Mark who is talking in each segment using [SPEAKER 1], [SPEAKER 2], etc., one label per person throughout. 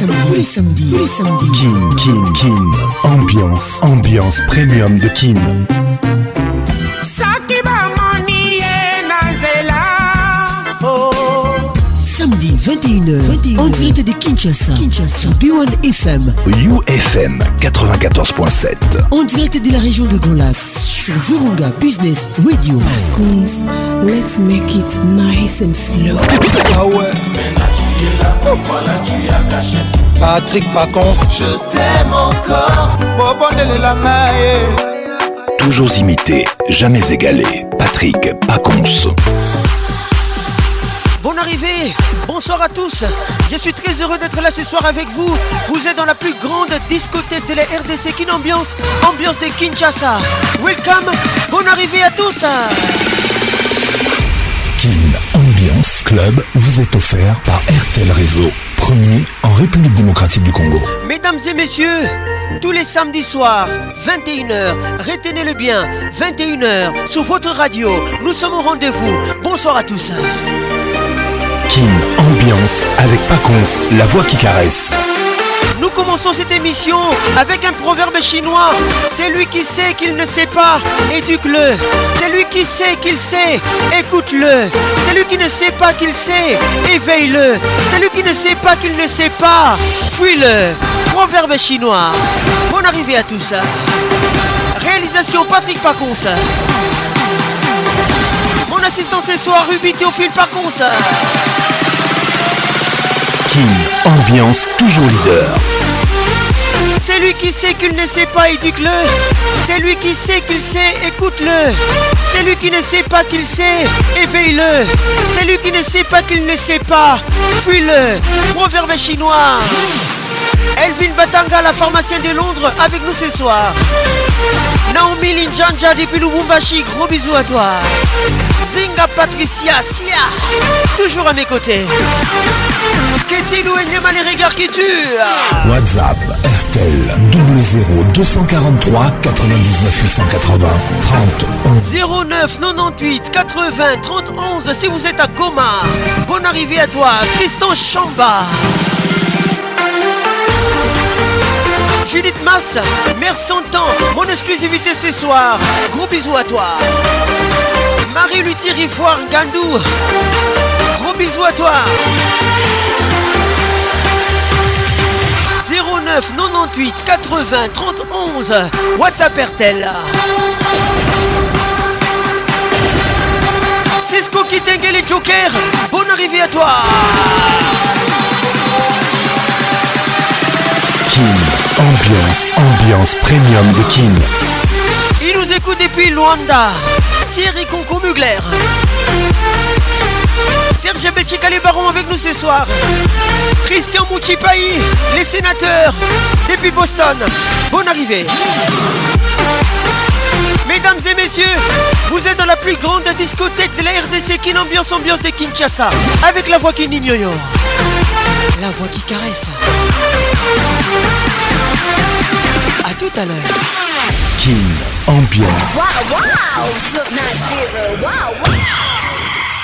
[SPEAKER 1] samedis, tous les samedis, tous les samedis. Kin, Kin, Kin. Ambiance, ambiance premium de Kin.
[SPEAKER 2] en direct de Kinshasa, Kinshasa, B1 FM,
[SPEAKER 1] UFM 94.7, en
[SPEAKER 2] direct de la région de Golas, sur Virunga Business Radio.
[SPEAKER 3] let's make it nice and slow.
[SPEAKER 4] Ah Patrick Pacons, je t'aime encore.
[SPEAKER 1] Toujours imité, jamais égalé. Patrick Pacons
[SPEAKER 2] bonne arrivée, bonsoir à tous. Je suis très heureux d'être là ce soir avec vous. Vous êtes dans la plus grande discothèque de la RDC, Kin ambiance, ambiance de Kinshasa. Welcome, bonne arrivée à tous.
[SPEAKER 1] Kin Ambiance Club vous est offert par RTL Réseau, premier en République démocratique du Congo.
[SPEAKER 2] Mesdames et messieurs, tous les samedis soirs, 21h, retenez-le bien, 21h, sur votre radio, nous sommes au rendez-vous. Bonsoir à tous.
[SPEAKER 1] Ambiance avec Paconce, la voix qui caresse.
[SPEAKER 2] Nous commençons cette émission avec un proverbe chinois. C'est lui qui sait qu'il ne sait pas, éduque-le. C'est lui qui sait qu'il sait, écoute-le. C'est lui qui ne sait pas qu'il sait, éveille-le. C'est lui qui ne sait pas qu'il ne sait pas, fuis-le. Proverbe chinois. Bonne arrivée à tous. Réalisation Patrick Paconce assistant ce soir, Ruby Théophile par concert.
[SPEAKER 1] King, ambiance toujours leader.
[SPEAKER 2] C'est lui qui sait qu'il ne sait pas, éduque-le. C'est lui qui sait qu'il sait, écoute-le. C'est lui qui ne sait pas qu'il sait, éveille-le. C'est lui qui ne sait pas qu'il ne sait pas, fuis-le. Proverbe chinois. Elvin Batanga, la pharmacienne de Londres, avec nous ce soir. Naomi Linjanja depuis Lubumbashi, gros bisous à toi. Zinga Patricia, Sia, toujours à mes côtés. Qu'est-il ou les regards qui tuent
[SPEAKER 1] WhatsApp, RTL, 00243 99 880 30
[SPEAKER 2] 11. 09 98 80 30 si vous êtes à Goma. Bonne arrivée à toi, Tristan Chamba. Judith masse, merci en temps, mon exclusivité ce soir. Gros bisous à toi. Marie Luthier riffoir Gandou, gros bisous à toi. 09 98 80 31 WhatsApp RTL. Cisco les Joker, bonne arrivée à toi.
[SPEAKER 1] Ambiance, ambiance premium de Kin.
[SPEAKER 2] Il nous écoute depuis Luanda. Thierry Conco-Mugler. Serge Belchica, les barons avec nous ce soir. Christian Moutipaï, les sénateurs, depuis Boston. Bonne arrivée. Mesdames et messieurs, vous êtes dans la plus grande discothèque de la RDC Kin Ambiance Ambiance de Kinshasa. Avec la voix qui n'ignore. La voix qui caresse. À tout à l'heure.
[SPEAKER 1] King Ambiance. Wow, wow.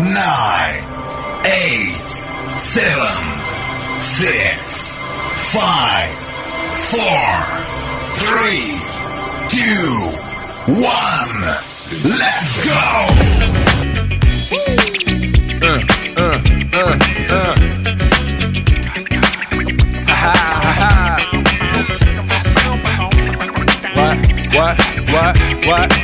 [SPEAKER 5] nine, eight, seven, six, five, four, three, two, one. Let's go. Uh, uh, uh, uh. Ha, ha,
[SPEAKER 6] What? What? What? What?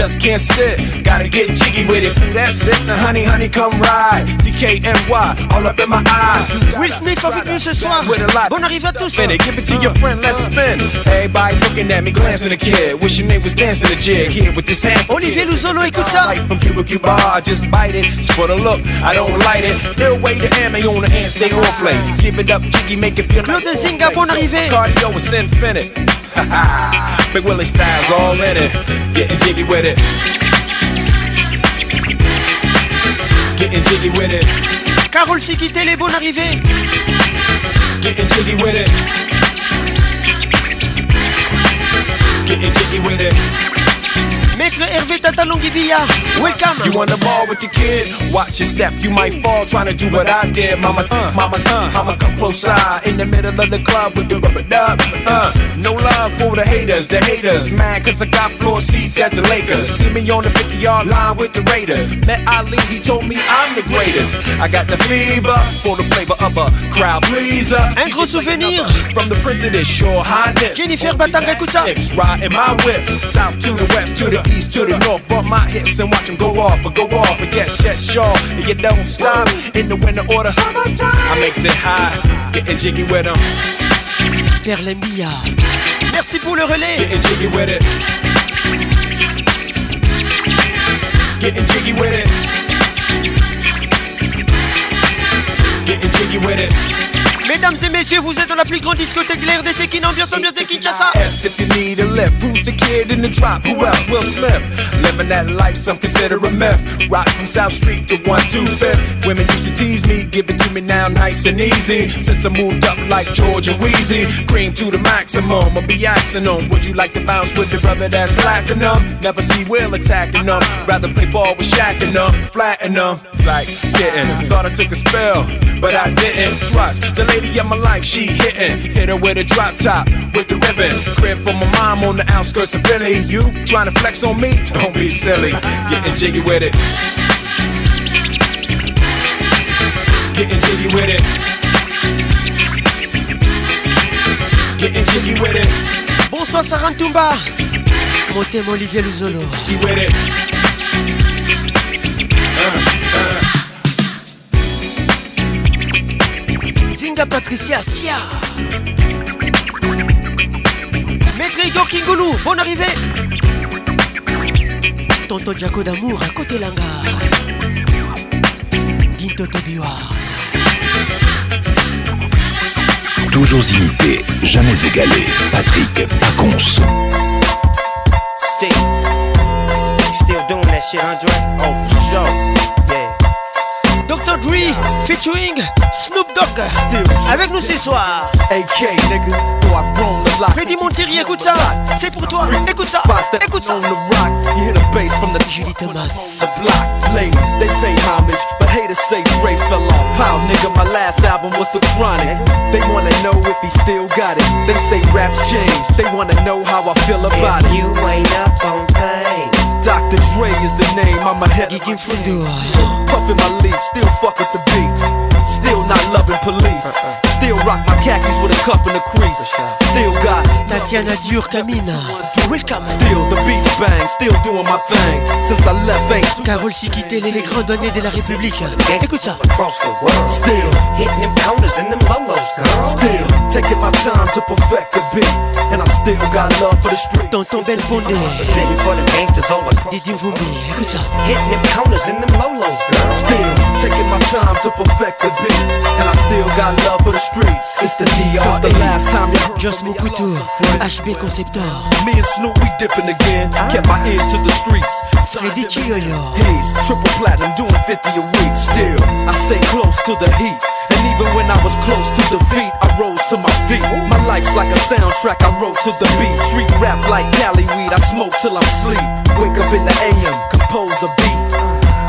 [SPEAKER 6] just can't sit. Gotta get jiggy with it. That's it. The honey, honey, come ride. DKNY, all up in my eye. Will
[SPEAKER 2] Smith avec nous ce soir. Bonne arrivée à tous. Minute, give it to your friend, let's spin. Everybody looking at me, glancing a kid. Wishing they was dancing a jig here with this hand. Olivier Luzolo, écoute ça. Light from Cuba Cuba, I just bite it. It's for the look, I don't light it. They'll wait to hand me on the hand, stay on play. Give it up, jiggy, make it feel Claude like Zinga, bonne arrivée. Cardio is infinite. Big Willie Styles all in it. Getting jiggy with it. Getting jiggy with it. Carole s'est quittée, les bonnes arrivées. Getting jiggy with it. Getting jiggy with it. Maître Hervé welcome. You on the ball with your kid, watch your step. You might fall trying to do what I did. Mama, uh, mama, uh, mama, come close side in the middle of the club with the rubber dub. Uh, no love for the haters, the haters. Mad cause I got floor seats at the Lakers. See me on the 50 yard line with the Raiders. Met Ali, he told me I'm the greatest. I got the fever for the flavor of a crowd pleaser. Un gros souvenir. From the prison, it's sure highness. Jennifer Batam, écoute ça. Riding my whip, south to the west to the east to the north. Bump my hips and watch them go off, but go off. But yes, yes, all And you don't stop in the winter order. Summertime. I makes it high, getting jiggy with them. Perle Mia. Merci pour le relais. Getting jiggy with it. Getting jiggy with it. Getting jiggy with it. Mesdames et messieurs, vous êtes dans la plus grande discothèque de l'RDC qui n'ambiance ambiance de Kinshasa. S if you need a lift, who's the kid in the drop? Who else will Smith? Living that life, some consider a myth. Rock from South Street to 125. Women used to tease me, give it to me now nice and easy. Since I moved up like Georgia Wheezy, cream to the maximum, I'll be axing them. Would you like to bounce with the brother that's them? Never see Will attacking them. Rather play ball with Shaq and them, flatten them. Like, getting. Thought I took a spell, but I didn't. Trust the lady lady of my life, she hitting. Hit her with a drop top, with the ribbon. Crib for my mom on the outskirts of Philly. You trying to flex on me? Don't be silly. Getting jiggy with it. Getting jiggy with it. Getting jiggy with it. Bonsoir Sarah Ntumba. Mon thème Olivier Luzolo. Jiggy with it. Uh. Patricia Sia. Maître Igor Kingoulou, bonne arrivée. Tonton Jaco d'amour à côté Langa. Dinto
[SPEAKER 1] Toujours imité, jamais égalé. Patrick Paconce. Stay.
[SPEAKER 2] still doing that shit, Andre? Oh, for sure. Doggy featuring Snoop Dogg avec nous ce soir. Freddy Montieri, écoute ça, c'est pour toi. Écoute ça, écoute ça. Julie Thomas. Ladies, they pay homage, but haters say Dre fell off. How, nigga, my last album was The Chronic. They wanna know if he still got it. They say raps change, they wanna know how I feel about if it. You ain't up on things. Dr. Dre is the name, I'm a head. Geeking Puffin' my leaf, still fuck with the beats. Still not loving police. Uh, uh. Still rock my khakis with a cuff and a crease. Still got Tatiana Dior Camina. Welcome. Still the beach bang. Still doing my thing. Since I left, ain't Carole Chiquitel et les grands Données de la République. Écoute ça. Still hitting them in the them girl Still taking my time to perfect the beat. And I still got love for the street. ton Bel bonnet Diddy Vumbi. Écoute ça. Hitting them counters and them girl Still Taking my time to perfect the beat. And I still got love for the streets. It's the DR. Since the last time you heard Just I couteau, HB Conceptor. Me and Snoop, we dipping again. Kept my ear to the streets. Freddy yo. He's triple platinum, doing 50 a week. Still, I stay close to the heat. And even when I was close to defeat, I rose to my feet. My life's like a soundtrack, I wrote to the beat. Street rap like Cali weed, I smoke till I'm sleep. Wake up in the AM, compose a beat.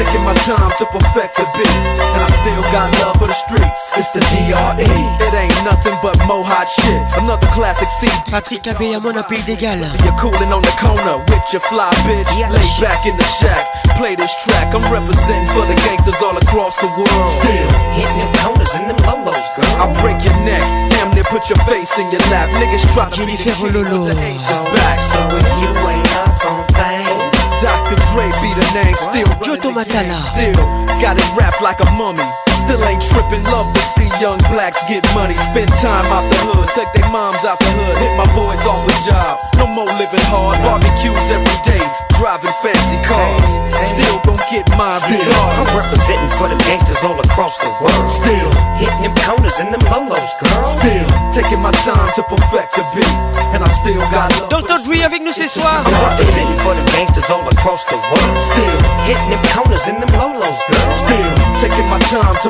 [SPEAKER 6] taking my time to perfect the beat. And I still got love for the streets. It's the DRE. It ain't nothing but mohawk shit. Another classic CD. Patrick Abbé à mon appel d'égal. You're cooling on the corner with your fly bitch. Lay back in the shack. Play this track. I'm representing for the gangsters all across the world. Still hitting them corners and them lolos, girl. I break your neck. Damn near put your face in your lap. Niggas try to be the Lolo. The back. So if you Dre be the name still. Joto Matala. Still, got it wrapped like a mummy. Still ain't tripping, love to see young blacks get money, spend time out the hood, take their moms out the hood, hit my boys off with jobs. No more living hard, barbecues every day,
[SPEAKER 2] driving fancy cars. Still don't get my still, I'm representing for the gangsters all across the world. Still hitting them corners and them lolos, girl. Still taking my time to perfect the beat, and I still got love. Don't don't Dre avec nous ce soir. I'm representing for the gangsters all across the world. Still hitting them corners and them lolos, girl. Still taking my time to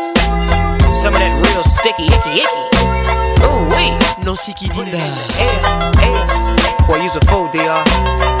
[SPEAKER 7] some of that real sticky icky icky. Ooh wee. Non
[SPEAKER 2] si qui dinda. Boy, use a fool, DR.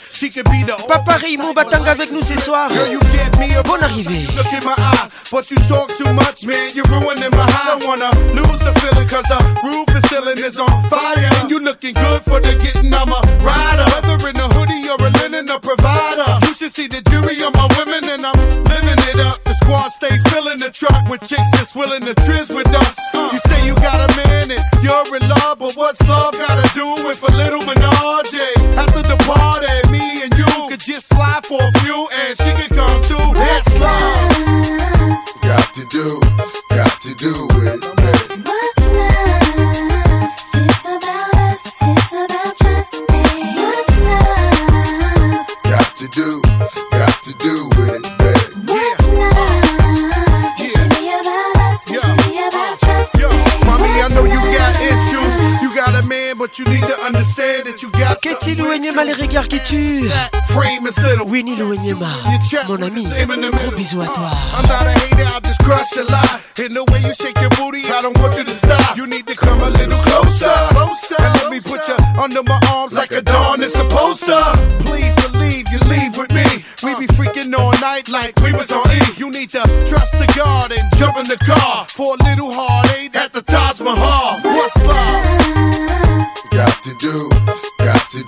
[SPEAKER 2] Papa, pareil, mon batang avec nous ce soir. Bonne arrivée. but you talk too much, man. You're ruining my high. wanna lose the feeling, cause the roof is is on fire. And you looking good for the getting. I'm a rider. Whether in a hoodie or a linen, a provider. You should see the jury on my women, and I'm living it up. The squad stay filling the truck with chicks that's willing to trizz with us. You say you got a man and you're in love, but what's love gotta do with a little menage? After the party. Petit Louenyema, les regards qui tuent. Winnie Louenyema, mon ami, gros bisous à toi. I'm not a hater, I just crush a lot. In the way you shake your booty, I don't want you to stop. You need to come a little closer. closer. And let me put you under my arms like a dawn is supposed to. Please believe you leave with me. We
[SPEAKER 8] be freaking all night like we was on E. You need to trust the God and jump in the car for a little heartache at the Taj Mahal. What's love? Got to do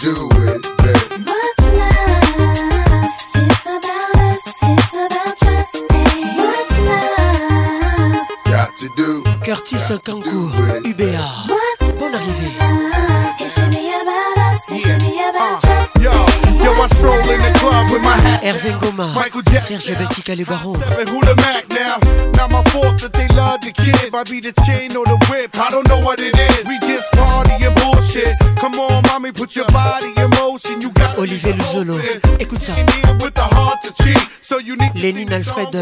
[SPEAKER 8] do it then. What's love? It's
[SPEAKER 9] about us. It's about just What's love? Got to
[SPEAKER 8] do. Curtis Kankou,
[SPEAKER 2] UBA. Erwin Goma, Serge Belchica Le Baron. Who the Mac now? Not my fault that they love the kid. Might be the chain or the whip. I don't know what it is. We just party and bullshit. Come on, mommy, put your body in motion. You got Olivier Luzolo, écoute ça. So Lénine Alfred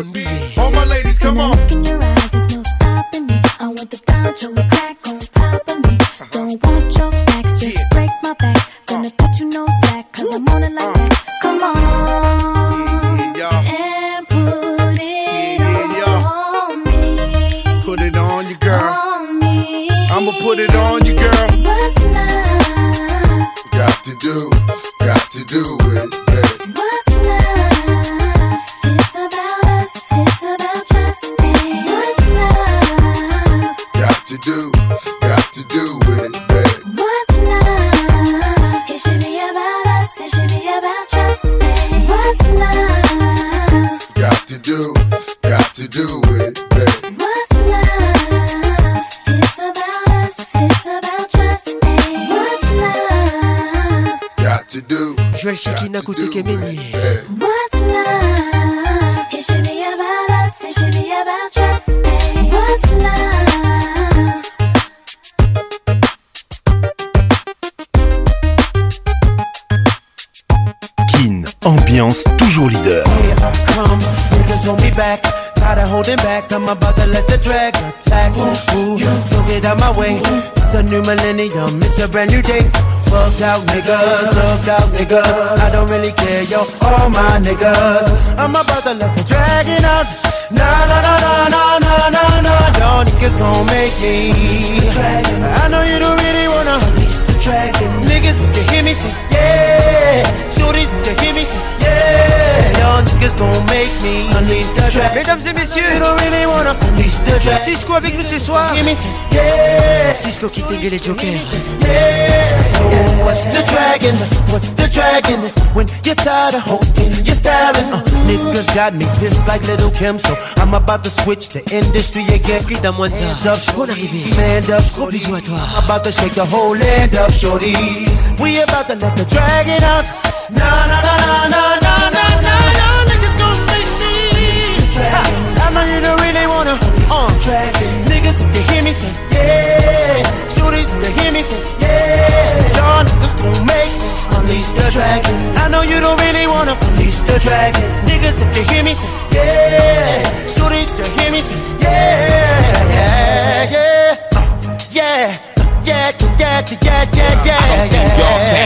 [SPEAKER 10] All my ladies, come on. Look in your eyes, there's no stopping me. I want the gaucho crack on top of me. Uh-huh. Don't want your stacks, just break my back. Gonna uh. you no slack, cause I'm on it like uh. that. Come on. And put it on me. Put it on
[SPEAKER 11] you, girl.
[SPEAKER 10] I'ma
[SPEAKER 11] put it on you, girl.
[SPEAKER 12] Got
[SPEAKER 11] to do,
[SPEAKER 12] got to do.
[SPEAKER 13] millennium, it's a brand new day. Fuck out niggas, look out niggas. I don't really care, yo, all my niggas. I'm about to let the dragon out. Nah, nah, nah, nah, nah, nah, nah, nah. Y'all niggas gon' make me. I know you don't really wanna release the dragon. Niggas, if you hear me, say yeah. Shooters, if you hear me, say yeah.
[SPEAKER 14] Mesdames et messieurs, Cisco avec nous ce soir. Cisco qui dégueule les jokers. So what's the dragon? What's the dragon? when you're tired of hoping, you're styling. Uh, niggas got me pissed like Little Kim, so I'm about to switch the industry again. Pris d'un mois de temps. je suis arrivé. Man up, gros bisous à toi. I'm about to shake the whole land up, shorty. We about to let the dragon out. Nah, nah, nah. wanna release the dragon. Niggas, if you hear me, yeah.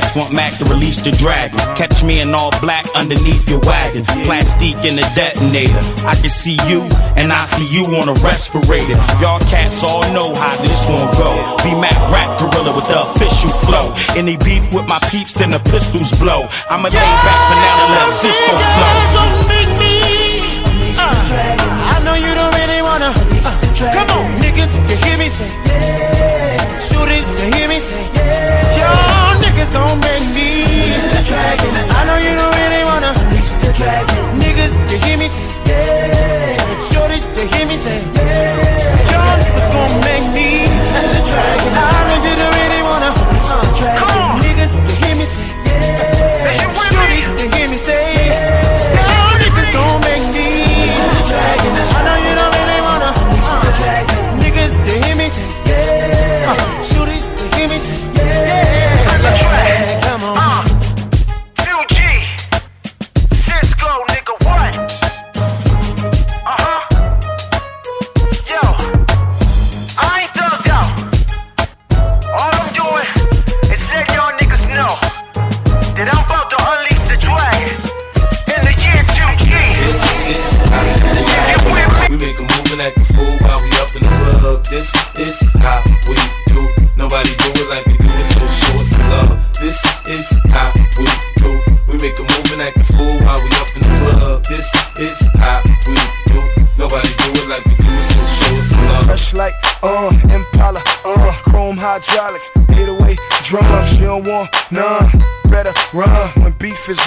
[SPEAKER 15] Max want Mac to release the dragon. Catch me in all black underneath your wagon. Plastic in the detonator. I can see you and I see you on a respirator. Y'all cats all know how this gon' go. Be Mac rap gorilla with the official flow. Any beef with my peeps, then the pistols blow. I'ma yeah, lay back for now and let Cisco flow. Don't make me.
[SPEAKER 14] Uh, I know you don't really wanna. Uh, come on, niggas, you hear me say. Shooters, you hear me say it's gon' break me. I know you don't really wanna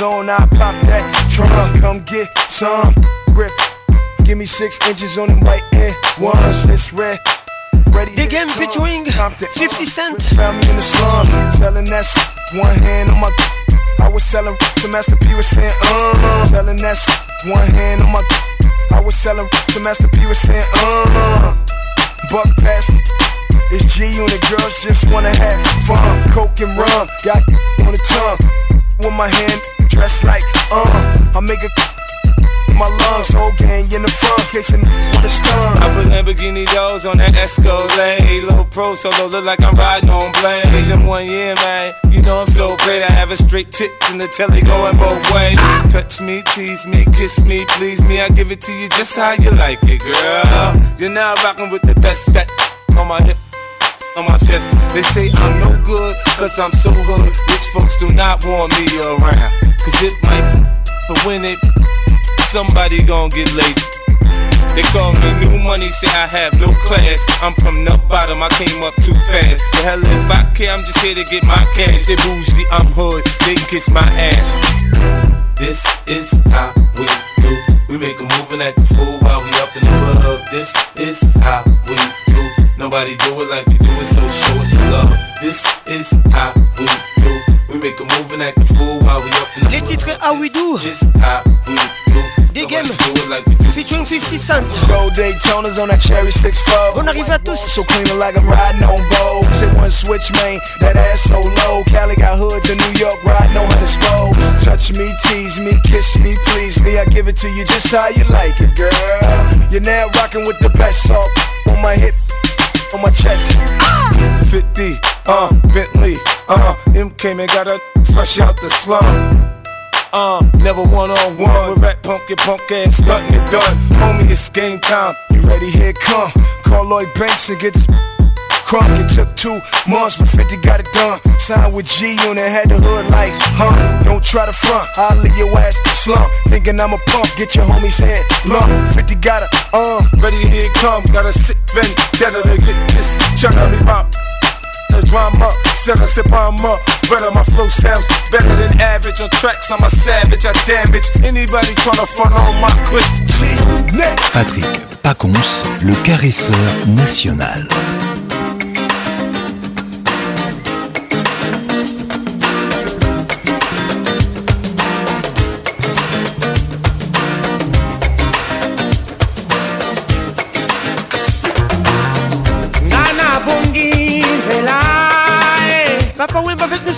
[SPEAKER 16] on, I pop that trunk. Come get some grip. Give me six inches on them white air ones. This red.
[SPEAKER 2] Ready the game featuring uh, 50 Cent. Found me in the
[SPEAKER 17] slums, selling that shit. One hand on my. I was selling to Master P was saying, uh, selling that shit. One hand on my. I was selling to Master P was saying, uh, buck past me. It's G and the girls just wanna have fun. Coke and rum, got on the tongue. With my hand dressed like, uh, I make a my lungs, whole gang in the front, kissing on the stun.
[SPEAKER 18] I put Lamborghini doors on that Escalade, low pro solo, look like I'm riding on blades. In one year, man, you know I'm so great. I have a straight chick in the telly going both ways. Touch me, tease me, kiss me, please me. I give it to you just how you like it, girl. You're now rocking with the best set on my hip. On my chest, they say I'm no good, cause I'm so good folks do not want me around. Cause it might, but when it, somebody gon' get laid. They call me new money, say I have no class. I'm from the bottom, I came up too fast. The hell if I care, I'm just here to get my cash. They bougie, I'm hood, they kiss my ass. This is how we do. We make a move and act the fool while we up in the club. This is how we do. Nobody do it like we do it, so show us some love. This is how we do. We make a move and act a fool while we up in the
[SPEAKER 2] Les titres How ah We Do. This, how we do. Des it Like Featuring 50 Cent. Roll
[SPEAKER 19] Daytonas on that cherry 6
[SPEAKER 2] Bonne arrivée à tous.
[SPEAKER 19] So clean like I'm riding on Vogue. Sit one switch, man. That ass so low. Cali got hoods to New York, riding on his boat. Touch me, tease me, kiss me, please me. I give it to you just how you like it, girl. You're now rocking with the best salt on my hip on my chest. 50, uh, Bentley, uh, M came and got a fresh out the slum. Uh, never one on one with rat punk, get punk ass stuntin' it done. Homie, it's game time. You ready? Here come. Call Lloyd Banks and get this crunk. It took two months, but 50 got it done. Signed with G on it, had the hood like, huh? Don't try to front, I'll leave your ass slump. Thinking I'm a punk, get your homies head lump. 50 got it, uh, ready here come. Got a sick vendetta to get this Chuck on me pop. The drama, set a sip on up. Better my flow sounds better than average on tracks. I'm a savage, I damage anybody tryna front on my clip.
[SPEAKER 1] Patrick Pacons, le caresseur national.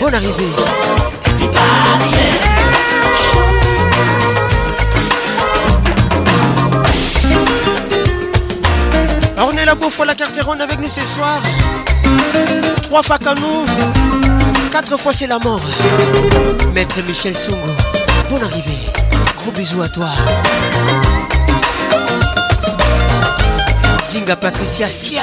[SPEAKER 2] Bonne arrivée. Ah, on est là pour la Carteronne avec nous ce soir. Trois fois nous, quatre fois c'est la mort. Maître Michel Songo, Bon arrivée. Gros bisous à toi. Zinga Patricia Sia.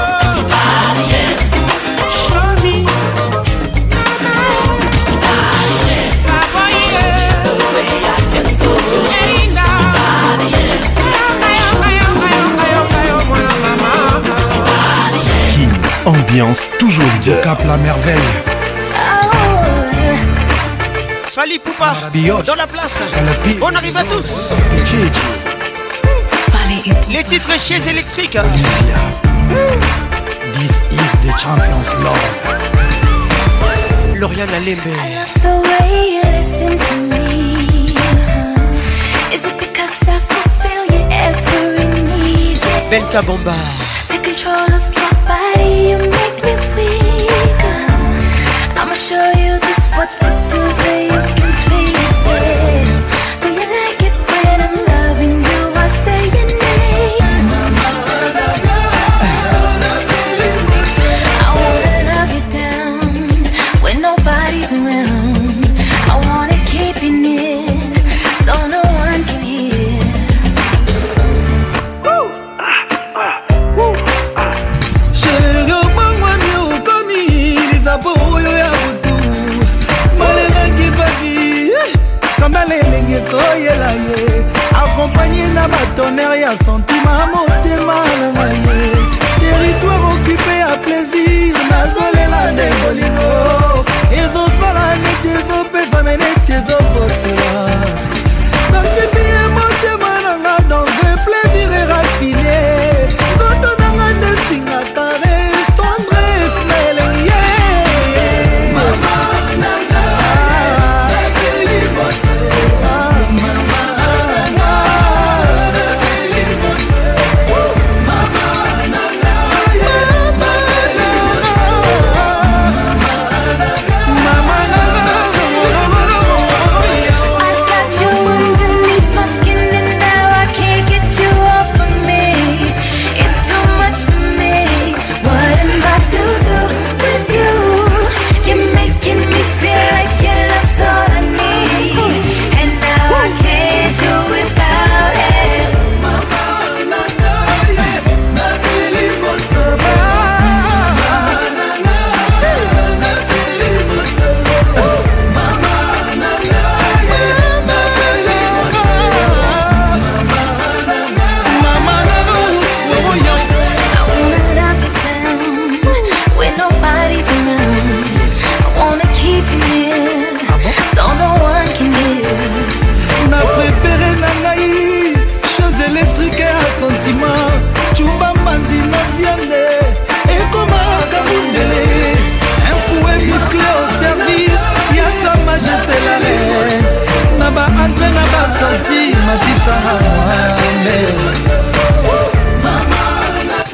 [SPEAKER 1] ambiance toujours leader. Cap la merveille.
[SPEAKER 2] Fali Poupa, dans la place. On arrive à tous. Les titres chez Électrique.
[SPEAKER 1] This is the champions love.
[SPEAKER 2] Lauriane Alembe. I love the way you listen to me. Is it because I fulfill your every need? Ben Kabomba. What did you say?
[SPEAKER 20] accompagné na batonere ya sentima motema nanga ye territoire occupé ya plaisir nazolela nde bolingo ezosala neti ezopefa me neti ezobotela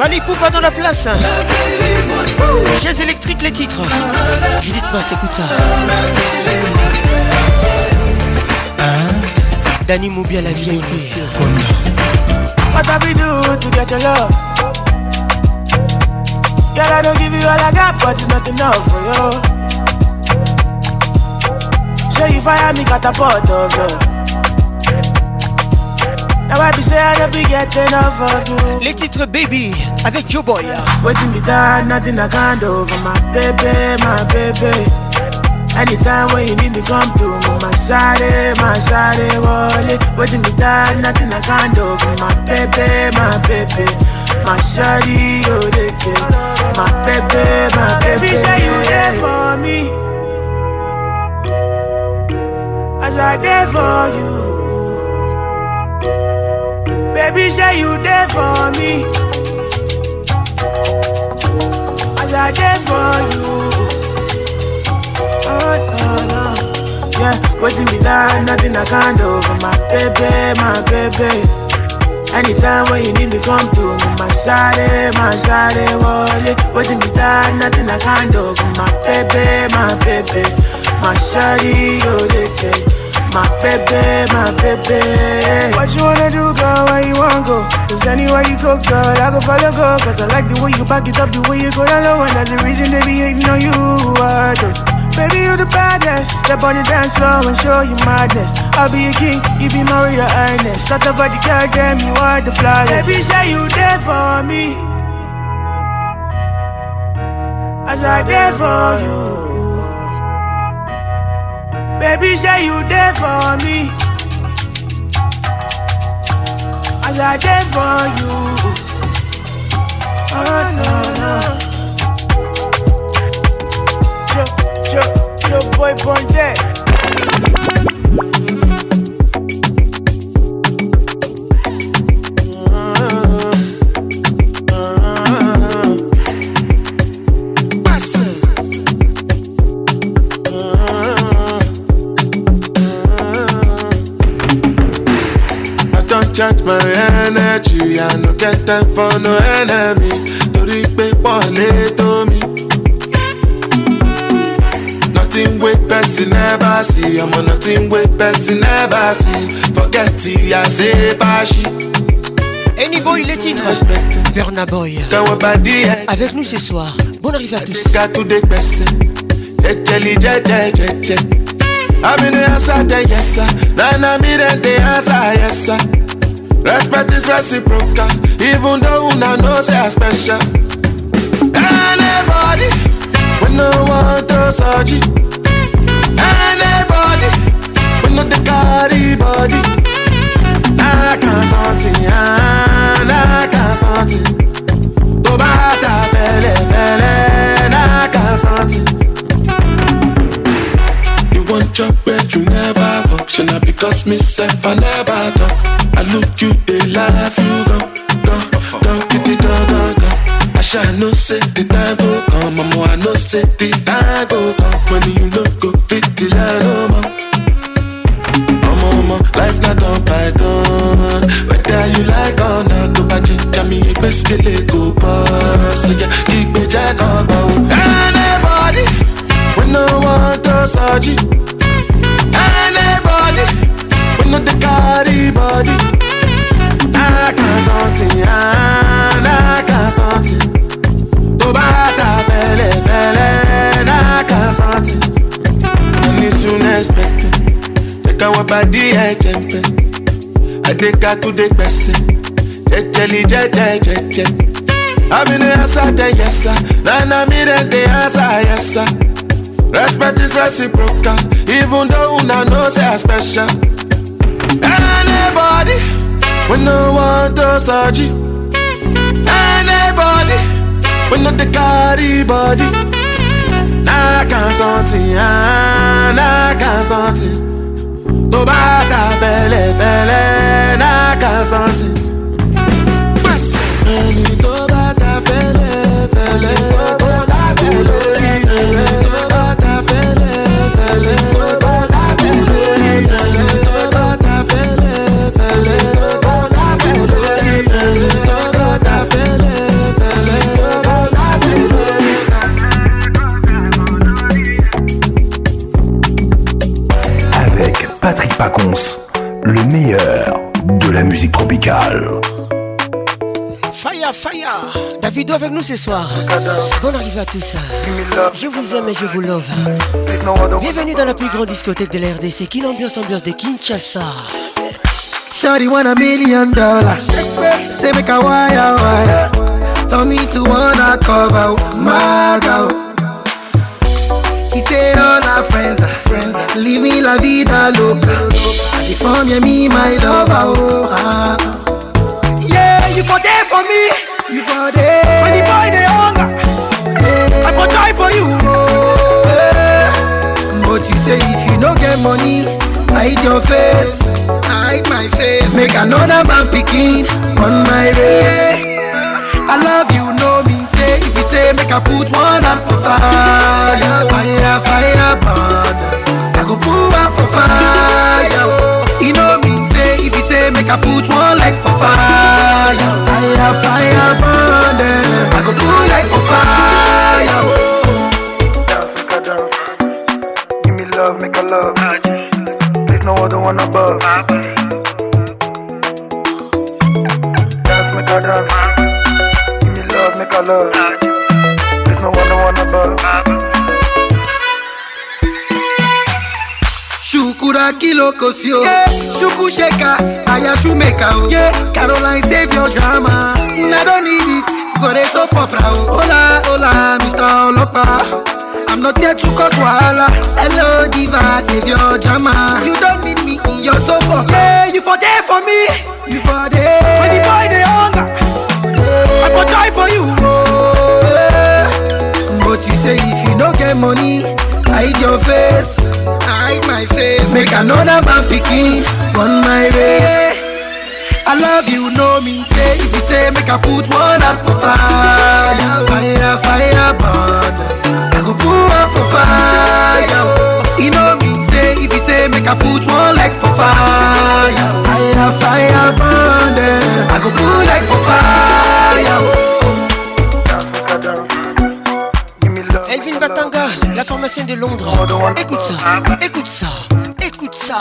[SPEAKER 2] Allez, Poupa dans la place. Hein. Chaise électrique, les titres. Judith Basse, écoute ça. Hein? Danny Moubia, la VIP.
[SPEAKER 21] What
[SPEAKER 2] have we
[SPEAKER 21] do to get your love? Girl, I don't give you all I got, but it's not enough for you. So I fire me, part of you les titres
[SPEAKER 2] Baby avec Joe Boy.
[SPEAKER 22] Waiting me down, nothing I can't do for my baby, my baby. Anytime when you need me, come to me, my shawty, my shawty, wallet. Waiting me down, nothing I can't do for my baby, my baby.
[SPEAKER 23] My
[SPEAKER 22] shawty, oh,
[SPEAKER 23] My
[SPEAKER 22] baby, my baby. Baby, say you there
[SPEAKER 23] for me. As I there for you. Baby, say you there for me. As I there for you. Oh, no, no. Yeah, waiting me that nothing I can't do for my baby, my baby. Anytime when you need me, come to me. My shawty, my shawty, wally. Waiting me that nothing I can't do. My baby, my baby, my shawty, oh they take. My baby, my baby. What you wanna do, girl? Where you wanna go? Cause anywhere you go, girl, I go follow, go. Cause I like the way you back it up, the way you go down low. And that's the reason they be hating on you. I do Baby, you the baddest. Step on the dance floor and show you madness. I'll be a king, you be Maria Ernest. Shut up about the girl, damn, you are the flyest. Baby, say you there for me. As I there for you. Baby, say you there for me. As I there for you. Oh no no. Yo yo yo boy born dead.
[SPEAKER 24] recharge my energy I no get time for no enemy To pé pọ̀ lé tó me Nothing with person never see on nothing with person never see forget say àṣẹ fàṣì. Anyboy,
[SPEAKER 2] les titres. Burna Boy. Avec nous ce soir. Bonne arrivée à tous.
[SPEAKER 25] I'm in the answer, yes, sir. Then I'm in the answer, yes, sir. Respect is reciprocal, even though una know say I am special. Anybody, we no want to search Anybody, we no the carry body. I can not it. I can something. Tó bá ta fẹ́lẹ́fẹ́lẹ́, I can not
[SPEAKER 26] it. You want your bed, you never attraction. Now because myself I never done. I look you, they laugh you go, don't kitty go gone, gone. I shall no say the time go come, mama. I no say the time go come. When you look go fit the line, oh more. No more, Life not on python. Whether you like or not, go back in. me if best still a go pass. So yeah, keep me jack on, oh. go. Anybody, When no want to search no dey carry body. Aka something, aka something. Tó bá ta fẹ́lẹ́fẹ́lẹ́, aka something. Money soon expected. Take our body ẹ̀jẹ̀ pẹ̀. Adékatúndé gbẹ̀sẹ̀. Jẹjẹli jẹjẹ jẹjẹ. Abi dey answer dem yes sir, na na me dem dey answer yes Respect is reciprocal, even though una know say I special. Anybody when no one to surgery. Anybody when no the carry body. Náà kan sọ̀tì, náà kan sọ̀tì. Tó bá ta fele náà kan sọ̀tì. Pèsè ẹni tó fele. ta fẹ́lẹ́fẹ́lẹ́.
[SPEAKER 1] Patrick Pacons, le meilleur de la musique tropicale.
[SPEAKER 2] Fire, fire Davido avec nous ce soir. Bonne arrivée à tous. Je vous aime et je vous love. Bienvenue dans la plus grande discothèque de la RDC. Qui l'ambiance, ambiance de Kinshasa.
[SPEAKER 27] Shari want a million dollars. Say make a wire wire. Tell me to wanna cover my girl. He said all our friends are me la vida loca If I'm your me, my lover, oh ah. Yeah, you for there for me You for there When the boy they hunger yeah. I for die for you oh, yeah. But you say if you no get money Hide your face Hide my face Make another man picking on my race I love you, no mean say If you say make I put one on for fire Fire, fire, go put am for fire. E know me say if you say make I put one leg for fire. Fire, fire, burn them. I go put leg for fire.
[SPEAKER 28] Dance, oh. Give me love, make a love. Please no other one above. Dance, make a dance. Give me love, make a love. Please no other one above.
[SPEAKER 29] Shukura Kilokosio, yeah. Shuku Sheka, Ayashu Mekao, oh, yeah. Caroline save your drama. I don't need it for a soap opera. Hola, hola, Mr. Olopa. I'm not here to cause wahala. Hello, diva, save your drama. You don't need me in your soap opera. Yeah, you for there for me. You for there. When the boy they hunger, I for die for you. Oh, yeah. But you say if you don't get money. Hide your face, hide my face. Make another man picking on my way. I love you, no mean say. If you say, make a put one up for fire, fire, fire burn. I go pull up for fire. You know mean say. If you say, make a put one leg for fire, fire, fire burn. I go pull like for fire.
[SPEAKER 2] Batanga, la pharmacienne de Londres. Écoute ça, écoute ça, écoute ça.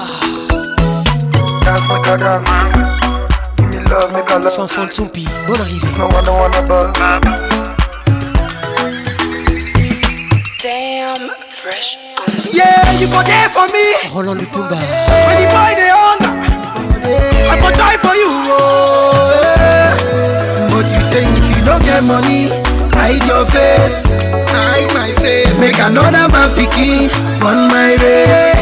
[SPEAKER 2] Fanfan Tsumpi, bonne arrivée.
[SPEAKER 29] Damn, fresh. Yeah, you go there for me.
[SPEAKER 2] Roland
[SPEAKER 29] tumba. When you buy the hunger, I die for you. What oh, you think if you don't get money. hide your face. Hide my face. Make another man picking on my race.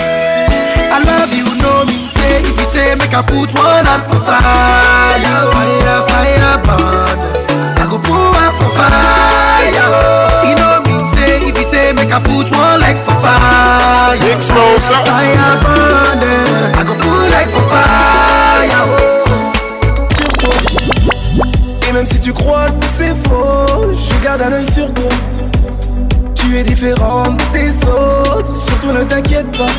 [SPEAKER 29] I love you, know me say. If you say, make I put one hand for fire, fire, fire, burn. I go put one for fire. You know me say. If you say, make I put one like for fire, fire, burn. I go put like for fire.
[SPEAKER 30] même si tu crois que c'est faux, je garde un œil sur toi. Tu es différente des autres, surtout ne t'inquiète pas.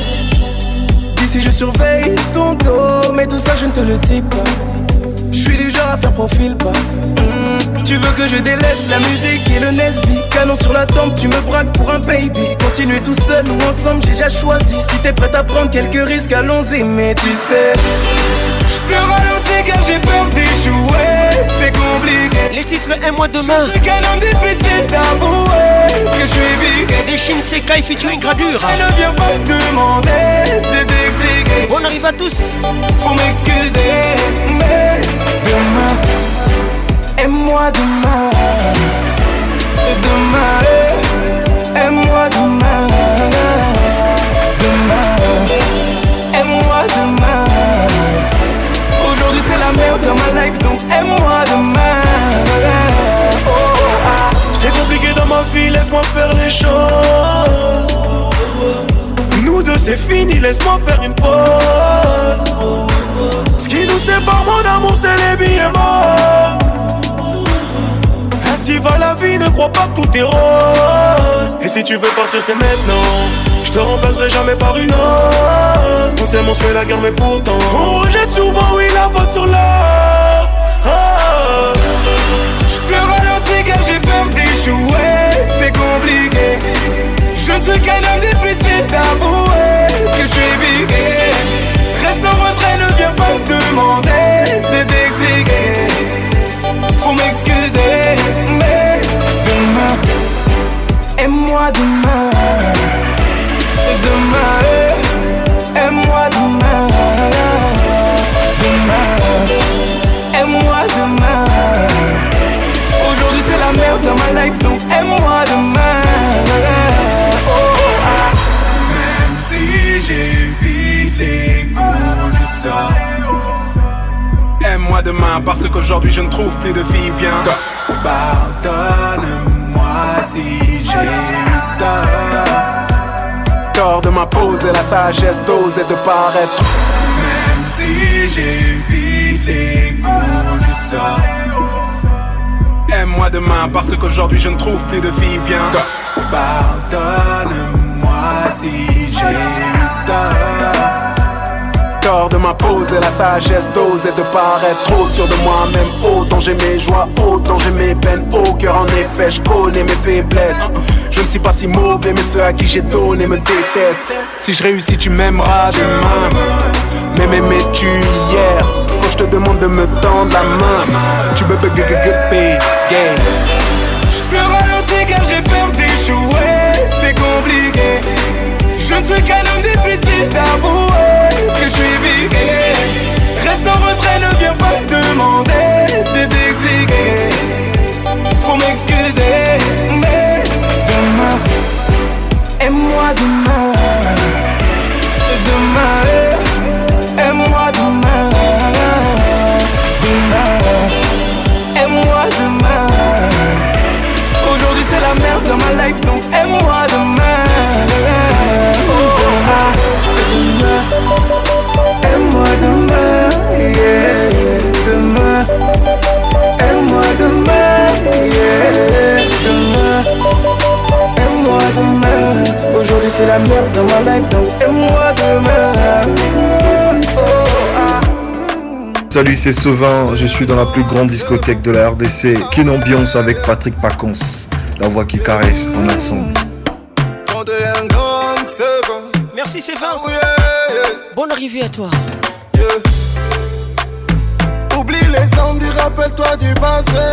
[SPEAKER 30] D'ici je surveille ton dos, mais tout ça je ne te le dis pas. Je suis du genre à faire profil pas hmm, Tu veux que je délaisse la musique et le Nesby Canon sur la tempe, tu me braques pour un baby Continuer tout seul ou ensemble, j'ai déjà choisi Si t'es prête à prendre quelques risques, allons-y Mais tu sais, je te ralentis car j'ai peur
[SPEAKER 2] les titres et moi demain. C'est qu'un
[SPEAKER 30] homme difficile d'avouer
[SPEAKER 2] que je suis big. Des Shin Sekai featuring
[SPEAKER 30] gradure. Elle ne vient pas demander de t'expliquer. Bon arrive à tous. Faut m'excuser, mais demain, aime-moi demain. Demain, aime-moi demain. faire les choses. Nous deux, c'est fini, laisse-moi faire une pause. Ce qui nous sépare, mon amour, c'est les billets morts. Ainsi va la vie, ne crois pas que tout est rose. Et si tu veux partir, c'est maintenant. Je te remplacerai jamais par une autre. On s'aime, on se la guerre, mais pourtant. On rejette souvent, oui, la faute sur l'or. Ah, ah. Je te ralentis car j'ai peur d'échouer c'est compliqué. Je ne suis qu'un homme difficile d'avouer que je suis bigué. Reste en retrait, ne viens pas me demander de t'expliquer. Faut m'excuser, mais demain, aime-moi demain. Demain, aime-moi demain. Demain, aime-moi demain. Aujourd'hui, c'est la merde dans ma life moi demain. Oh, ah. Même si j'ai les coups du sort. Aime-moi demain parce qu'aujourd'hui je ne trouve plus de filles bien. Pardonne-moi si j'ai eu tort. Tort de ma pose et la sagesse d'oser de paraître. Même si j'ai les coups du sort demain Parce qu'aujourd'hui je ne trouve plus de filles bien Pardonne-moi si j'ai eu tort de ma pose et la sagesse d'oser de paraître trop sûr de moi-même Autant j'ai mes joies, autant j'ai mes peines Au cœur en effet, je connais mes faiblesses je ne suis pas si mauvais, mais ceux à qui j'ai donné me détestent. Si je réussis, tu m'aimeras demain. Mais mais mais tu hier Quand je te demande de me tendre la main Tu me que gay Je te ralentis car j'ai peur d'échouer C'est compliqué Je ne suis qu'un homme difficile d'avouer Que je suis Reste en retrait, ne viens pas demander de t'expliquer Faut m'excuser Mais demain Aime-moi demain Demain la merde dans ma life, donc moi demain.
[SPEAKER 1] Salut, c'est Sauvin, je suis dans la plus grande discothèque de la RDC, Qu'une Ambiance avec Patrick Pacons, la voix qui caresse en ensemble.
[SPEAKER 2] Merci Sévin, oh, bonne arrivée à toi.
[SPEAKER 31] Oublie les Andes, rappelle-toi du passé.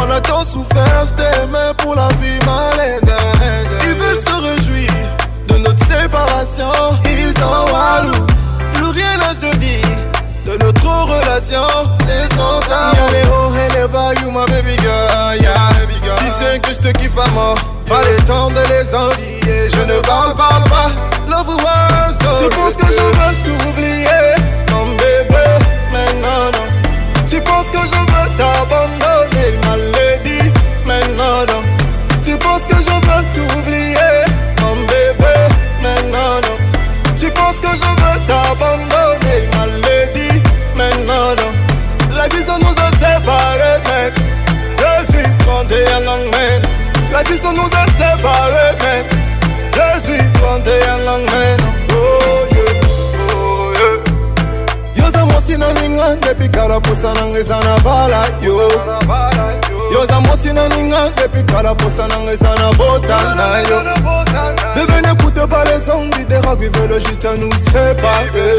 [SPEAKER 31] On a tant souffert, je t'aimais pour la vie malade elle se réjouit de notre séparation. Ils sont walou, plus rien à se dire de notre relation. C'est sans tabou. Y'a les hauts et les bas, you my baby girl, yeah baby girl. Tu sais que je te kiffe à mort, pas le temps de les envier. Je ne parle, pas, love words. Oh. Tu penses que je veux tout oublier, mon bébé, mais non non. Tu penses que je veux t'abandonner. abandonné, ma lady, maintenant non. La distance nous a séparés, mais je suis 31 ans, mais la distance nous a mosinaning'a depi kala posa nanga eza na bala yo yo oza mosinaning'a depi kala posa nanga eza na bota na yo bebe n'écoute pas les ondes des rocs ils veulent juste nous séparer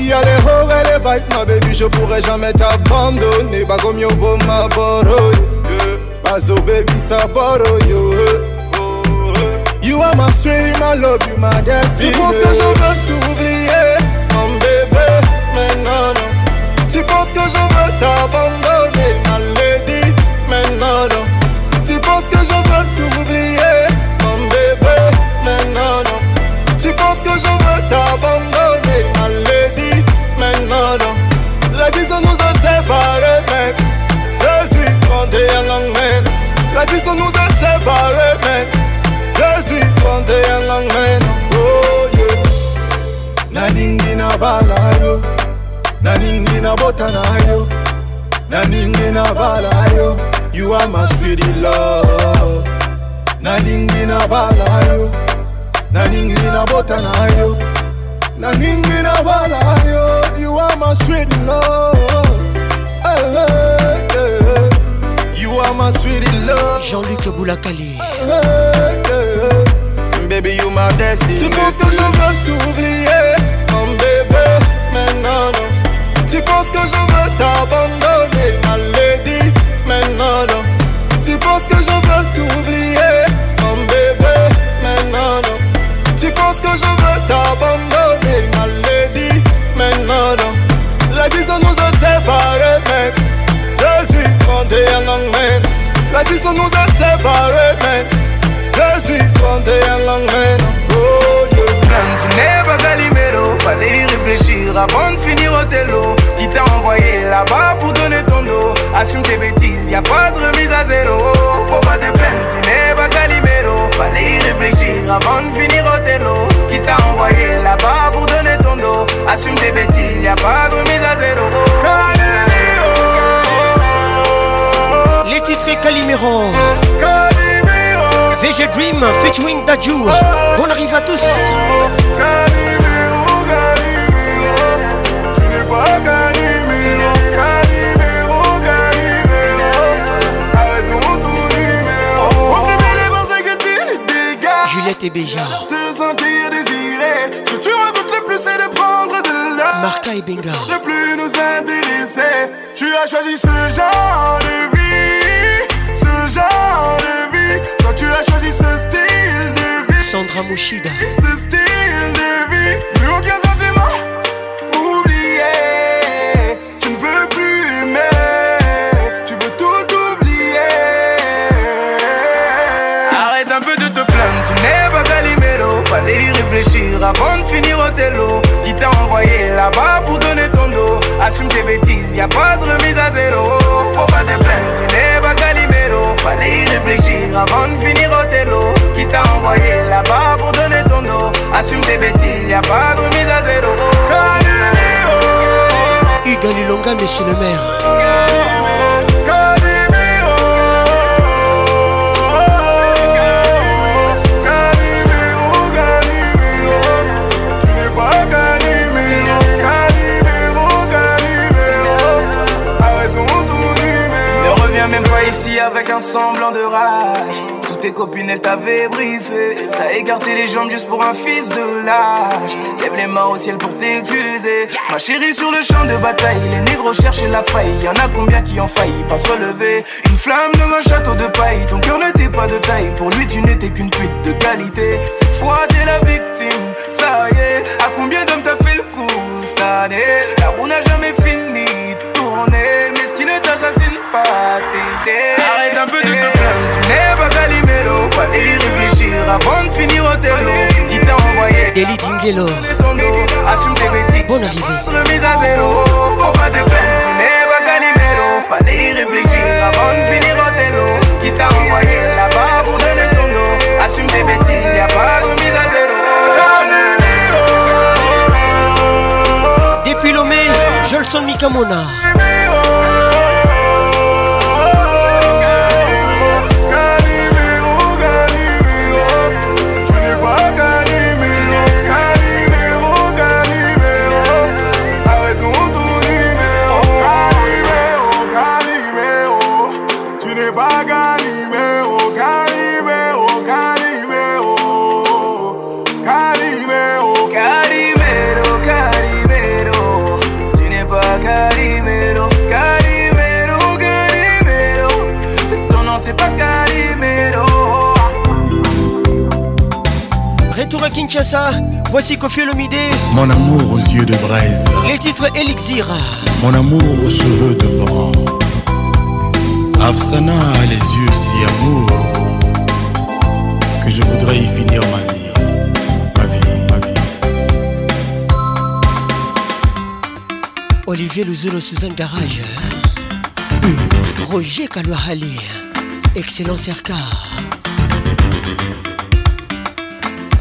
[SPEAKER 31] y'a les hauts et les bikes ma baby je pourrai jamais t'abandonner bakomi oboma boro bazobebisa boro yo You are my sweetie, my love, you my destiny. Tu penses que je veux t'oublier? Tu penses que je veux t'abandonner? nabota na yo na ningi nabala yo you are my sweet love na ningi nabala yo na ningi nabota na yo na ningi nabala yo you are my sweet love hey, eh, eh, hey, eh, hey. you are my sweet love Jean-Luc Boulakali hey, hey, hey. baby, you my destiny. Tu penses que je veux t'oublier, mon bébé, mais non, non. Tu penses que je veux t'abandonner, ma lady, mais non, Tu penses que je veux t'oublier, mon bébé, mais non, Tu penses que je veux t'abandonner, ma lady, mais non, non. La distance nous a séparés, mais je suis 31 ans, mais la distance nous a séparés, mais je suis 31 ans, mais Oh, Dieu.
[SPEAKER 32] Yeah. tu n'es pas Galimero, fallait y réfléchir avant de finir au télo t'a envoyé là-bas pour donner ton dos. Assume tes bêtises, y a pas de remise à zéro. Faut pas te plaindre, tu n'es pas Calimero. Fallait y réfléchir avant de finir au télo. Qui t'a envoyé là-bas pour donner ton dos. Assume tes bêtises, y a pas de remise à zéro. Calimero.
[SPEAKER 2] Les titres et Calimero.
[SPEAKER 32] Calimero.
[SPEAKER 2] VG Dream featuring Dajou. Bon arrive à tous.
[SPEAKER 32] Calimero, Calimero. Tu n'es pas
[SPEAKER 33] Juliette et Béja. Te sentir désiré, que tu redoutes le plus c'est de prendre de l'air.
[SPEAKER 2] Marca et Benga.
[SPEAKER 33] Ne plus nous intéresser. Tu as choisi ce genre de vie, ce genre de vie. Toi tu as choisi ce style de vie.
[SPEAKER 2] Sandra Mouchida.
[SPEAKER 33] Ce style de vie. Plus aucun
[SPEAKER 32] et y réfléchir avant de finir au télo. Qui t'a envoyé là-bas pour donner ton dos? Assume tes bêtises, y a pas de remise à zéro. Faut pas te plaindre, pas Fallait y réfléchir avant de finir au télo. Qui t'a envoyé là-bas pour donner ton dos? Assume tes bêtises, y a pas de remise à zéro.
[SPEAKER 2] il Hugo Lilonga, chez le maire.
[SPEAKER 34] semblant de rage. Toutes tes copines, elles t'avaient briefé. T'as écarté les jambes juste pour un fils de l'âge. Lève les mains au ciel pour t'excuser. Ma chérie, sur le champ de bataille, les négros cherchent la faille. Y en a combien qui ont failli pas se relever. Une flamme dans un château de paille, ton cœur n'était pas de taille. Pour lui, tu n'étais qu'une pute de qualité. Cette fois, t'es la victime, ça y est. À combien d'hommes t'as fait le coup cette année? La roue n'a jamais fini de tourner.
[SPEAKER 32] Arrête un peu de te plaindre, tu n'es pas Calimero. Fallait y réfléchir avant de finir au télé Qui t'a envoyé
[SPEAKER 2] Deli Dingelo.
[SPEAKER 32] Assume tes bêtises. Bonne
[SPEAKER 2] arrivée.
[SPEAKER 32] Remise à zéro. Faut pas te plaindre, tu n'es pas Calimero. Fallait y réfléchir avant de finir au tableau. Qui t'a envoyé là-bas pour donner ton dos. Assume tes bêtises, y'a pas de remise à zéro.
[SPEAKER 2] Depuis je sens sonne Mikamona.
[SPEAKER 32] Oh.
[SPEAKER 2] Kinshasa. Voici Kofi Olomide.
[SPEAKER 35] Mon amour aux yeux de braise.
[SPEAKER 2] Les titres Elixir.
[SPEAKER 35] Mon amour aux cheveux de vent. Afsana les yeux si amour que je voudrais y finir ma vie. Ma vie, ma vie.
[SPEAKER 2] Olivier Luzolo, Suzanne Garage Roger Kalouahali Excellent Serka.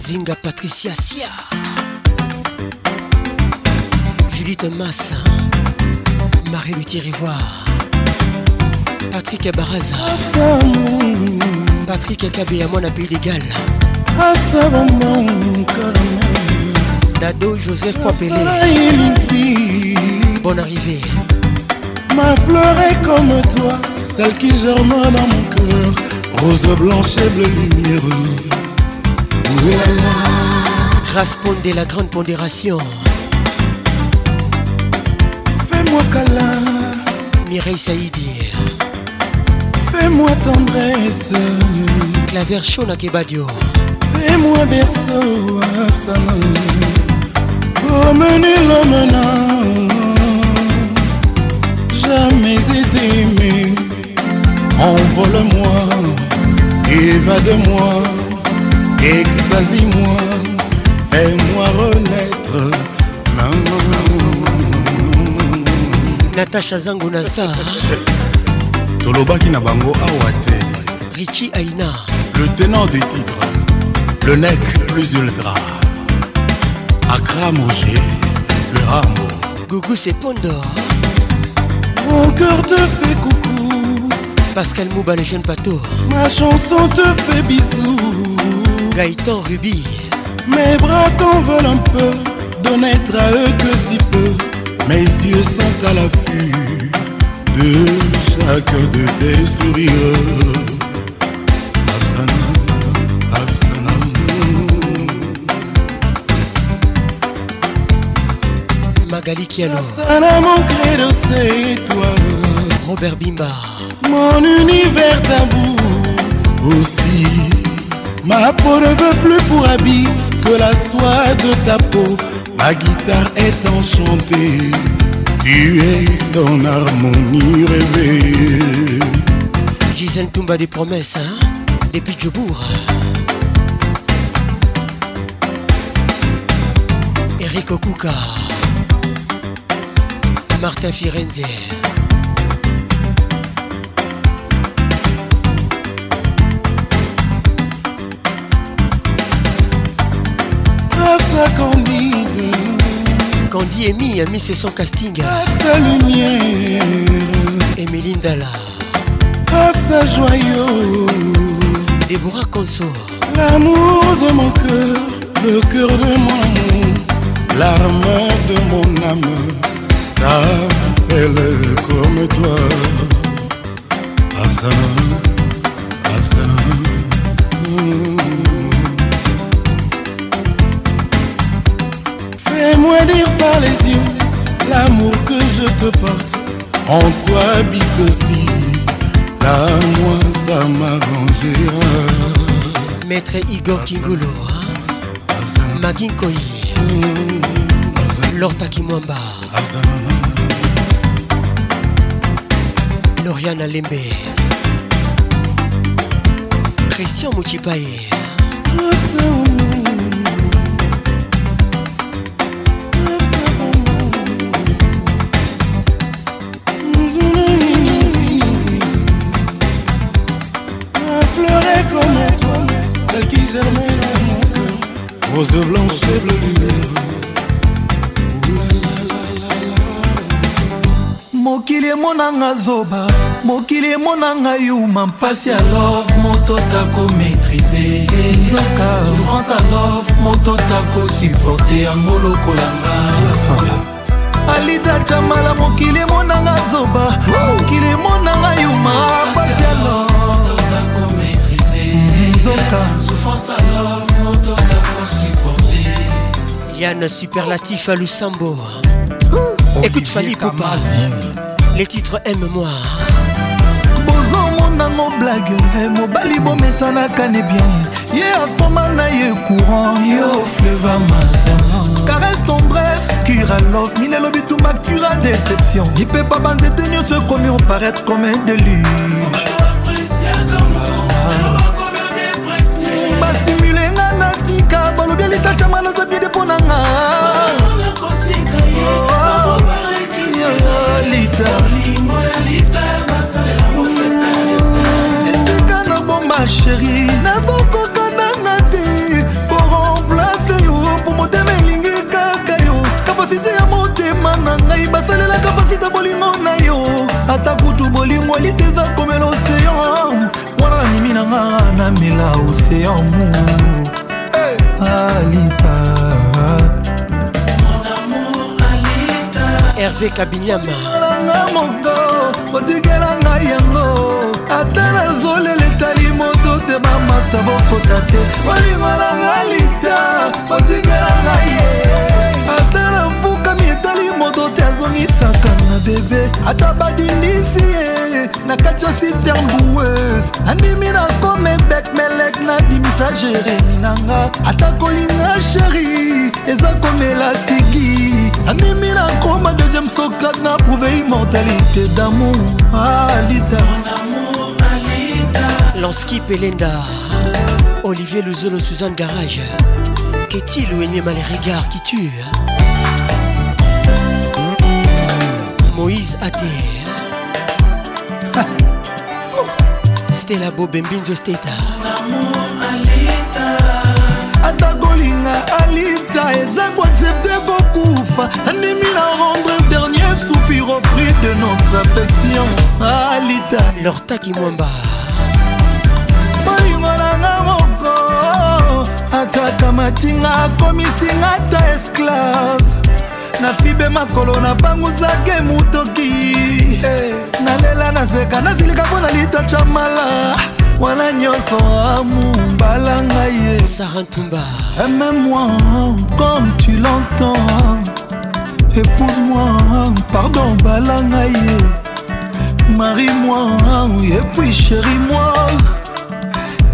[SPEAKER 2] Zinga Patricia Sia Judith Massa Marie-Luthier Ivoire Patrick Baraza Patrick Kabé à mon appel légal Dado Joseph Poipelé Bonne arrivée
[SPEAKER 36] M'a est comme toi Celle qui germe dans mon cœur Rose blanche et bleue lumière
[SPEAKER 2] de la grande pondération.
[SPEAKER 36] Fais-moi câlin.
[SPEAKER 2] Mireille Saïdi.
[SPEAKER 36] Fais-moi tendresse.
[SPEAKER 2] Claver Shona Kebadio.
[SPEAKER 36] Fais-moi berceau Absalom. Comme nul homme jamais été aimé. Envole-moi, évade-moi. Extasie-moi, fais-moi renaître.
[SPEAKER 2] natasha zango naza
[SPEAKER 37] tolobaki na bango awa te
[SPEAKER 2] richi aina
[SPEAKER 38] le tenant du titre le nec plus ultra akram roger le rambo
[SPEAKER 2] gougou c'est pondor
[SPEAKER 39] mon cœur te fait coucou
[SPEAKER 2] pascal mouba le jeune pato
[SPEAKER 39] ma chanson te fait bisous
[SPEAKER 2] Gaëtan Ruby
[SPEAKER 39] Mes bras t'en veulent un peu De à eux que si peu Mes yeux sont à l'affût De chacun de tes sourires Absana,
[SPEAKER 2] Magali Kialo
[SPEAKER 39] Absana mon credo c'est toi
[SPEAKER 2] Robert Bimba
[SPEAKER 39] Mon univers d'amour aussi Ma peau ne veut plus pour habit que la soie de ta peau. Ma guitare est enchantée, tu es en harmonie rêvée.
[SPEAKER 2] Gisèle à des promesses, hein des Djoubourg. Eric Okuka, Martin Firenze. Candy et a mis son casting
[SPEAKER 39] Sa lumière
[SPEAKER 2] Emeline Dalla
[SPEAKER 39] Sa joyau
[SPEAKER 2] Déborah Conso
[SPEAKER 39] L'amour de mon cœur Le cœur de mon amour L'arme de mon âme Ça, elle est comme toi Absana fais dire par les yeux l'amour que je te porte. En toi habite aussi, la moi ça m'arrangera.
[SPEAKER 2] Maître Igor qui Magin Koye, Lorta Kimwamba, Christian Mouchipaye.
[SPEAKER 40] Rose de blanche et bleu lumière mokili emonanga zoba mokili emonanga yuma mpasi ya love moto tako maîtrise nzoka souffrance a love moto tako supporte yango lokolanga alida jamala mokili emonanga zoba mokili emonanga yuma pasi ya love nzoka
[SPEAKER 2] souffrance a love moto tako Yann Superlatif à Lusambo. Écoute Fanny Poupa. Les titres Aime-moi.
[SPEAKER 41] nango blage mobali bomesanaka ne bien ye akoma na ye courant yo fleva mazama caresse tendresse cura love minelo bitumba cura déception lipepa banzete nyonso ekomi oparaître comme un déluge bastimulenga natika balobi alitacha mala zabi nanga oh, oh, esika nabomba sheri nazokoka nanga te po remplace yo po motema elingi kaka yo kapasite ya motema na ngai basalela kapasite bolingo na yo ata kutu bolingo elite eza komela oseyan wana nanimi nanga namela oseyan mu alita ah,
[SPEAKER 2] herve
[SPEAKER 41] kabinyama nanga moko otikela ngai yango ata nazolela etali moto te bamasta bokota te olingo nanga lita otikela ngai ye ata nafukami etali moto te azongisaka na bebe ata badindisi ye ye na kati ya siter mboueuse nandimi na komebek melek nabimisa jeremi nanga ata kolinga sheri eza komela siki nandimi na koma deuxième socrate na prouve immortalité damour
[SPEAKER 42] alita
[SPEAKER 2] lanski pelenda olivier luzolo suzanne garage qu'est-il ou aimé les regards qui tuent Moïse Athée stela bobembinzo steta
[SPEAKER 41] ata kolinga alita eza koaccepte kokufa andimi na rendre dernier soupir au prix de notre affection alita
[SPEAKER 2] lortaki mwamba
[SPEAKER 41] bolingo nanga moko akakamatinga akomisinga ata esclave nafibe makolo nabanguzake motoki Eh, nalela nazeka nazilika mpo na litacha mala wana nyonso amombala ngai
[SPEAKER 2] ye
[SPEAKER 41] sarantumba aime-moi comme tu l'entends épouse-moi pardon bala ngai ye marie-moi et puis chéri-moi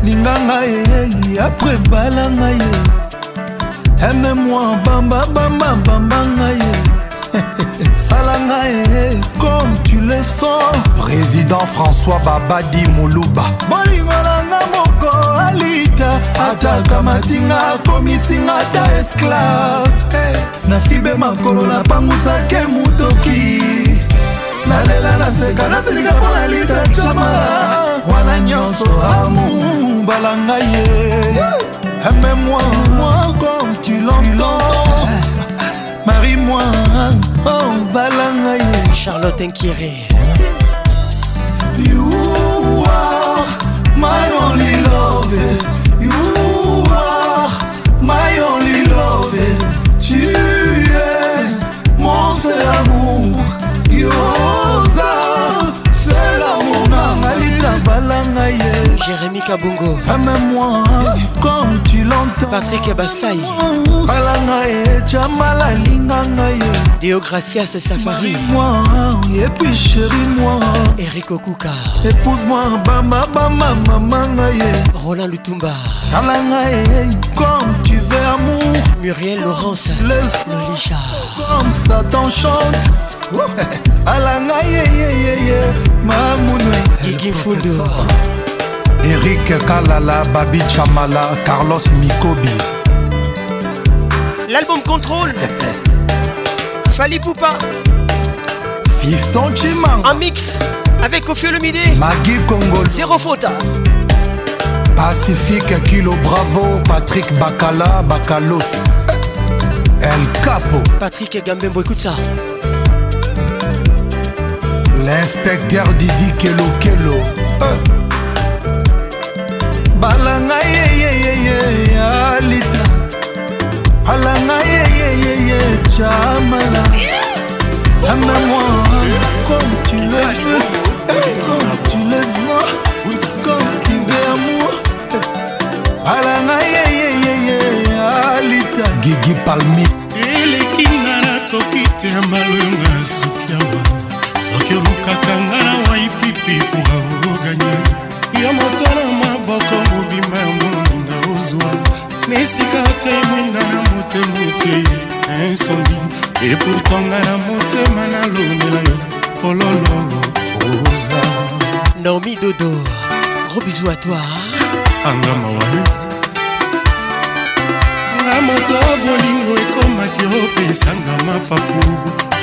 [SPEAKER 41] linga ngai après bala ngai ye aime-moi bamba bamba bamba ngai ye balangae comme tu le sens
[SPEAKER 38] président françois babadi moluba
[SPEAKER 41] bolingo nanga moko alita atakamatinga akomisinga ata esclave eh, nafibe makolo napangusake motoki nalela naseka nasilika mpo nalita cama wana nyonso amu balanga ye eh, aime-moi moi comme tu l'entends marie moi oh balanga ye
[SPEAKER 2] charlotte enkiri
[SPEAKER 43] you are my only love you are my only love tu es mon seul amour you are
[SPEAKER 2] Bassaï Jérémy Kabungo
[SPEAKER 41] Aime-moi comme tu l'entends
[SPEAKER 2] Patrick Bassaï
[SPEAKER 41] Balanga et Jamala Linganga Deo
[SPEAKER 2] Gracias Safari
[SPEAKER 41] Moi et puis chérie moi
[SPEAKER 2] Eric Okuka
[SPEAKER 41] Épouse-moi Bama Bama Mamanga Roland
[SPEAKER 2] Lutumba
[SPEAKER 41] Salanga comme tu veux amour
[SPEAKER 2] Muriel Laurence Laisse Lolisha
[SPEAKER 41] Comme ça t'enchante alanga yeyeyeye mamunwe
[SPEAKER 2] gigifudo
[SPEAKER 44] erik kalala babi chamala carlos mikobi
[SPEAKER 2] l'album contrôle fali poupa
[SPEAKER 45] fiston chiman
[SPEAKER 2] un mix avec ofiolomide
[SPEAKER 45] magi congo
[SPEAKER 2] zéro faute
[SPEAKER 44] pacifique kilo bravo patrick bakala bakalos el capo
[SPEAKER 2] patrick gambembo écoute ça
[SPEAKER 44] l'inspecteur Didi Kelo Kelo euh.
[SPEAKER 41] balanga ye alita balanga chamala amène-moi comme tu le veux comme tu le sens comme qui veut amour balanga alita
[SPEAKER 2] gigi palmi
[SPEAKER 46] te bakanga na waipipi kuhaoganya yo moto na maboko mobima ya moninga ozwa na esika te mwinda na motema otie insombi eportanga na motema nalonela yo pololo rosa naomi
[SPEAKER 2] dodo gros bisou à toi
[SPEAKER 47] angama wa nga moto bolingo ekomaki opesanga mapapu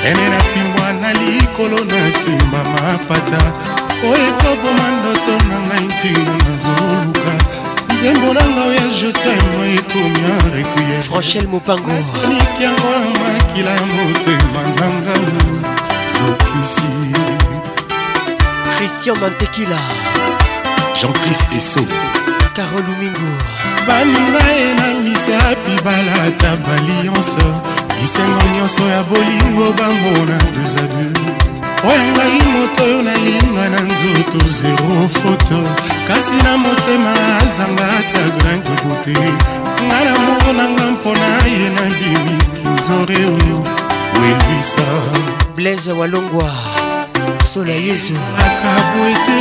[SPEAKER 47] ene napimbwa na likolo na nsima mapata oyo ekoboma ndoto na ngai ntina nazoluka nzembo na ngai oya jetemo ekomi arequier rochel mopango asaniki yango na makila motema na ngau sokisi
[SPEAKER 2] christian mantekila
[SPEAKER 38] jean-chris eso carol
[SPEAKER 2] umingo
[SPEAKER 47] baninga ye na misa api balata balionse lisengo nyonso ya bolingo bambona deux a deux oyo ngai moto oyo nalinga na nzoto zero foto kasi na motema azangaka grain kokote nga na moro na nga mpona ye nandimi kinzore oyo welwisa blaise walongwa
[SPEAKER 2] sola
[SPEAKER 47] yezu akabo ete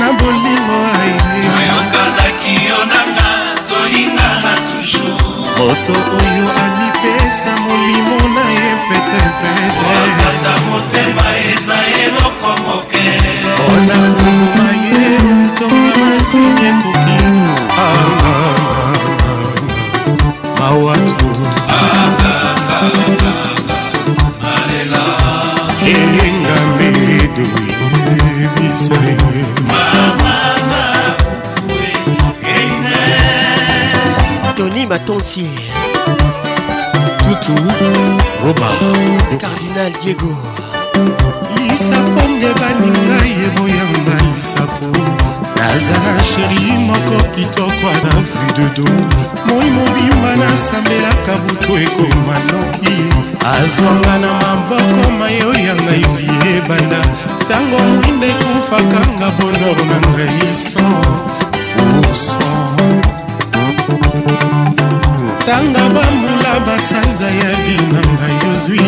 [SPEAKER 47] na bolingo aye toyokandaki yo nanga tolingana toujours moto oyo amipesa molimo na ye petepete motema eza eloko moke mpona koluba ye ntonga masini ekoki mawatu eyenga medo ebisa
[SPEAKER 2] Matantier Toutou Robert Cardinal
[SPEAKER 47] Diego lisafo nge baninga yebo yanga
[SPEAKER 2] lisafo nazala sheri moko kitoko na vu de do moi mobimba nasambelaka butu
[SPEAKER 47] ekoma noki azwanga na maboko mayo ya ngai vi ebanda ntango mwinde ekufakanga bonor na ngai so urso tanga bambula basanza ya binanga yozwi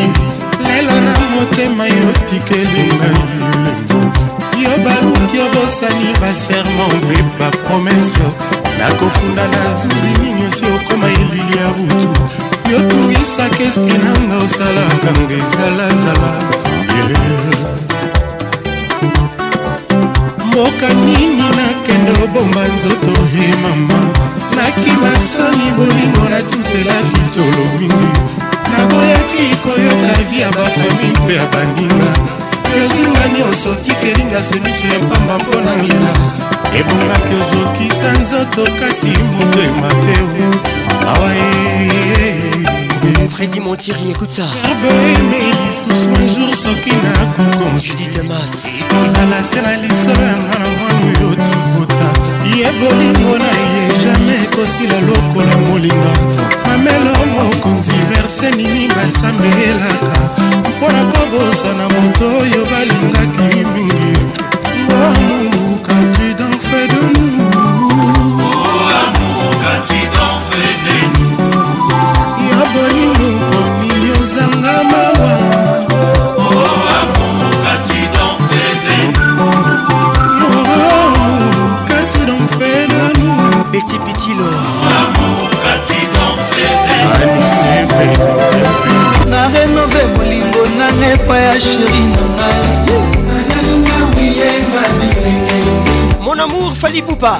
[SPEAKER 47] lelo na motema yotikelinga yo baluki obosani baserma mpe bapromese nakofunda na zuzi nini osi okoma elili ya butu yotungisaka espri nanga osalaka nga ezalazala mboka nini nakende obomba nzoto he mama nakima soni bolingo natutelaki tolo mingi naboyaki koyoka vi ya bafami mpe ya baninga ezinga nyonso tikelinga semiso ya pamba mpona ngina ebongaki ozokisa nzoto kasi motema te awa e,
[SPEAKER 2] e, e, Freddy Montiri, écoute ça. Judith Mas.
[SPEAKER 47] ye bolingo na ye jamai ekosila lokola molinga mamelo mokonzi verse nini basambelaka mpo na kobosana moto oyo balingaki mingi ngomukati dans fe de nous
[SPEAKER 2] na renove molingo nanga epai ya sheri nanga mon amour fali pupa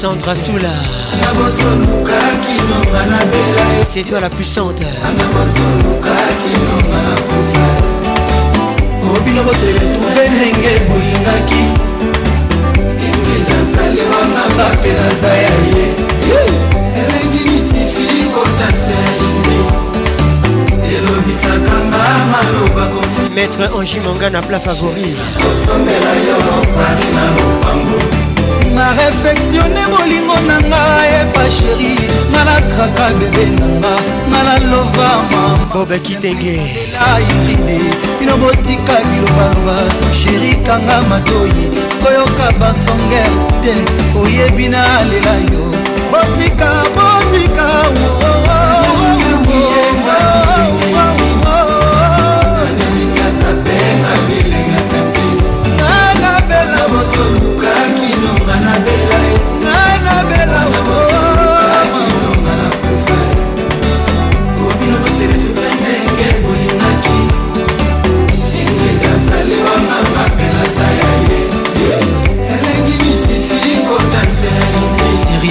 [SPEAKER 2] sandra soula c'est toi la puissante
[SPEAKER 48] obino boseletrouve ndenge bolingaki ndenge nazalewanga mbape naza ya ye
[SPEAKER 2] orientation elobisaka nga maloba maître angimonga na pla favori kosomela yo pari na lopango na reflexione bolingo
[SPEAKER 49] na nga epa eh, sheri nalakraka bebe na nga nalalovama bobekitengelairide bino botika bilobaloba sheri kanga matoi koyoka basonger te oyebi na lela yo botika botika wo oh,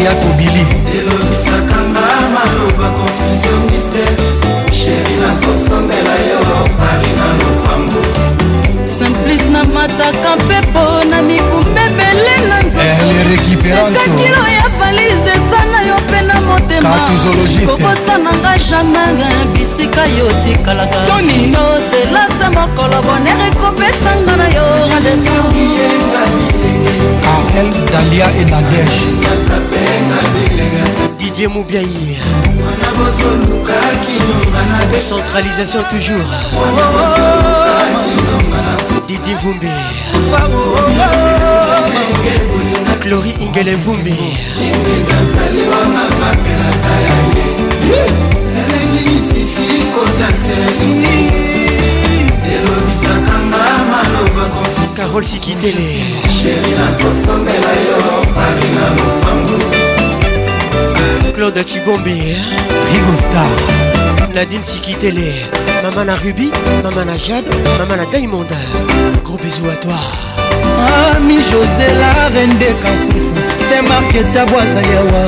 [SPEAKER 2] ya kobili
[SPEAKER 48] elomisakanga maloba illusionniste sheri nakosomela
[SPEAKER 49] yo pari na lopango simplice namataka mpepo na mikumba ebele na nzetosekakilo ya valise esala yo mpe na motema kokosana nga jamai bisika yo tikalaka toselase mokolo bonere ekopesanga na yo
[SPEAKER 2] Karel, Dalia et Nadège. Didier Moubiaï. Centralisation toujours Didi Vumbi Chlori Ingele Vumbi Carole Sikindele Chéri na kosomela yo pari na lopango Claude Chibombi Rigo Star Nadine Sikitele Maman na Ruby Maman na Jade Maman na Diamond Gros bisous à toi
[SPEAKER 50] Ami José la reine des Kafoufou C'est marqué Taboisa Yawa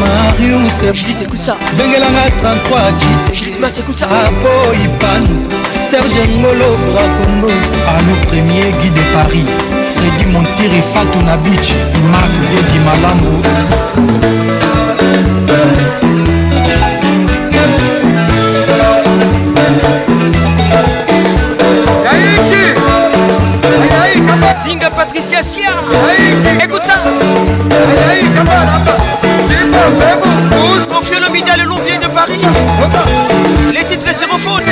[SPEAKER 50] Marius
[SPEAKER 2] Julie t'écoute ça
[SPEAKER 50] Bengelanga 33 Jité
[SPEAKER 2] Julie Mas écoute ça
[SPEAKER 50] Apo Ipano Serge Ngolo Bracongo Allô
[SPEAKER 38] ah, premier Guy de Paris Freddy Montir et Fatou Nabich Marc Dedi Malambo
[SPEAKER 2] Patricia Sia. Écoute ça.
[SPEAKER 51] Confieux le Midal
[SPEAKER 2] le l'ombier de Paris. Les titres zéro faute.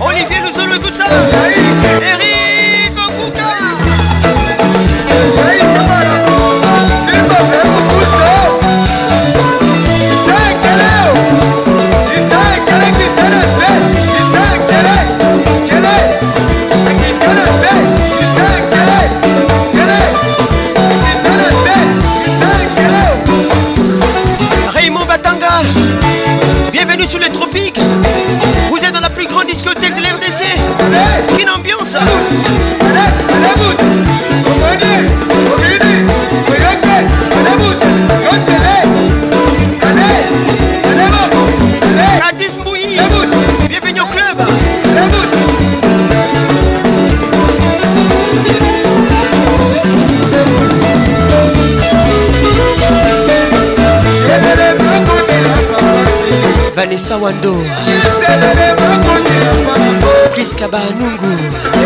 [SPEAKER 2] Olivier vanessa wando priska banungu eh,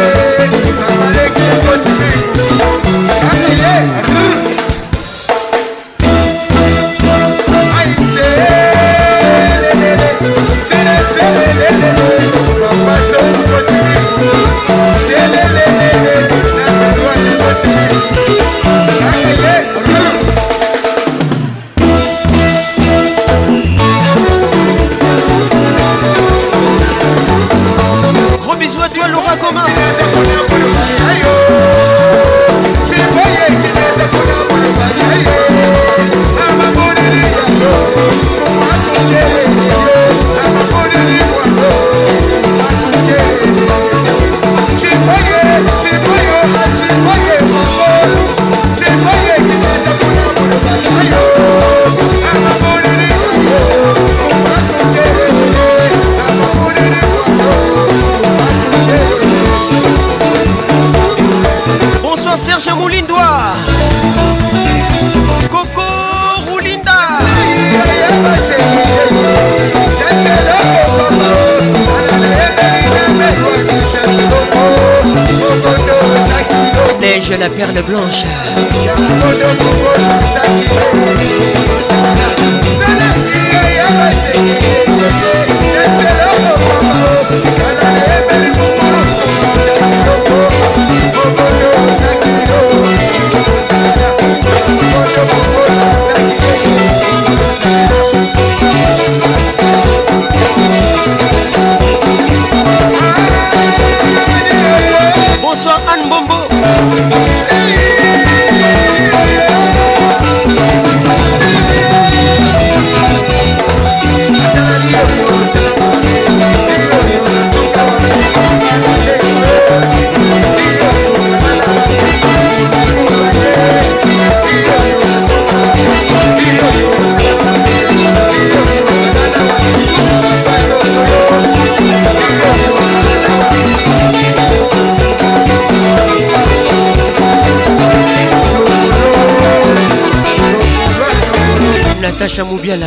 [SPEAKER 2] Natacha Moubiala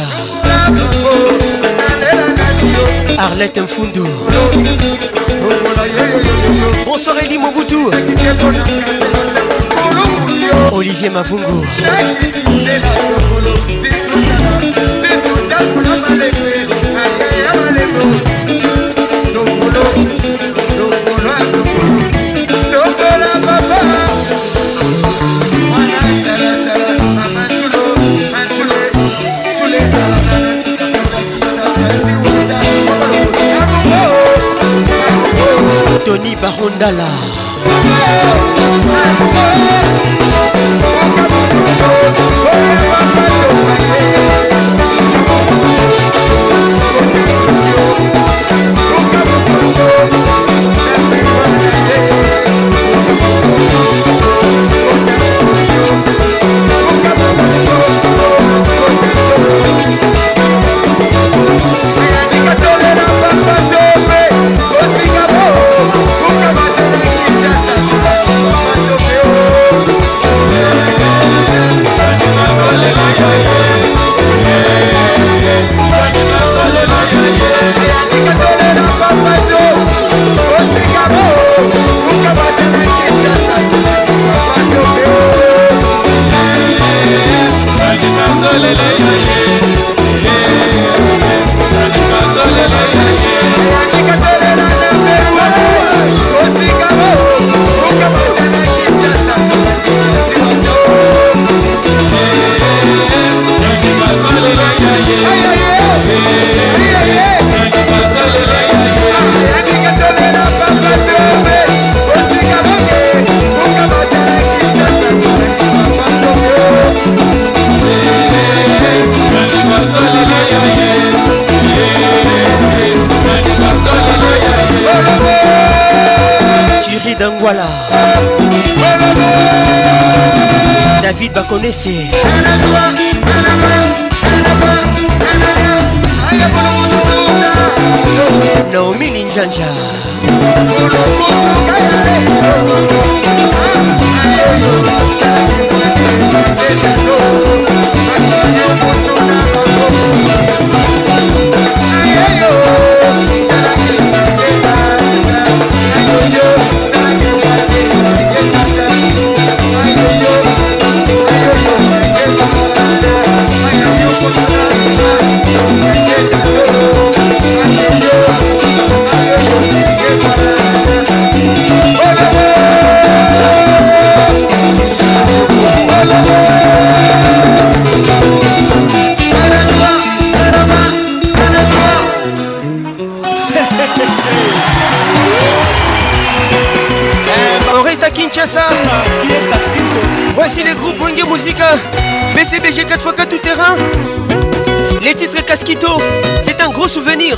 [SPEAKER 2] Arlette Mfundu Bonsoir Elie Mobutu Olivier Mavungu barondala david angwala david bakonese naomi linjanja Yeah, yeah.
[SPEAKER 51] musique BCBG 4x4 tout terrain. Les titres Casquito, c'est un gros souvenir.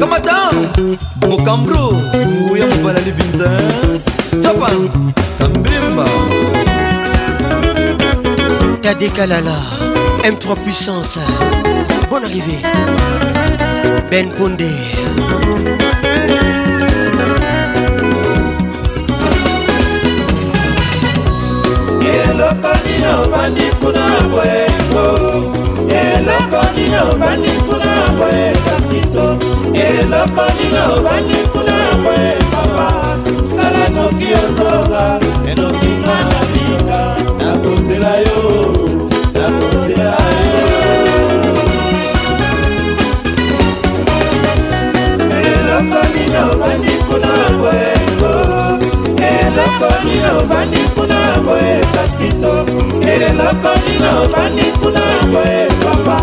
[SPEAKER 51] kamata mokambro nguya mobala libinza tapa kambimba tadekalala m3 puissance bonne arrivée ben pondé eloko nino bandi kuna boyeko eloko nino bandi kuna boye kasito eloko nino bandi kuna boye papa sala noki ozonga enokinga na bika nakozela yo nakozela yo
[SPEAKER 52] eloko nino bandi kuna boye eloko nino obandi kuna yango e baskito eloko nino obandi kuna yango e papa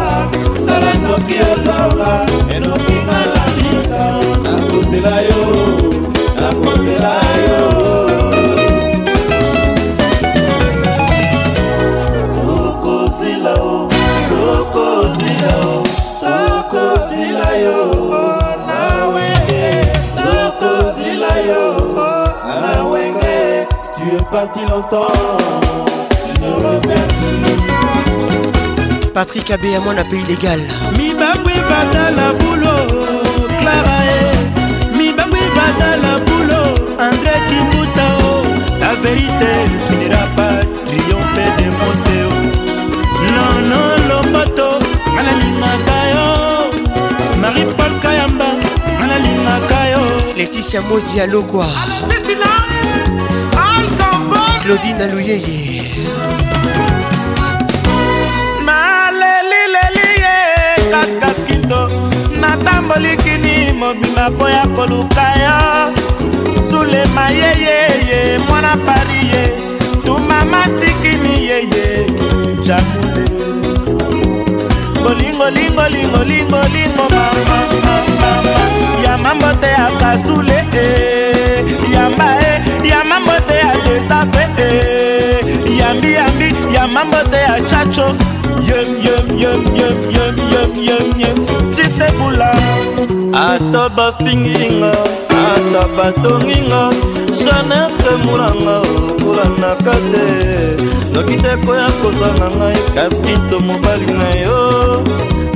[SPEAKER 52] sala noki ozonga enoki malala
[SPEAKER 51] patrick abe ya mwana pays légal mibangwi batala bulo
[SPEAKER 53] clara e mibangwi batala bulo andré kimbuta o la vérité finira pas triomphe de moseo nono lombato nganalingaka yo marie paul kayamba nganalingaka yo
[SPEAKER 51] leticia mozi
[SPEAKER 53] alokwa
[SPEAKER 51] claudine aluyeye
[SPEAKER 54] tokolikini mobima mpo ya koluka yo sulema yeyeye mwana pari ye tumama sikini yeye jakule kolingolingolingolingolingo ya mambo te ya kasule e. yamba e ya mambo te ya desape yambiyambi e. ya mambo te ya chacho yemye jisekola
[SPEAKER 55] ata bafinginga ata batonginga janete molanga okolanaka te noki te koya kozanga ngai kaskito mobali na yo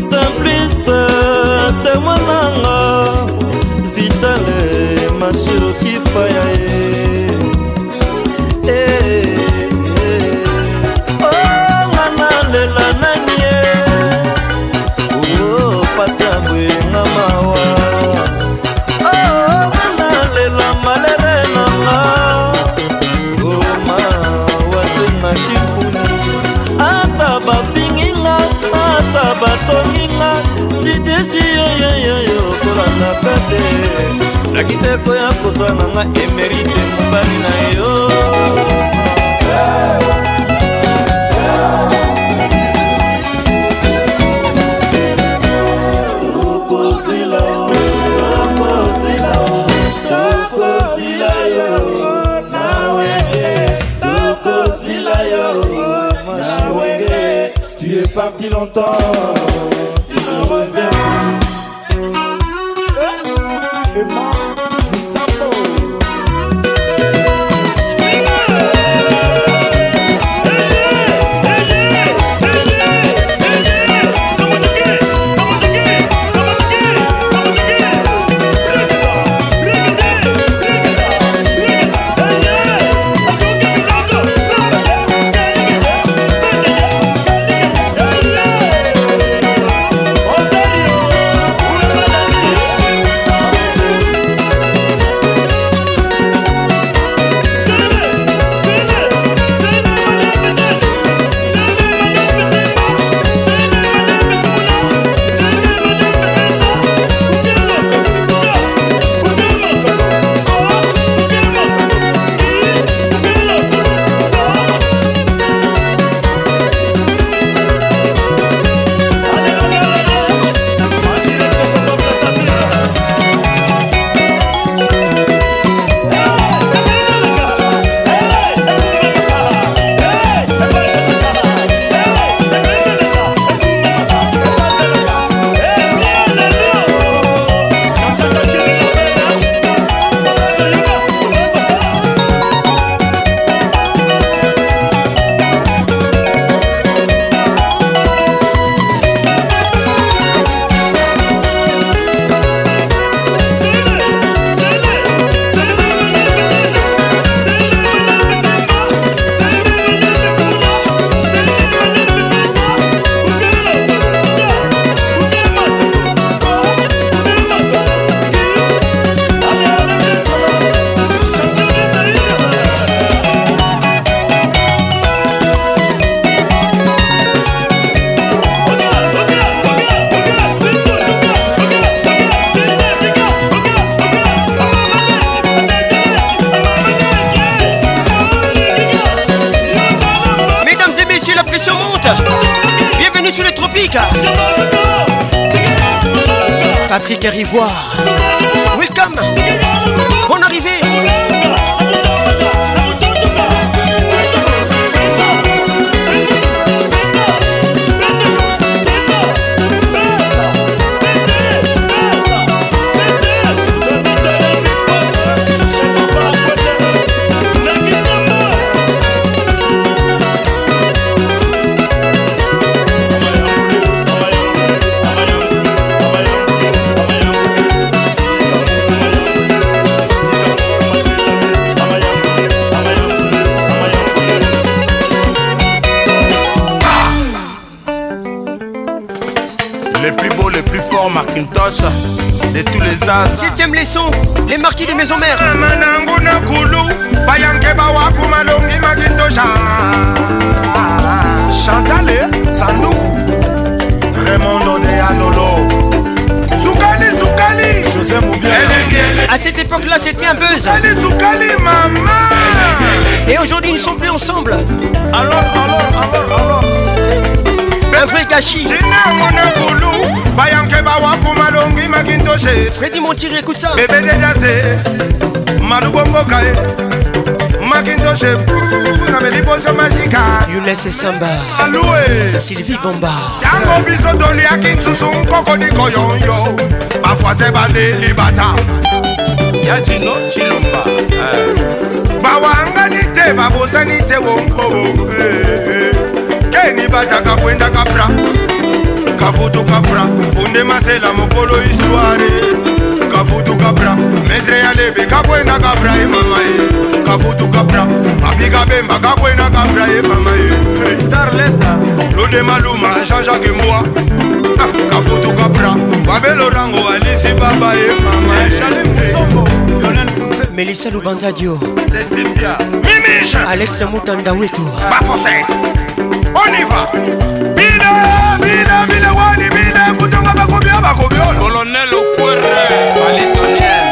[SPEAKER 55] simplice temwananga vitale mashirokifa ya ye ndeko ya kozanga nga emerite mobali na yo Parti longtemps
[SPEAKER 56] toche de tous les as.
[SPEAKER 51] Septième leçon, les marquis des
[SPEAKER 57] maisons mères. Mananguna Kulu, Bayanke Bawa Kumalongi Magintosha.
[SPEAKER 51] Chantal Sanouk, Raymond Deanolo. Zoukali Zoukali, José À cette époque-là, c'était un buzz. Zoukali Zoukali, maman. Et aujourd'hui, ils ne sont plus ensemble. Alors, alors, alors, alors. Africachi
[SPEAKER 58] bayanke bawaku malongi makintoshe
[SPEAKER 51] fredi montiri écoute ça
[SPEAKER 58] bébé dedase malubongoka e makintoshe nameliboso magika
[SPEAKER 51] yunese samba alue sylvie bomba
[SPEAKER 59] yango biso toliaki nsusu nkokodiko yoyo bafoise baleli bata ya jino cilomba bawangani te babosani te wonkoo eh, eh. enibataka kwenda kapra kafutu kapra funde masela mokolo histware kafutu kapra metre ya lebe kakwenda kapra ye mama ye kafutu kapra papi kabemba kakwenda kapra ye mama ye starleta lode maluma jean-jacque mbwa ah, kafutu kapra babelorango alisi baba ye mama e. melisa lubanza dio mimisha alexe mutandawetu bafoseto on y va Bina, bina, bina, wani, bina Kutonga bakubia, bakubia Colonel Okwere, Valitonienne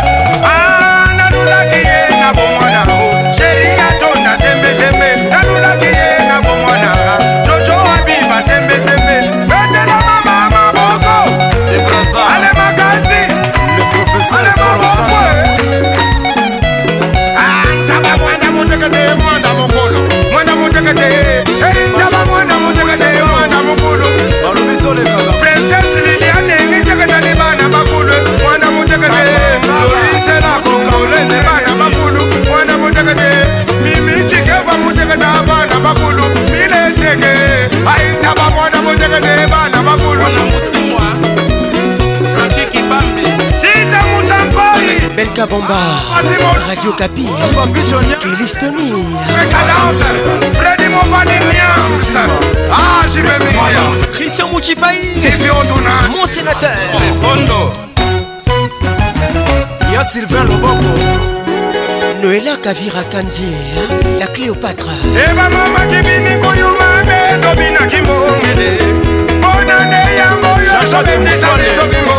[SPEAKER 60] Isabelle Kabamba Radio Capi
[SPEAKER 51] Elistoni Freddy Ah j'y vais venir Christian Mouchipaï Mon sénateur
[SPEAKER 60] Fondo Y'a Sylvain Loboko noela kavira kanzi hein, la Et cléopatre ebamama eh ben, kibini koyuma be tobinaki mbongede mpo na nde yango yo tobimisa
[SPEAKER 61] lizobimbo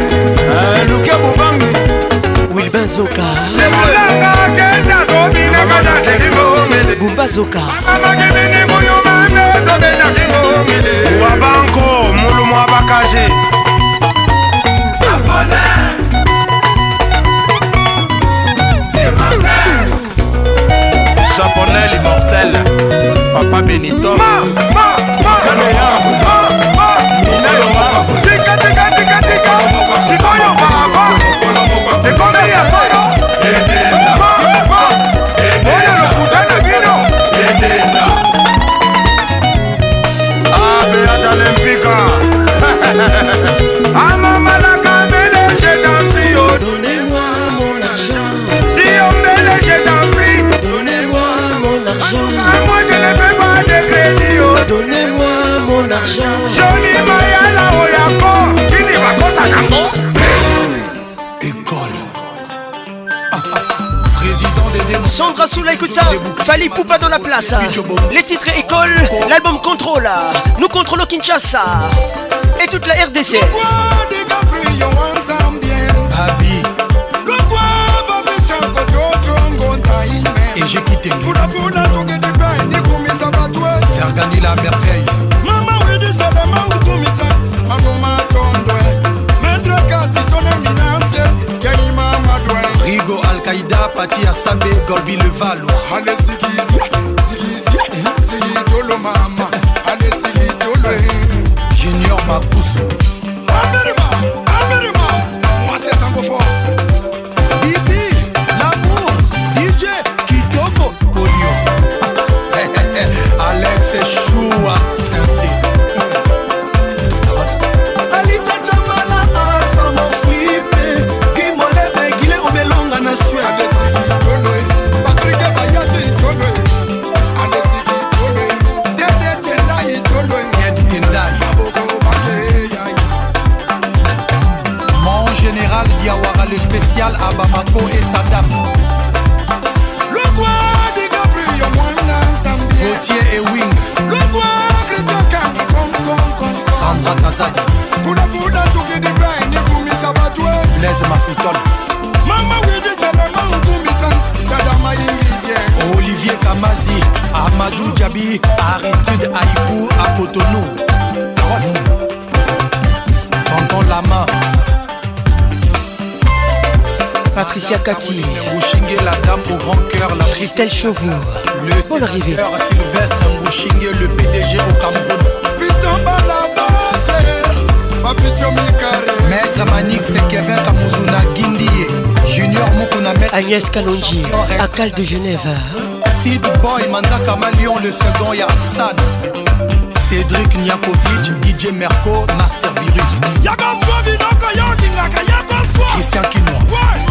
[SPEAKER 62] luke bobangi wilbenzoka bumbazoka wabanko
[SPEAKER 56] mulumu abakazi japonais l'immortel papa benito ma, ma, ma, ma, ma, ma, ma,
[SPEAKER 62] ma, ma, sikoyo balaba ekomi ya solo
[SPEAKER 51] Sandra Soula, écoute ça. Fali Poupa dans la place. Les titres École, l'album Contrôle. Nous contrôlons Kinshasa et toute la RDC.
[SPEAKER 62] Et j'ai quitté. Faire gagner
[SPEAKER 56] la pati ya sambe gorbi levalo ale sikisi
[SPEAKER 62] sikisi sikitolo mama ale sikitolo junior mako
[SPEAKER 56] le spécial à Bamako et sa
[SPEAKER 62] dame. Le roi de Gabriel Mwana Zambie.
[SPEAKER 56] Gauthier et Wing. Le roi Christian Kanga Sandra Kazadi. Fouda
[SPEAKER 62] Fouda Tuki de Brian Yekumi Sabatwe. Blaise
[SPEAKER 56] Mafiton.
[SPEAKER 62] Mama Widi Salama Ugumisan. Dada Mayingi.
[SPEAKER 56] Olivier Kamazi. Amadou Djabi. Aristide Aïkou à Cotonou. Tonton
[SPEAKER 51] Lama. Patricia Kati la dame au grand cœur la Christelle Chauveau
[SPEAKER 56] le
[SPEAKER 51] Paul Rivet Sylvestre
[SPEAKER 56] Mbouchingue le PDG au Cameroun Piston Balabase Papitio Mikare Maître Manik c'est Kevin Kamuzuna Guindie Junior
[SPEAKER 51] Mukuna Maître Agnès Kalonji Akal de Genève
[SPEAKER 56] Sid Boy Manzaka Malion le second ya Afsan Cédric Niakovic DJ Merco Master Virus Yagaswa Vinaka Yandingaka Yagaswa Christian Kinois ouais.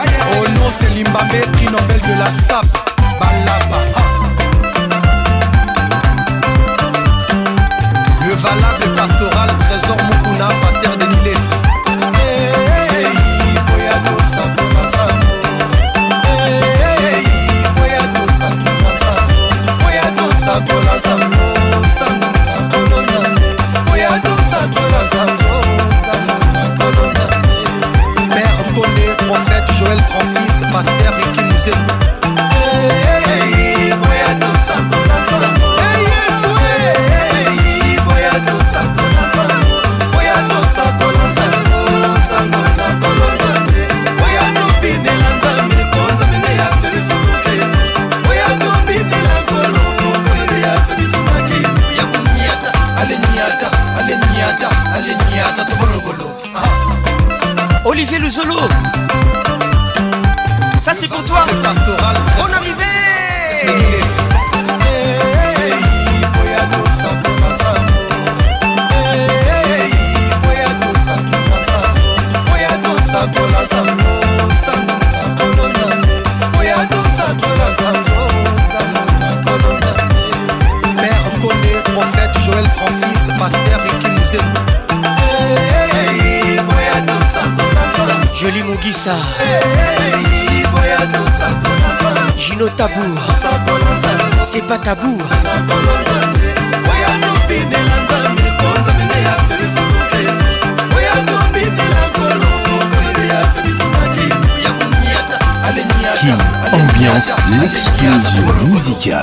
[SPEAKER 56] Oh non, c'est Limbabé, prix Nobel de la SAP. Balaba. Ah. Le valable pastoral.
[SPEAKER 62] tabou c'est pas tabou King
[SPEAKER 56] Ambiance, l'explosion musicale.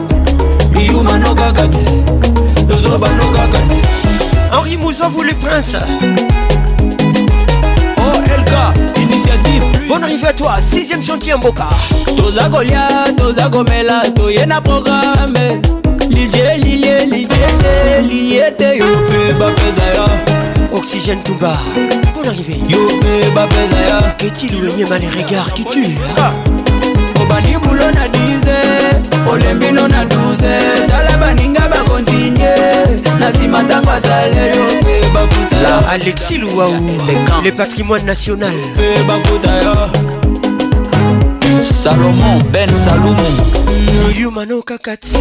[SPEAKER 51] yuma nokaka te tozoloba nokaka te henri mouzavu le prince
[SPEAKER 56] olk oh, initiative
[SPEAKER 51] bonne arrivée à toi 6e chantier mboka
[SPEAKER 57] toza kolia toza
[SPEAKER 56] komela
[SPEAKER 57] toye na
[SPEAKER 56] programme lilie lilie lilie te lilie te yo mpe bapeza ya
[SPEAKER 51] oxygène tumba bonne arrivée yo mpe bapeza ya est-il
[SPEAKER 56] le niem les regards qui tue ah. bandi bulo na 10 olembino na 12 tala baninga bakontinye na nsima ntango asaleyo mpe bafuta la alexi
[SPEAKER 51] louaou le patrimoine national mpe bafuta yo
[SPEAKER 56] salomon ben salomo
[SPEAKER 51] yumano kakati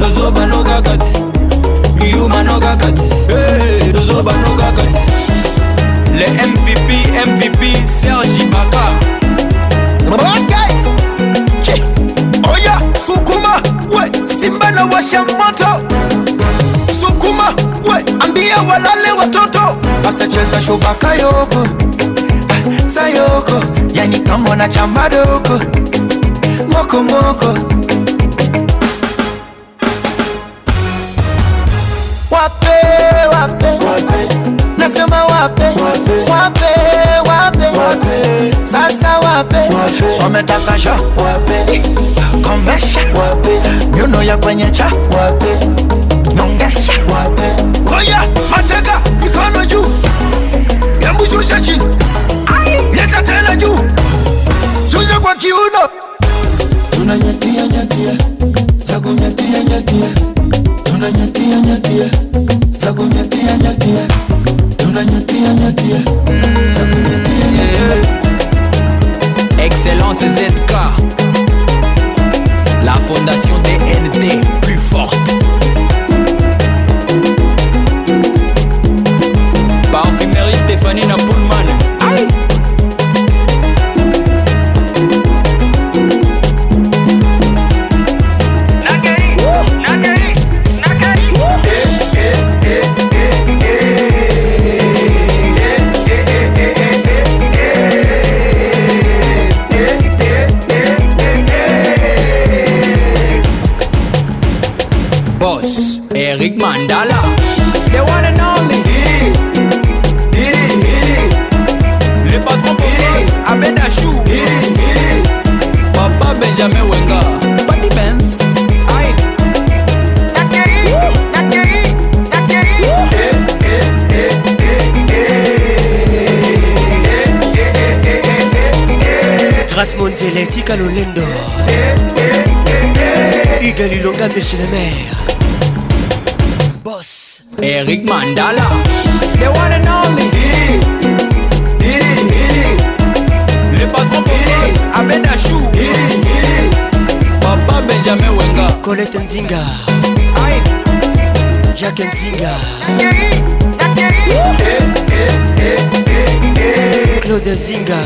[SPEAKER 56] nozobano kakati yumano kakati nozobano kakati le mvp mvp sergi baka okay.
[SPEAKER 51] oya sukuma we simba na washa moto sukuma we ambia walale watoto asacheza
[SPEAKER 56] shubaka yoko ah, sayoko yani kamona na chamba doko wape wape, wape. wape wape, wape wape sasa wape, wape. wape komesha eh, wape nyuno ya kwenye cha wape Pascal Olendo Hugues Lilonga Monsieur le maire Boss Eric Mandala The one and only Le patron Popos Abed Achou Papa Benjamin Wenga Colette Nzinga Jack Nzinga Claude Nzinga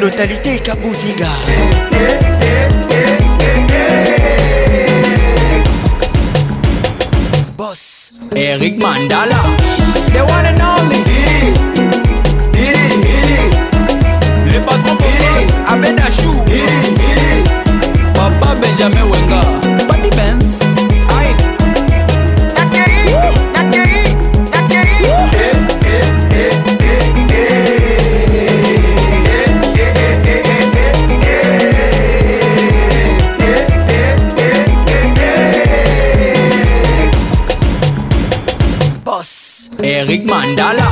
[SPEAKER 56] totalité kabuzinga boss eric mandala the one and only Didi. Didi. Didi. le patron Didi. abedachou Didi. Didi. papa benjamin wenga Eric Mandala.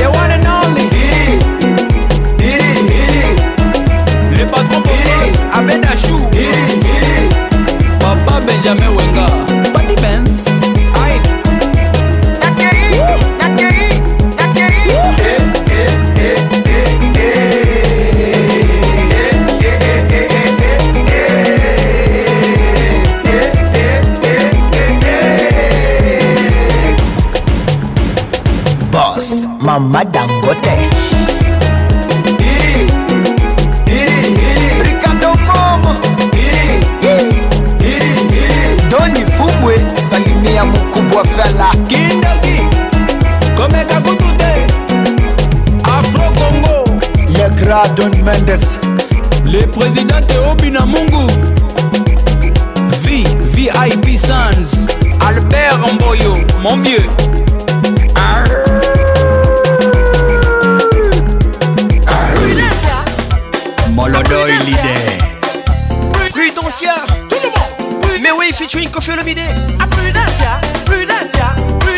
[SPEAKER 56] The one and only. Diddy, Diddy, Diddy. Le Diddy, Diddy. Papa Benjamin Wenga. Buddy Benz. kote iri iri iri rikando momo iri iri iri doni fumwe salimia mkubwa fela kindagi komeka kutute afro congo le grand don mendes le président teobina mungu v vip sans albert mboyo mon vieux Olodoili Day. Prudencia, tout le
[SPEAKER 51] monde. Mais oui, featuring Kofi Olomide. Prudencia, ah, Prudencia, Prudencia.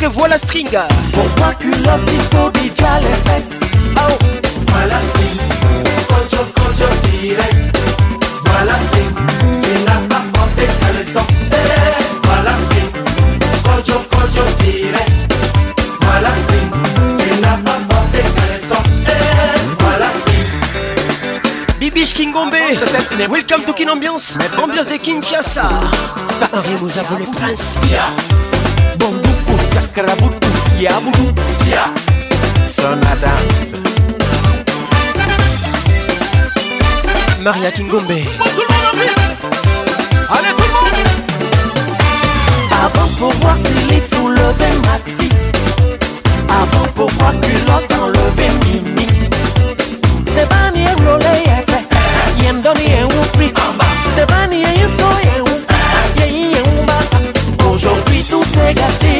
[SPEAKER 51] titre voilà string.
[SPEAKER 62] Pour toi
[SPEAKER 51] que l'homme il
[SPEAKER 62] faut déjà les fesses. Ah oh. Voilà string, kojo kojo direct. Voilà string, tu n'as pas porté qu'à leçon sang. Voilà string, kojo kojo direct. Voilà string, tu n'as pas porté qu'à le sang. Voilà string. Bibiche
[SPEAKER 51] Kingombe, welcome to Kin Ambiance, ambiance de Kinshasa. Henri
[SPEAKER 56] vous a le prince. Yeah
[SPEAKER 51] craboutousia, boudoutousia, sonne la danse. Maria Kingombe. Bon, tout le monde en
[SPEAKER 62] Allez, tout le monde Avant pour voir Philippe soulever Maxi. Avant pour voir culotte enlever Mimi. Te bani e role e fe. Yem doni e un free. Te bani e yuso e un. Ye yi e un basa. Aujourd'hui tout s'est gâté.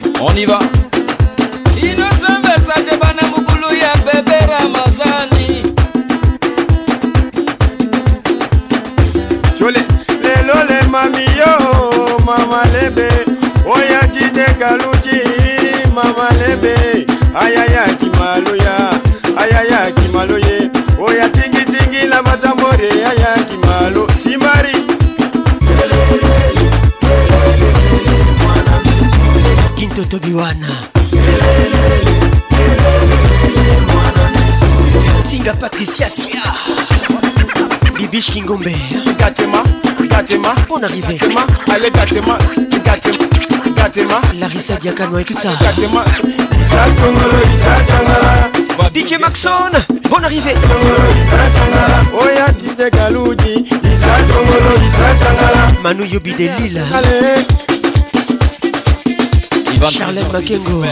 [SPEAKER 56] on y va. Innocent Versace, Banamoukoulou, Yabbe, Berama.
[SPEAKER 51] Patricia Sia Bibiche Kingombe
[SPEAKER 56] Gatema Gatema Bonne arrivée Gatema Allez Gatema Gatema Gatema Larissa Diakano
[SPEAKER 51] écoute ça Gatema
[SPEAKER 62] DJ Maxon
[SPEAKER 51] Bonne
[SPEAKER 62] arrivée Oya Tite Galoudi Isa Tongolo Isa Tangala Manu Yobi
[SPEAKER 51] de Lille Charlène Makengo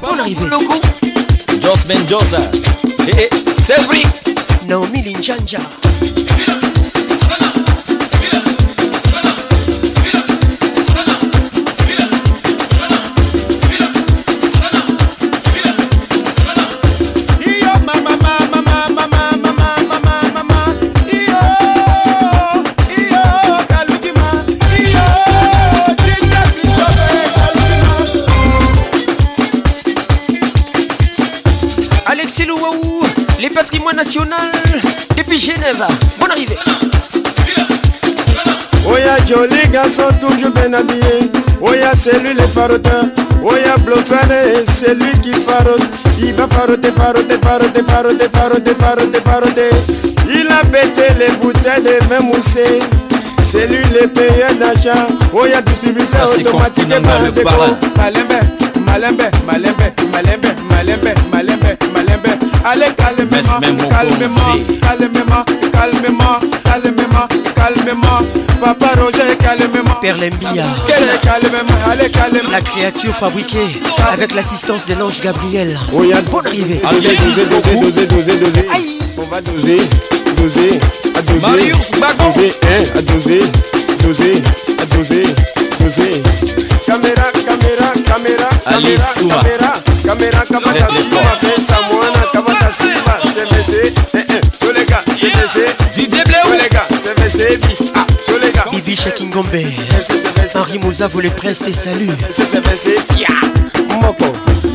[SPEAKER 51] Bonne arrivée Jos Ben
[SPEAKER 56] Joseph Selvi Naomi
[SPEAKER 51] Linjanja national depuis Genève. Bonne arrivée.
[SPEAKER 62] Oya joli garçon toujours bien habillé. Oya c'est lui le faroteur. Oya bluffer c'est lui qui farote. Il va faroter, faroter, faroter, faroter, faroter, faroter, faroter. Il a bêté les bouteilles de même moussé. C'est lui le payeur d'argent. Oya distributeur automatique de Malembe, malembe, malembe, malembe, malembe, malembe, malembe. Allez, calmez-moi,
[SPEAKER 56] calmez-moi, calmez-moi,
[SPEAKER 62] calmez-moi, calmez-moi, calmez-moi. Papa Roger, calmez-moi. Père Allez,
[SPEAKER 51] La
[SPEAKER 62] créature
[SPEAKER 51] fabriquée avec l'assistance de l'ange Gabriel. Oh,
[SPEAKER 56] bonne arrivée. Allez, doser, doser, doser, doser, doser. On va doser, doser, à doser. Marius Doser, hein, doser, doser, doser, doser. Caméra, caméra, caméra, caméra, caméra, caméra, caméra, caméra, caméra, caméra, tous les gars, CVC, Didier Bleu, tous les gars, CVC, bis, ah, tous
[SPEAKER 51] les gars,
[SPEAKER 56] Bibi Shakingombe,
[SPEAKER 51] Henri Mouza vous les presse des saluts, CVC, ya, Moko,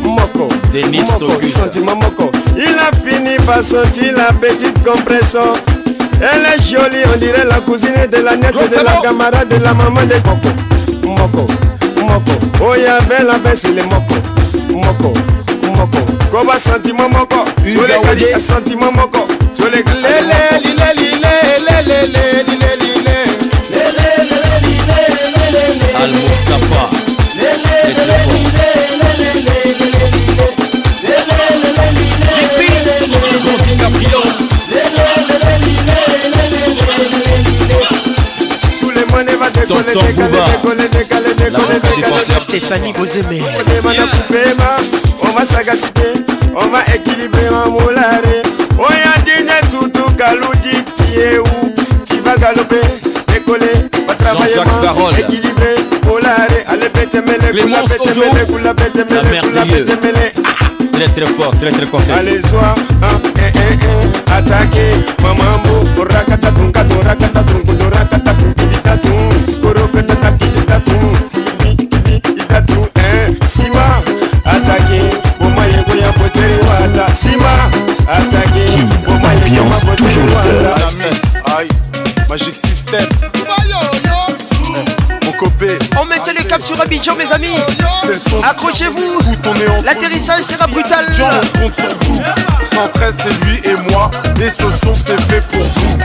[SPEAKER 56] Moko, Denis Moko, sentiment Moko, il a fini par sentir la petite compression. Elle est jolie, on dirait la cousine de la nièce de la camarade de la maman de Coco. Moko, Moko, oh y'avait la baisse, il est Moko, Moko, Moko. koba sentiment moko toleka di sentiment moko toleka
[SPEAKER 62] lele lile lile lele lile lile lile lele lile lile lile al mustafa Stéphanie aimez. On va équilibrer on galoper, va Équilibrer, Allez pète mêlée, coula pète mêlée, coula pète Très très
[SPEAKER 56] fort,
[SPEAKER 62] très
[SPEAKER 56] très Allez
[SPEAKER 62] hein, hein, hein, attaquer
[SPEAKER 51] sur Abidjan, mes amis. Accrochez-vous. L'atterrissage sera brutal. on
[SPEAKER 56] compte sur vous. 113, c'est lui et moi. Et ce son, c'est fait pour vous.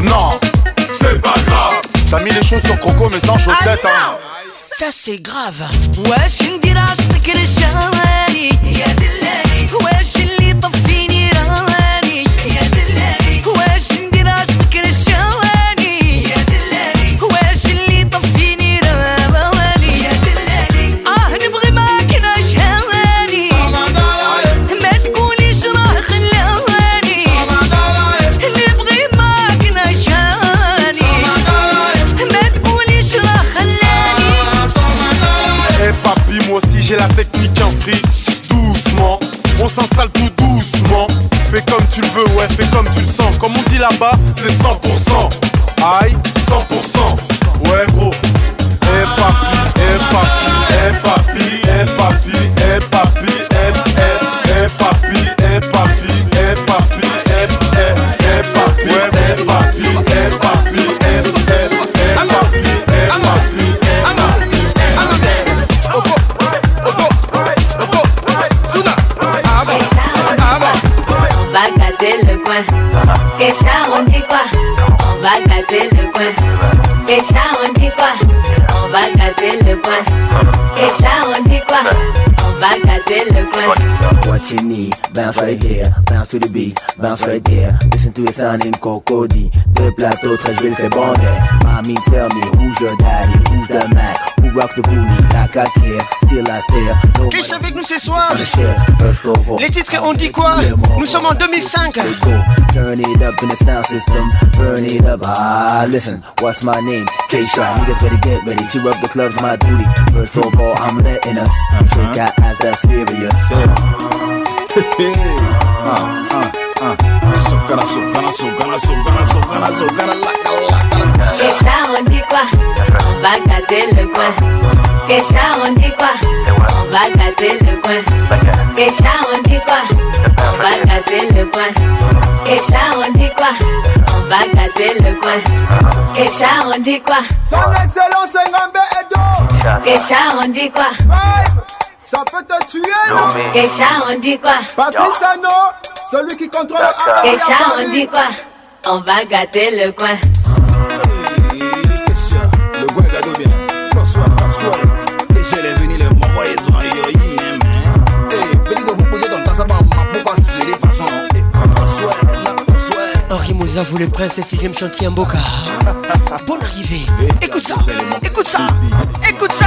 [SPEAKER 56] non C'est pas grave T'as mis les choses sur croco mais sans chaussettes ah, hein. non,
[SPEAKER 51] Ça c'est grave Wesh une ne t'es
[SPEAKER 62] que les chameli Yes
[SPEAKER 63] what Bounce right here, bounce to the beat, bounce right here Listen to the sound in Cocody. Deux plateaux, très villes, c'est bon. Mommy, tell me who's your daddy, who's the man, who rocks the booty, like I care. Still I stare.
[SPEAKER 51] No avec nous ce soir. Les titres ont dit quoi Nous sommes en 2005.
[SPEAKER 63] Turn it up in the sound system, burn it up. Ah, listen, what's my name? Keisha. Niggas better get ready, cheer up the club's my duty. First of all, I'm letting us shake uh-huh. our ass, that's serious. Uh-huh uh, on
[SPEAKER 64] dit quoi On va casser le coin. Qu'est-ce on dit quoi On va le coin. on dit quoi On va casser le coin. Qu'est-ce on dit quoi On va le coin. on dit quoi
[SPEAKER 65] Son excellence
[SPEAKER 64] on dit quoi
[SPEAKER 65] ça peut te tuer, non?
[SPEAKER 64] ça on dit quoi?
[SPEAKER 65] Papi Sano, celui qui contrôle
[SPEAKER 64] le Et ça on dit quoi? On va gâter le coin.
[SPEAKER 66] Kécha, le coin est là, bien. Bonsoir, bonsoir. Et j'ai l'événement, mon royaume, il est au Eh, je vais vous poser dans le tas à maman pour passer les passants. Bonsoir, mon ami, mon soin.
[SPEAKER 51] Henri Mouza, vous le prince, c'est le sixième chantier en boca. Bonne arrivée. Écoute ça, écoute ça, écoute ça.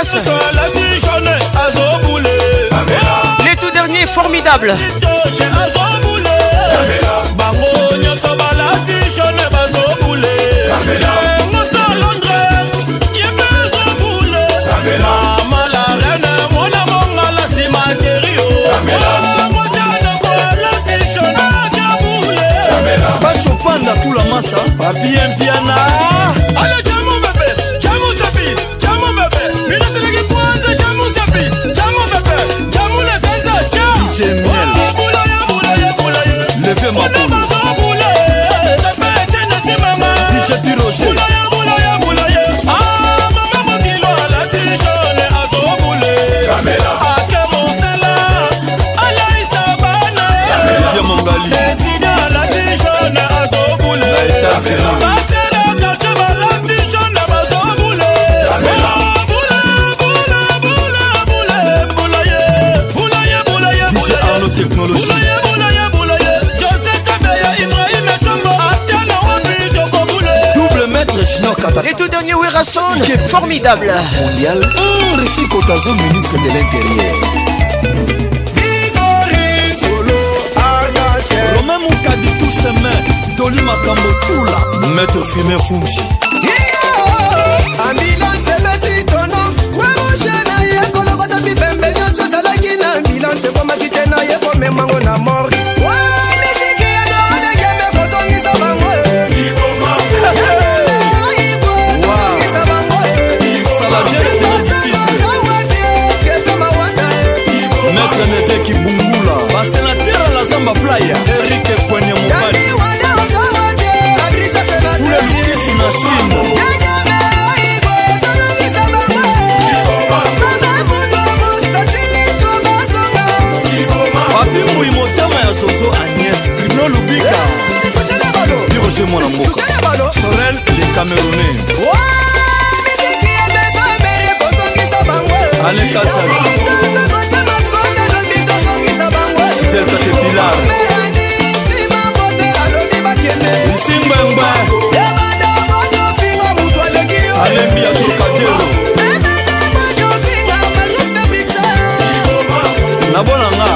[SPEAKER 51] passe Les tout derniers formidables
[SPEAKER 67] panda tula masa papiempiana
[SPEAKER 65] no!
[SPEAKER 51] génération formidable
[SPEAKER 67] mondial mmh, récit cotazo ministre de l'intérieur romain mokadi toucheme doli makambo tula maître
[SPEAKER 65] fumer fungi ambulance ebeti tona kwemoche na ye kolokota bipembe nyonso ezalaki na ambulance ekomaki te na ye komemango na mo
[SPEAKER 67] mobimba playa erike pwene mobalifule lukisi na shimo papi moi motema ya soso agnès tribno lubika eh, biroje mwana mboka sorel le camerounais alekasaki
[SPEAKER 65] pilar nsimbengbe alembi ya tukatero na bonanga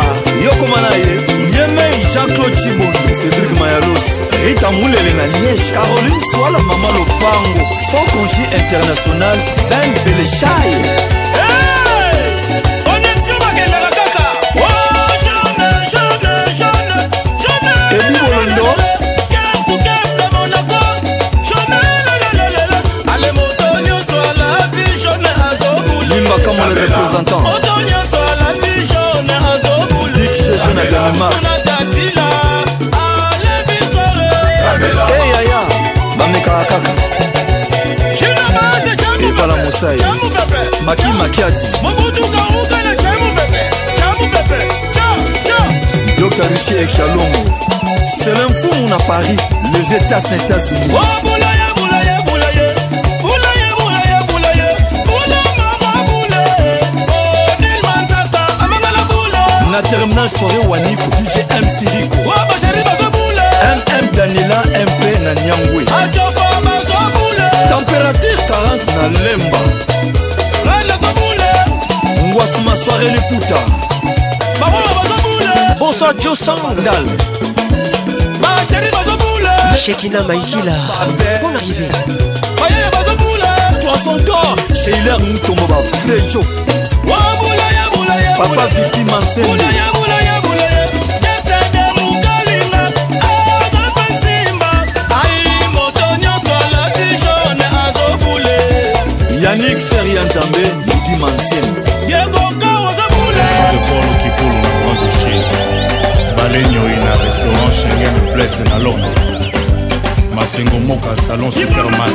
[SPEAKER 65] yokoma na ye yemei
[SPEAKER 67] jean-claude cibo cédrik mayalos rita mulele na liège caroline swala mama lopango fond congi international ben belechai bakamo le représentant oto nyonso alandi jone azobulieje na danemarknatadila alevisole eyaya bamekaka kaka evala mosai eh. maki makiati dr richi ekialongo selemfumu na paris levier tas na etats-unis
[SPEAKER 65] na
[SPEAKER 67] terminal soirée waniko dj mcdiko mm danila mp na nyangwe température 40 na lemba ngwasuma soirée liputa bosa jo sandal shekina maikila
[SPEAKER 51] bon arrivé
[SPEAKER 67] 300 ans chez hilaire mutombo bafrejo papa
[SPEAKER 65] viki mansembi yanik seri ya nzambe mudi mansembi
[SPEAKER 67] balenyoi na restaurant schengen place na londres masengo moka salon supermas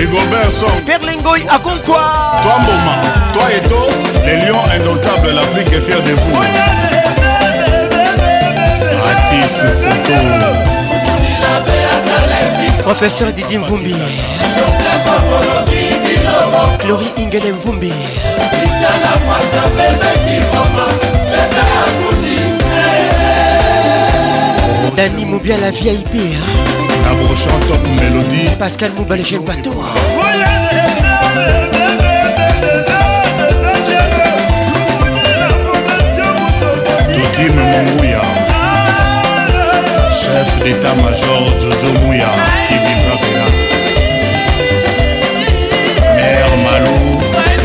[SPEAKER 51] Rigobert Song Perlingoy à Concois
[SPEAKER 67] Toi Mboma, toi Eto, les lions indomptables, l'Afrique est fière de vous oh, Atis Photo
[SPEAKER 51] Professeur Didi Mvumbi Chloé Ingele Mvumbi Dani Moubia la VIP
[SPEAKER 67] hein? Abrochant top mélodie
[SPEAKER 51] Pascal Mouba bateau. Toutime Mouya Chef d'état-major Jojo Mouya Qui Mère Malou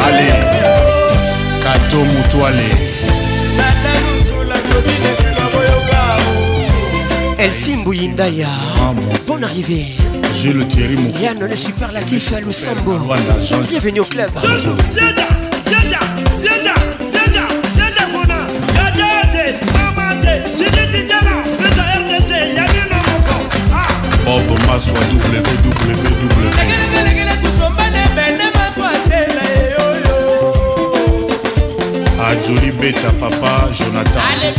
[SPEAKER 51] allez, Kato Bonne arrivée. le Thierry Moukou. Yann, le superlatif à Lusambo. Bienvenue au club. Bob Maswa www. Beta Papa Jonathan. Allez,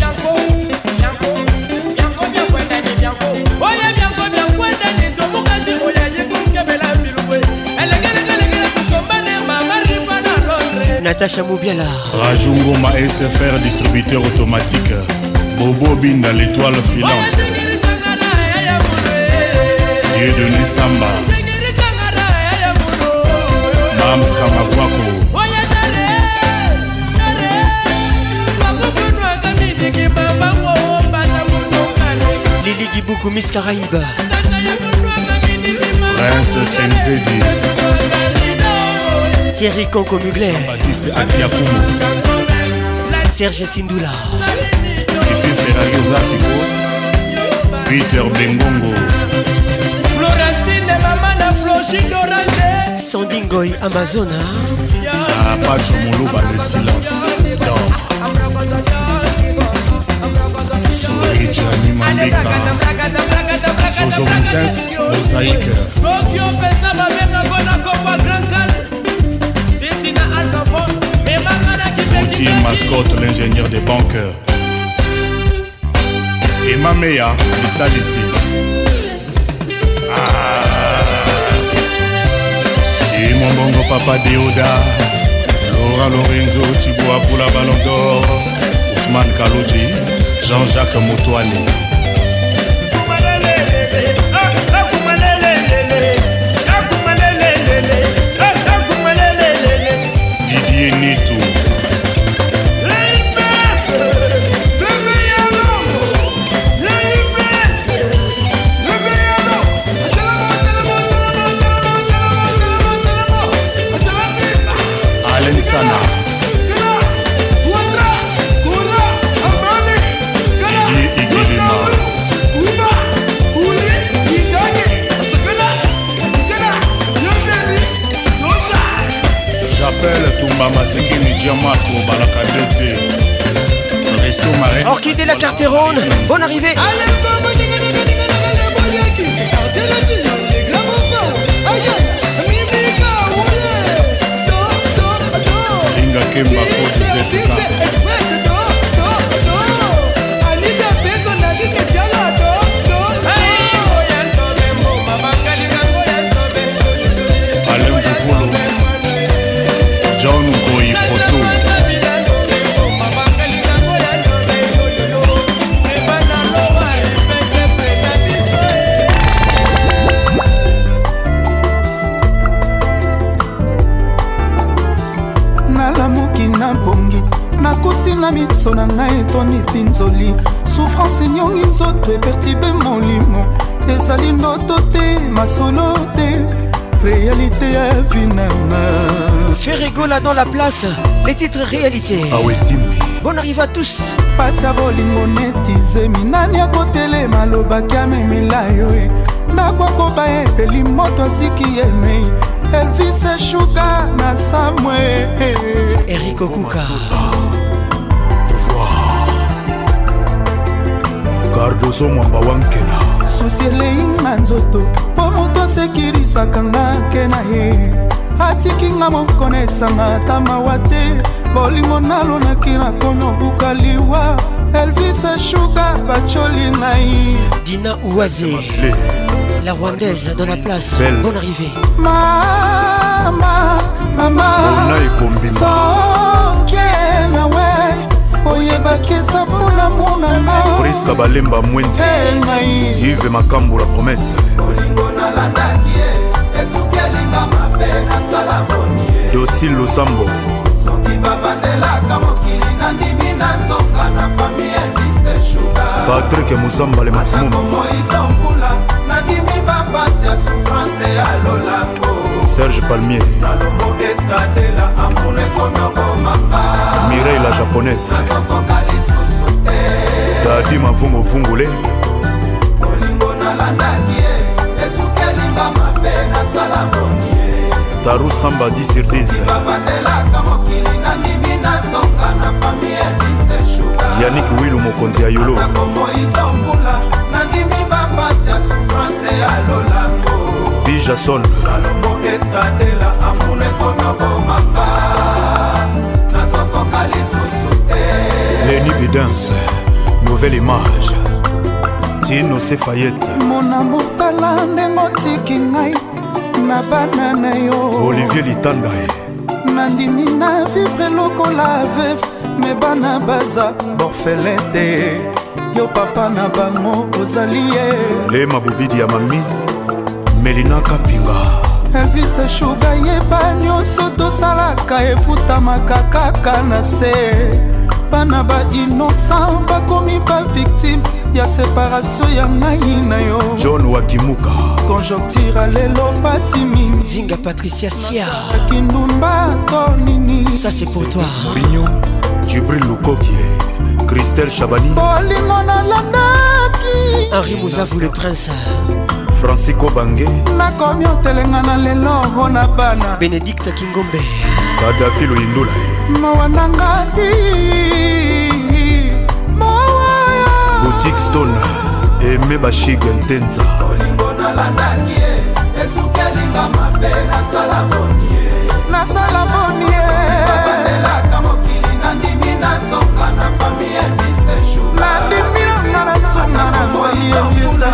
[SPEAKER 51] natacha mobiala rajungoma sfr distributeur automatique bobo binda l'étoile filante dieu denis samba mams kamavwako lili kibuku miss caraïba prince senzedi Thierry Coco Mugler Baptiste Akiakumu Serge Sindula Ife Ferrario Zatiko Peter Bengongo Florentine Mamana Flochine Orange Sandingoy Amazona Apacho Moulouba Le Silence D'or Sourige Animandeka Zozo Mousses Mosaïque Sokio Pensa Babenga Bona Komba Grand Cannes Mascotte, l'ingénieur des banques Et Mamea il s'agit ici C'est mon bongo papa Deoda, Laura Lorenzo, Chiboa pour la Ballon d'Or, Ousmane Kaloudji, Jean-Jacques Moutouali. Simba Masekini Diamako Balaka 2T Resto Marais Orchidée la Carterone Bonne arrivée Singa Kemba Kote Zetuka
[SPEAKER 68] toniti nzoli souffrance enyongi nzoto epertibe molimo ezali ndoto te masolo te réalité ya vinama fais rigola dans la place les titres réalité awetimi ah bon arrive à tous pasi ya bolingo netizemi nani akotelema alobaki amemela yo e eh. nakwakoba epeli moto asiki yemei eh. elvis eshuka na samwe eh, erik okuka gardoso mwamba wankena susi eleyinga nzoto mpo moto asekirisaka nga ke na ye atikinga mokona esanga ata mawa te bolingo nalonaki nakomi obuka liwa elvis shuga bacoli ngai dina oise la rwandaise dans la place Belle. bonne arrivée mama mama so oyebaki eza mpona monangaoriska balemba mwenzi ive makambo la promese olingo nalandaki e esuki elinga mabe nasala moni dosil losambo soki babandelaka mokili nandimi na nzonga na fami elise shuga patrik mosamba le maximum moidombula nandimi bapasi ya souffrance ya lolango Serge Palmier Mireille la japonaise Dadi mavunguvungule olingo nalandaki e esuki elinga mabe nasala moni taru samba 10 sur 10 babatelaka mokili nandimi nazonga na fami elise shuga yanik wilu mokonzi ya yolo akomoitombula nandimi bapasi ya souffrance ya lolami jason salomo eskadela amuneko na bomaka nazokoka lisusu te leni bidance nouvelle image tino sefayete mona motala ndenge otiki ngai na bana na yo olivier litanda nandimi na vivre lokola veve me bana baza borfelin te yo papa na bango ozali ye le mabobidi ya mami melina kapinga elvise shuga yeba nyonso tosalaka efutamaka kaka na se bana bainosan bakomi baviktime ya separatio ya ngai na yo john wakimuka konjoktira lelo pasi mingi zinga patricia siaki ndumba to nini ça c'est pour toi rino jibril lukokie christel chabani bolingo nalandaki henri mozavu le prince francisco bange nakomi otelenga na lelo mpo na bana benedikta kingombe kadafi loindula mawa nangati boutique stone eme bashige ntenza olingo nalandaki e esuki elinga mabe nasala boni e nasala boni e babandelaka mokili nandimi nazonga na fami elvisechu
[SPEAKER 69] songa na moi yebisa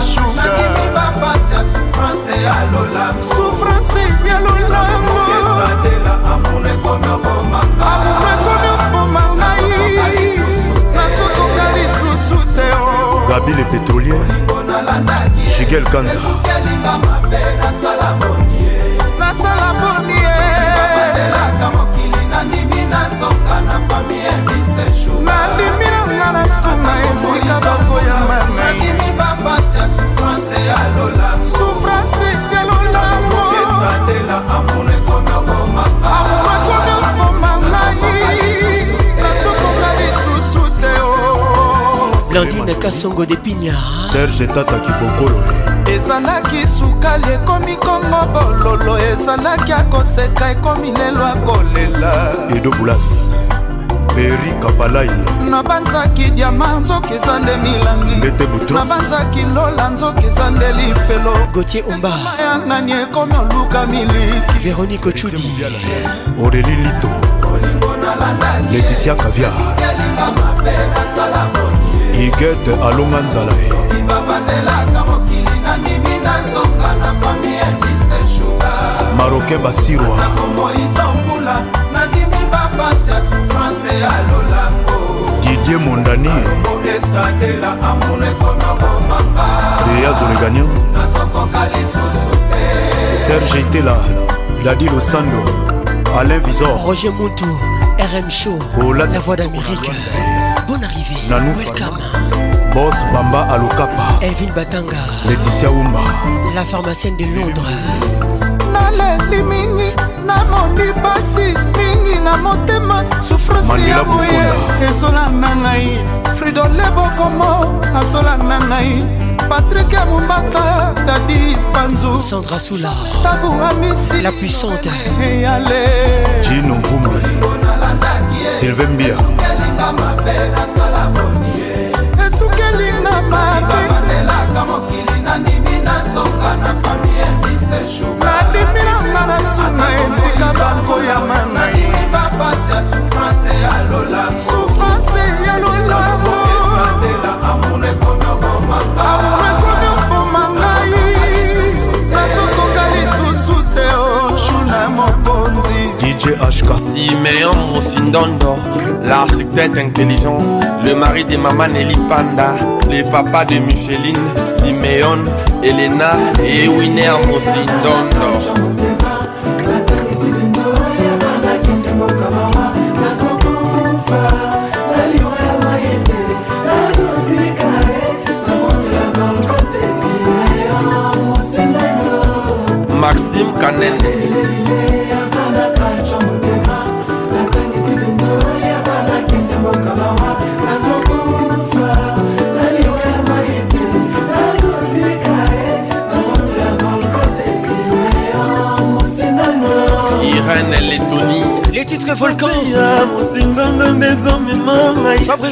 [SPEAKER 69] sugasuffrance ya lolamoamunekomi oboma ngai nasokoka lisusu te oh. gabi le
[SPEAKER 70] pétrolier jigel kanza nasala bonie nga na suna esika bakoyamba naisouffrance
[SPEAKER 68] yalolamoamoekonaboma ngai eh. nasokoka lisusu te oh. blandine kasongo de pinya serge tataki bokolo ezalaki sukali ekomi kongo
[SPEAKER 69] bololo ezalaki akoseka ekomi lelo akolela
[SPEAKER 68] edobulas peri kabalai
[SPEAKER 69] nabanzaki diama nzoki eza nde milangi ndete butrosnabanzaki
[SPEAKER 68] lola nzoki eza nde lifelo gotie ombayangani ekomi oluka
[SPEAKER 69] miliki
[SPEAKER 68] veronike ochudi oreli
[SPEAKER 70] lito leticia kavia
[SPEAKER 68] igete alonga nzala ye maroke basirwa didier mondani deyazole
[SPEAKER 70] gagnan
[SPEAKER 68] serge tela dadi losando alain visor
[SPEAKER 71] roger muntu rm show Ola la voix d'amérique bonne arrivée
[SPEAKER 68] Nanou
[SPEAKER 71] welcome
[SPEAKER 68] Boss Bamba Alokapa
[SPEAKER 71] Elvin Batanga
[SPEAKER 68] Laetitia Oumba
[SPEAKER 71] La pharmacienne de Londres
[SPEAKER 69] Naleli mingi namoni pasi mingi na motema sufrance ya boye ezolanda ngai fridole bokomo azolanda ngai patrik ya mombata dadi panzu
[SPEAKER 71] sandra sula tabu amisi la puissante eyale
[SPEAKER 68] jino mvumbi sylvain mbia esukelinga mabe nga na suna esika bakoyama na ye souffrance ya lolamo amour ekomi okoma ngai nazokoka lisusu te oshuna oh. mokonzi dj hk
[SPEAKER 72] simeon mosindondo l'architecte intelligent le mari de mama neli panda le papa de micheline simeon elena et winer mosindondo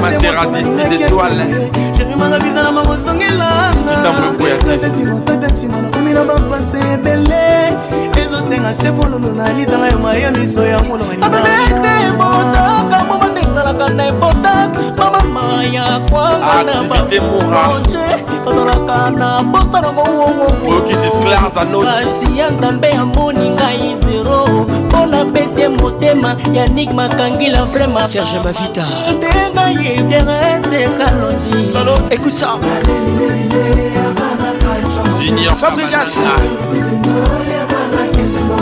[SPEAKER 69] materasi 6 étoile jerimanga biza na makosongelangaatima nakomi na bapase ebele ezosenga se fololo na litanga yo maya miso ya molongaimotakambo batengalaka na importance mamama ya kwanga na baoe tozalaka na porta nango wowowopasi ya nzambe yamoni ngai zero mpo napesi ye motema yanik makangila vrema serge mavita ndenga yebiaetekalonji
[SPEAKER 73] écoute ça Junior Fabrigas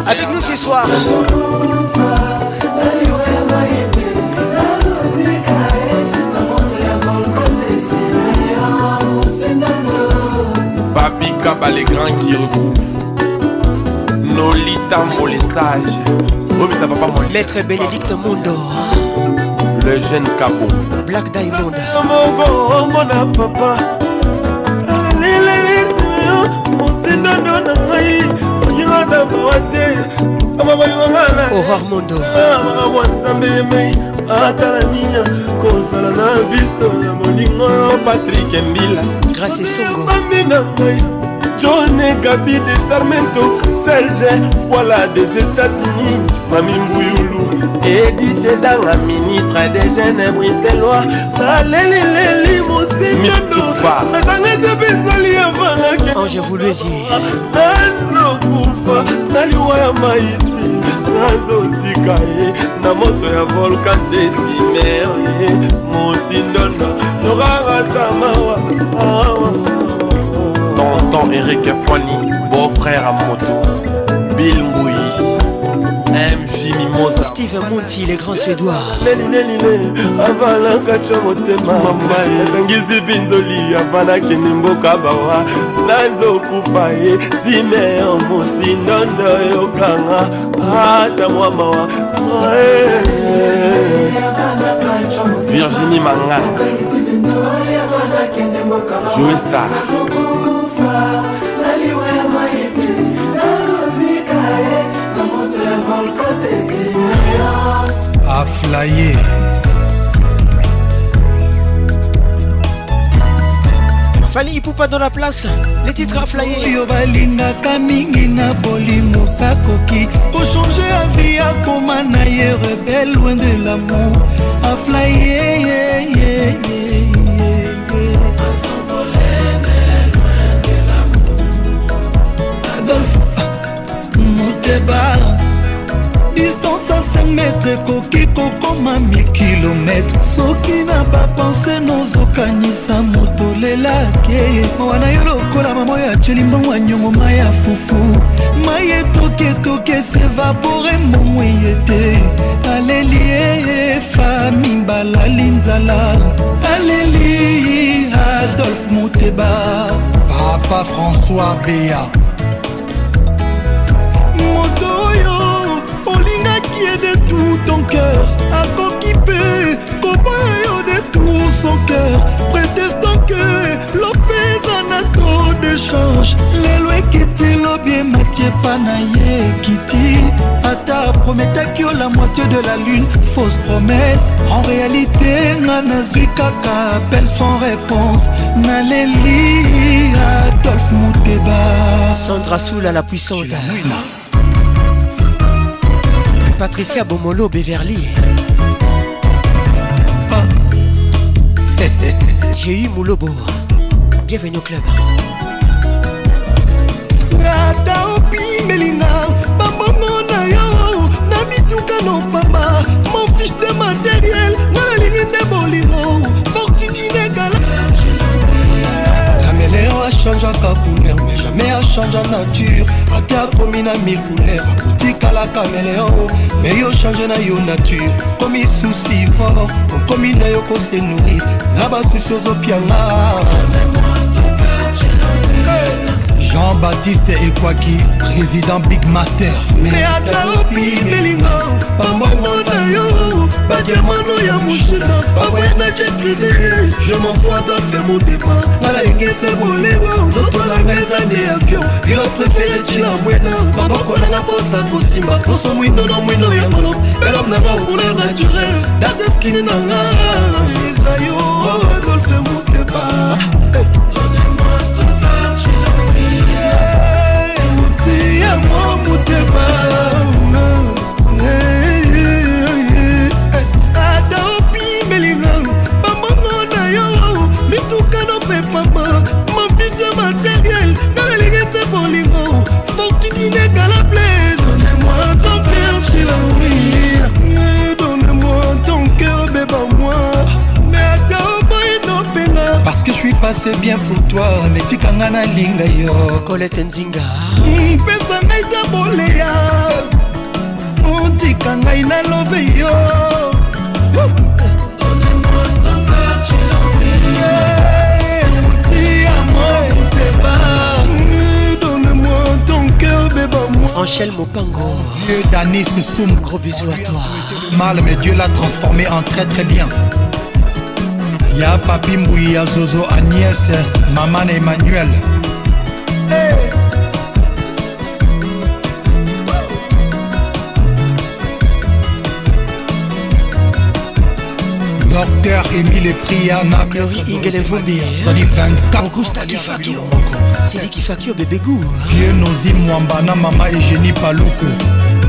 [SPEAKER 71] avec nous ce soir
[SPEAKER 68] Kaba les grains qui recouvrent. Nolita Molessage. Robita oh, Papa Molessage. Maître
[SPEAKER 71] Bénédicte Mondo.
[SPEAKER 68] Le jeune Cabo.
[SPEAKER 71] Black Diamond. Mona oh, Papa.
[SPEAKER 74] mosindano na ngai olinga na mawa
[SPEAKER 71] te ama bolingangamakamwa nzambe yemei atala
[SPEAKER 68] ninya kozala na biso ya molingo patrik mbila grace
[SPEAKER 71] songo bambi na ngai
[SPEAKER 68] john gabi de charmento selge voilà des états-unis mami
[SPEAKER 69] mbuyulu edite danga ministre des jeunes bruxellois balelileli
[SPEAKER 68] mosinodoa atanga
[SPEAKER 74] ezepenzali
[SPEAKER 71] avangakinazokufa
[SPEAKER 74] oh, na liwa ya maiti nazosika ye na moto ya volkan desimere mosindono yorangata mawa awa
[SPEAKER 68] Tonton Eric Fwani, beau-frère à moto, Bill Mouy, MJ Mimosa,
[SPEAKER 71] Steve Munti, les grands suédois. Nelinelile,
[SPEAKER 74] avalaka chomotema mama ebengisi eh. binzoli avanaki kabawa, Nazo nazokufa ye eh. simeo mosinondo yokanga ata mwa mawa
[SPEAKER 68] eh. Virginie Manga Joe Star aflaye
[SPEAKER 71] fali ipupa dans la place les titres aflaye
[SPEAKER 74] oyo balingaka mingi na bolimo bakoki kochange avi akoma na ye rebelle loin de lamour aflaye yeah, yeah, yeah. bakilometre ekoki kokoma mikilometre soki na bapense nozokanisa moto lelake mawana yo lokola mamo ya aceli mbongo ya nyongo mai ya fufu mai etoki etoki esevapore mbongo eye te aleli eyefa mibalali nzala aleli adolphe moteba
[SPEAKER 68] papa françois bea
[SPEAKER 74] ton cœur akokipe koboya yo détour son cœur prétestant que lopeza na trop de change lelo ekiti lobi emati epa na ye ekiti ata prometaki yo la moitié de la lune fausse promesse en réalité nga nazwi kaka appel sans réponse naleli adolphe muteba
[SPEAKER 71] sandra soula la puissante Patricia Bomolo Beverly.
[SPEAKER 68] Ah.
[SPEAKER 71] J'ai eu Moulobo. Bienvenue au club.
[SPEAKER 74] ata obimelinga bambongo na yo na mituka na opamba mon fiche de matériel nga nalingi nde bolingo fortune inegala kameleo achangeaka kuna change nature ate akomi na milcouleur otikalaka meleo me yo change na yo nature komi susi fort okomi na yo kosenourir na basusi ozopianga
[SPEAKER 68] jean-baptiste ekwaki président big master
[SPEAKER 74] me akaopi melingo pambongo na yo badiamano ya mushina bavoyagaki privé je mofoata fe motepa nalengese bolebo nzoto nanga eza nde avion bilo préféré ntina mwena maboko nanga mposa kosimba poso mwindo na mwindo ya molo elam nanga okuna naturel dateskine nanga ezayo
[SPEAKER 68] c'est bien pour toi mais tikanga nalinga yo
[SPEAKER 71] kolete nzinga
[SPEAKER 74] pesa ngai ta boleya otika
[SPEAKER 73] ngai nalobe yo
[SPEAKER 74] Angèle
[SPEAKER 71] Mopango
[SPEAKER 68] Dieu Dani Soussoum
[SPEAKER 71] Gros bisous à toi
[SPEAKER 68] Mal mais Dieu l'a transformé en très très bien ya papi mbui ya zozo agnès mama na emmanuel hey. docteur emile priana
[SPEAKER 71] clori ingelevombi
[SPEAKER 68] toni
[SPEAKER 71] 24augusta kifakio sidi kifakio bebegu
[SPEAKER 68] pie nozi mwamba na mama egeni paluku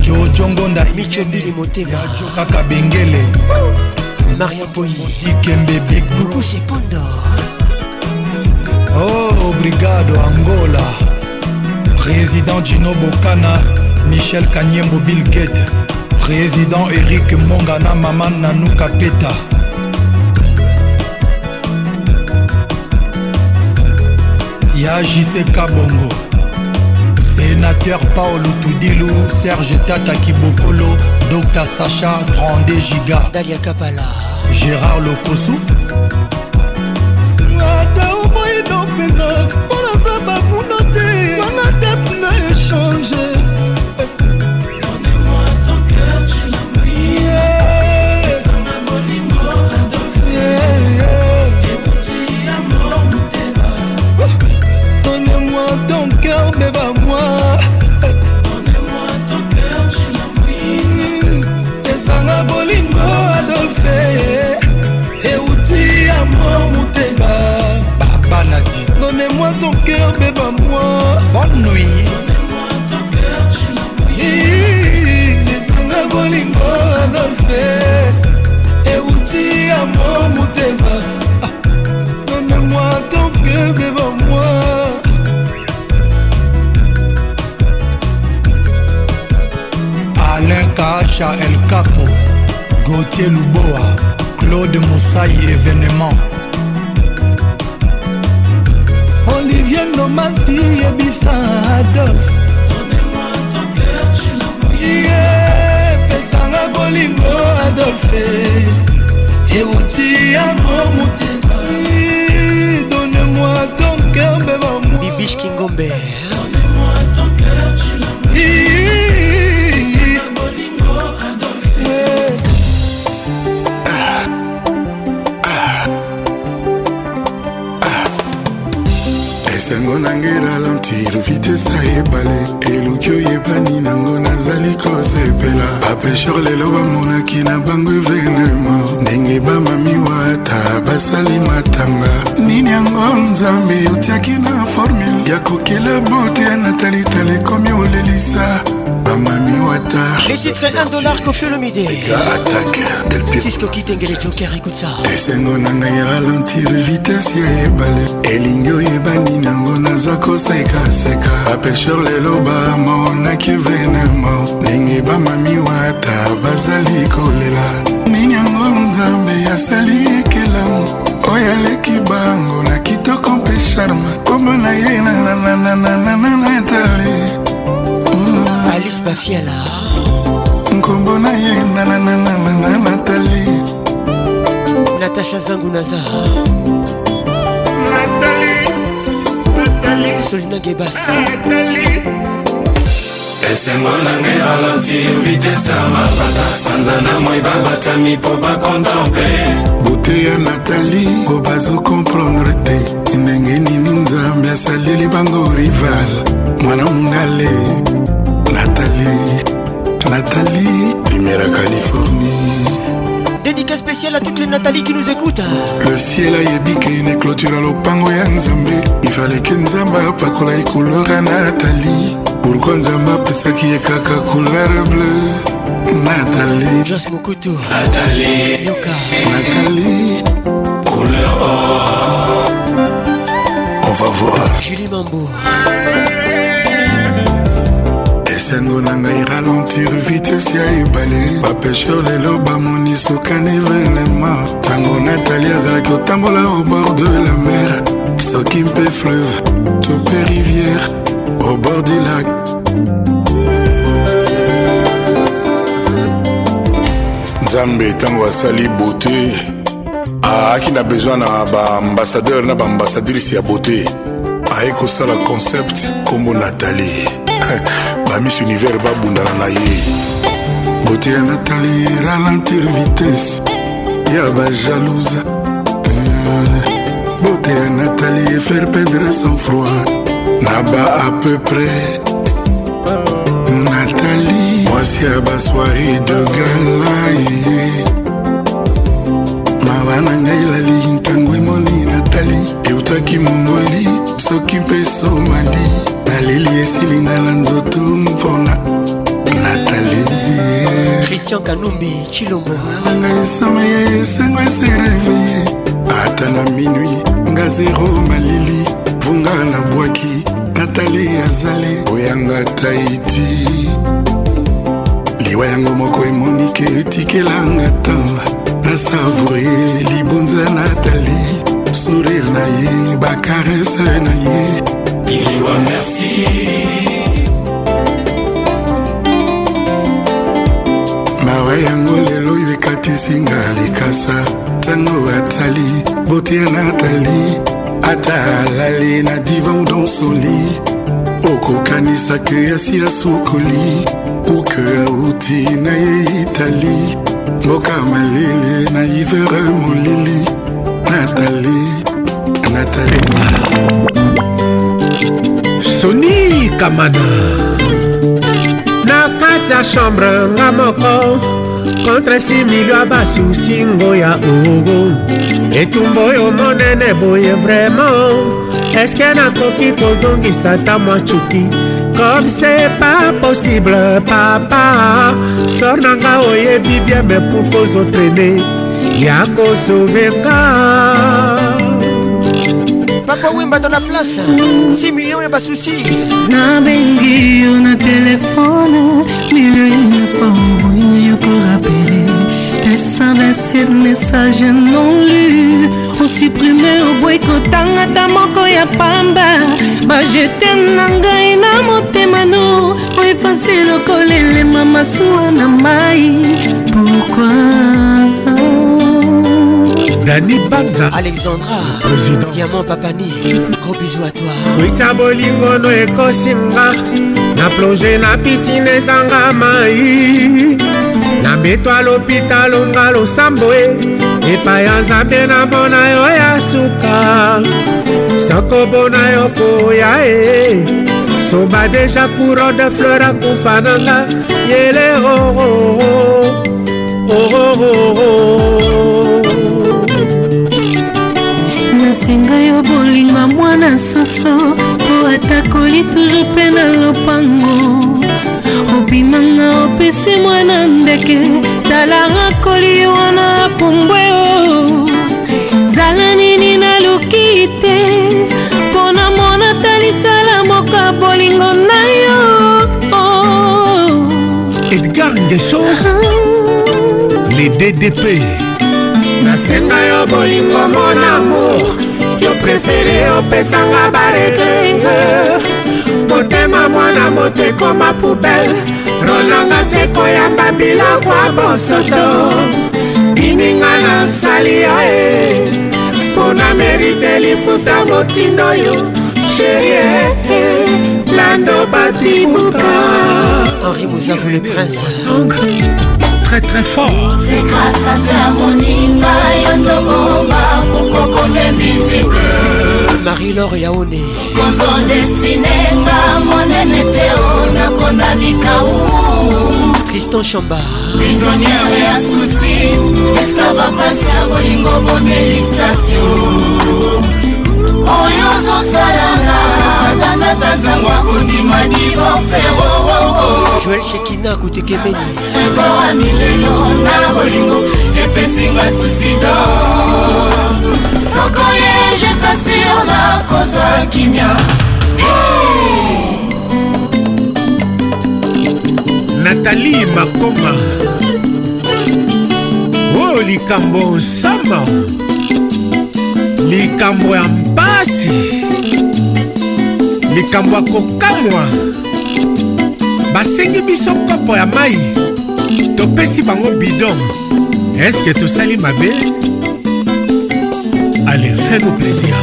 [SPEAKER 68] jojongonda micho mbili motema kaka bengele oh.
[SPEAKER 71] Maria Poi Ikembe
[SPEAKER 68] Big Bukusi Oh Obrigado Angola Président Gino Bocana Michel Kanyembo Bill Président Eric Mongana Maman Nanou Peta Yajise Kabongo Sénateur Paolo Tudilu Serge Tata Kibokolo, Docta Sacha 32 Giga.
[SPEAKER 71] Dalia Kapala.
[SPEAKER 68] gérard lokosu ata oboyino mpenga
[SPEAKER 73] dans le
[SPEAKER 74] bolingo Et euti à mon motema donne-moi ton cœur devant moi
[SPEAKER 68] Alain Kacha El Capo Gauthier Louboa Claude Moussaï événement
[SPEAKER 74] Vivienne dans ma fille et Bissan Adolphe Donnez-moi ton cœur,
[SPEAKER 73] je l'embrouille Pesanga bolingo Adolphe
[SPEAKER 74] Euti amour motema Donnez-moi ton cœur, bébé moi
[SPEAKER 71] Bibiche Kingombe
[SPEAKER 74] sango nange ralentir vitese ayebale eluki oyebani nango nazali kosepela bapesher lelo bamonaki na bango evenema ndenge bamamiwa ata basali matanga nini yango nzambe otiaki na formule ya kokela bote ya natalitala ekomi olelisa
[SPEAKER 71] bamami wata les titres 1 dollar kofiolomide attaque del sisko kitengele joker écoute ça
[SPEAKER 74] esengo na ngai ralentir vitese ya ebale elingi oyebani nango naza kosekaseka
[SPEAKER 71] bapesher lelo
[SPEAKER 74] bamonaki venema ndenge bamami wata bazali kolela nini yango nzambe asali ekelamu oyo aleki bango na kitoko mpe charme kombo na ye nanananananana etali
[SPEAKER 71] alice bafiala
[SPEAKER 74] nkombo na ye nanananana natali
[SPEAKER 71] natasha zangu naza natali
[SPEAKER 74] natali
[SPEAKER 71] solina gebas
[SPEAKER 74] natali
[SPEAKER 73] esengo na ngai alonti vitese ya mabata sanza na moi babatami mpo bakontemple bote
[SPEAKER 74] ya natali o bazokomprendre te ndenge nini nzambe asaleli bango rival mwana mongale Nathalie, Nathalie, Primera Californie.
[SPEAKER 71] Dédicace spéciale à toutes les Nathalie qui nous écoutent.
[SPEAKER 74] Le ciel a yébike ne clôtura lopango ya nzambe ifaleki nzambe apakola ecouleur ya nathalie pourkoi nzambe apesaki ye
[SPEAKER 73] kaka couleur
[SPEAKER 74] bleu nathalie
[SPEAKER 71] jos
[SPEAKER 73] mokutu nathalie
[SPEAKER 71] yoka
[SPEAKER 74] nathalie
[SPEAKER 73] couleur or
[SPEAKER 74] on va voir
[SPEAKER 71] julie mambo
[SPEAKER 74] lisengo na ngai ralentir vitese ya ebale bapesher lelo bamoni sokana evenema ntango natali azalaki kotambola au bord de la mer soki mpe fleuve to mpe rivière au bord du lac
[SPEAKER 68] nzambe ntango asali beauté aaki na besoin na baambasadeur na baambasadrice ya beauté aye kosala concept nkombo natalie bamis univers babundana na ye boteya
[SPEAKER 74] natali ralentir vitese ya bajalousa eh, boteya natali faire perdre sans froid na ba à peu près natali mwasi ya basoire de galaye mawa na ngai lali ntango emoni natali eutaki mongoli soki mpe somali naleli esilinga na nzoto mpona natali
[SPEAKER 71] christian kanumbi
[SPEAKER 74] chilomoanga esoma ya esengo eserevie ata na minui nga zero malili vunga nabwaki natali azali oyanga taiti liwa yango moko emonike etikelanga tamba nasavoure libonza natali sourire na ye bakarese na ye Iliwa, merci.
[SPEAKER 73] mawa
[SPEAKER 74] yango lelo oyo ekatisinga likasa ntango atali bote ya natali ata alali na divan donsoli okokanisa ke asi asukoli uke auti na ye itali mboka malele na ivere molili natali natali
[SPEAKER 68] soni kamana na kati ya chambre nga moko contre similio ya basusingo ya ogo etumbu oyo monene boye vraimen eske nakoki kozongisa ta mwa cuki comme c'est pas possible papa sor na nga oyebi bien me pour kozotraine ya kosovenga papa wemba dans la
[SPEAKER 71] place 6 millions ya basusi
[SPEAKER 69] nabengi
[SPEAKER 71] yo na
[SPEAKER 69] telefone
[SPEAKER 71] milio ya
[SPEAKER 69] pambwini yokorapele 227 message non lu osuprime oboikotanga ta moko ya pamba bajete na ngai na motema no oefase lokola elema masuwa na mai pourkui
[SPEAKER 71] nani banza alexandra
[SPEAKER 68] président
[SPEAKER 71] diamant papani gros bisou à toi kwita bolingono
[SPEAKER 74] ekosinga na plonge na pisine ezanga mai na beto alopita longa losambo e epai ya nzambe na mpona yo ya suka soko mpona yo koya e soba deja courant de fleur akufa nanga yele oo oh, oh, oh, oh, oh, oh, oh.
[SPEAKER 69] na soso po atakoli toujours mpe na lopango obimanga opesi mwana ndeke tala rakoli wana apombwe o zala nini naluki te mpona mona ta lisala moko ya bolingo na yo edgar geso
[SPEAKER 74] le ddp ah, ah. nasenga yo bolingo mon amour yo prefere opesanga baregle motema mwana moto ekoma poubele rolanga seko yamba bilakwa bosoto bininga na nsali yo e mpona merite lifuta motindo yo sherie lando batimuka henri
[SPEAKER 68] mozavu le prince très très fort c'est grâce
[SPEAKER 73] à ta moninga yo ndobomba kokokome visible
[SPEAKER 71] marie-laure yaone
[SPEAKER 73] kozodesininga monene te onakonda likau Tristan
[SPEAKER 71] Chamba Prisonnière ya susi
[SPEAKER 73] Escava pasi ya bolingo vomelisation Oyo ozosalanga atanaka nzango akondima
[SPEAKER 71] divorce oh, oh, oh. joel shekina kutekemeni
[SPEAKER 73] ekora milelo na bolingo epesinga susido soko ye jetasir na kozwa kimia natali
[SPEAKER 68] makoma o likambo nsama likambo ya mpa likambo ya kokamwa basengi biso kopo ya mai topesi bango bidon eske tosali mabe ale fais-nous plaisir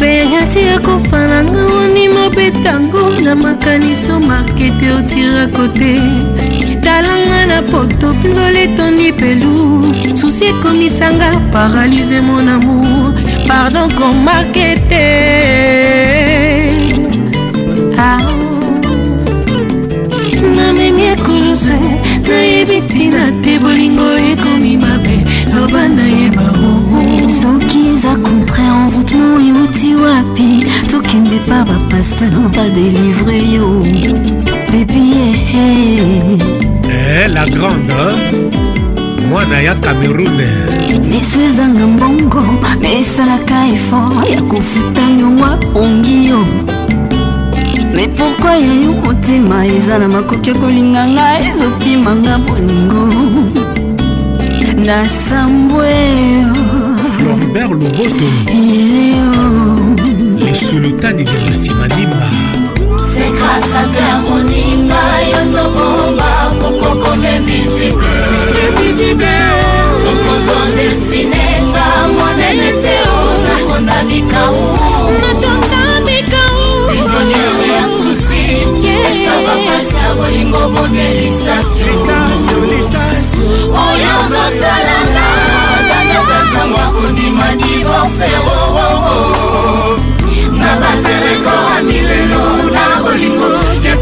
[SPEAKER 69] beyati eh, akofa nanga oni mobetango na makaniso markete otira kote ezalanga na poto mpinzola etondi pelouse susi ekomisanga paralize mon amour pardon komake te ah. namemi ekolozwe nayebi ntina te bolingo ekomi mabe loba nayeba o soki eza contraire envoûtement euti wapi tokende pa bapaster badélivre yo bebi
[SPEAKER 68] ehe eh. eh, la grande mwana ya cameroun
[SPEAKER 69] miso ezanga mbongo me esalaka efort ya kofuta nyongwa pongi yo me pourkui yayo motema eza na makoki ya kolinga nga ezokimanga bolingo na sambweyo florbert loboto eleo lesulutani de
[SPEAKER 68] masimanimba
[SPEAKER 73] grâce à terre moninga yo tobomba kokokoma invisible invisible sokozondesinenga monene te o nakonda mikau natonda mikau prisoniere ya susi eskabapasi ya bolingo bonelisasio oyo ozosalanga kandaka ntango akondima divorce oo oh, oh, oh. na bateleko ami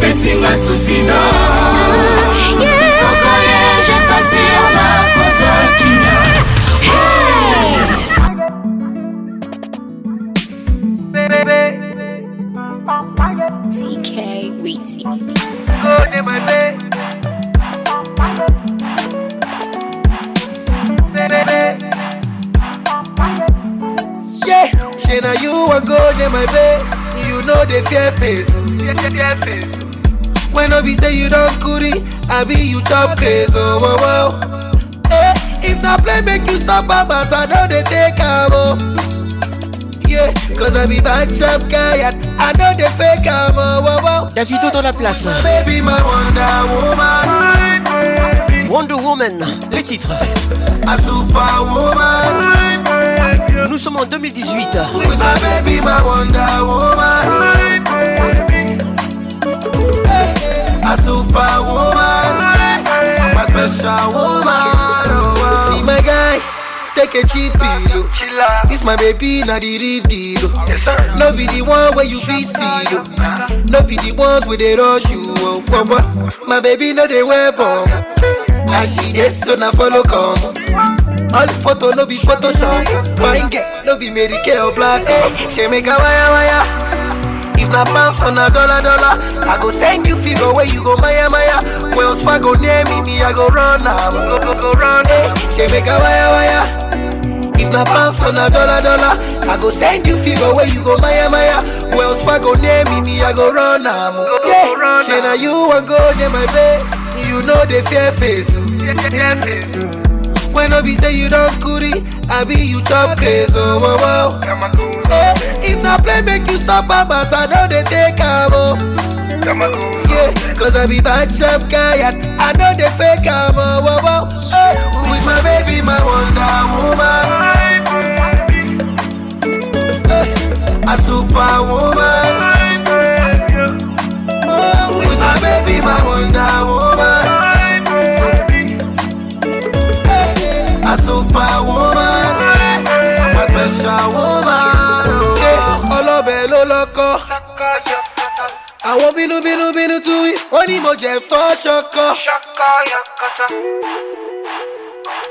[SPEAKER 73] pesinga susi baby.
[SPEAKER 75] Yeah, she you want go, they my baby. You know the fear face. Yeah, yeah, yeah, face. When be say you don't goody, I be you chop crazy, oh, wow, oh. Hey, oh. eh, if that play, make you stop, Baba, so I know they take oh. Yeah, cause I be bad shop guy, and I know they fake a wow oh, oh.
[SPEAKER 68] oh. dans la place.
[SPEAKER 76] Baby, my Wonder Woman. Wonder Woman,
[SPEAKER 68] le titre. A superwoman. Nous sommes en 2018. With my baby, my Wonder Woman.
[SPEAKER 76] A superwoman, my special woman. Oh,
[SPEAKER 75] oh. See my guy, take a cheap pillow. Oh. This my baby, not the real deal. Oh. no be the one where you feel steal. Oh. No be the ones where they rush you. Oh, oh, oh. My baby, no they wear bomb. As she is, so now follow come. All photo no be Photoshop. Fine girl, no be Mary Kay or Black. Hey, eh. she make a wire wire. na pounds on a dollar dollar. I go send you figure where you go maya maya. Wells Fargo near me, me I go run am. Ah. Go go go run. Hey, eh. she make a wire wire. If na pounds on a dollar dollar, I go send you figure where you go maya maya. Wells Fargo near me, me I go run am. Ah. run. she ah. na you a go near my bed. You know the fear face. Oh. Oh. When I be say you don't curry, I be you chop crazy. Oh, wow, wow. If not play, make you stop papas. I know they take am. Oh. Yeah, cause I be bad sharp guy and I know they fake am. Oh, whoa, oh, oh. whoa. Hey,
[SPEAKER 76] with my baby, my wonder woman. Hey, a superwoman. Oh, with my baby, my
[SPEAKER 75] àwọn bínúbínúbínú tún wí ó ní mo jẹ fọ́ ṣọkọ. ṣọkọ yọkọtọ.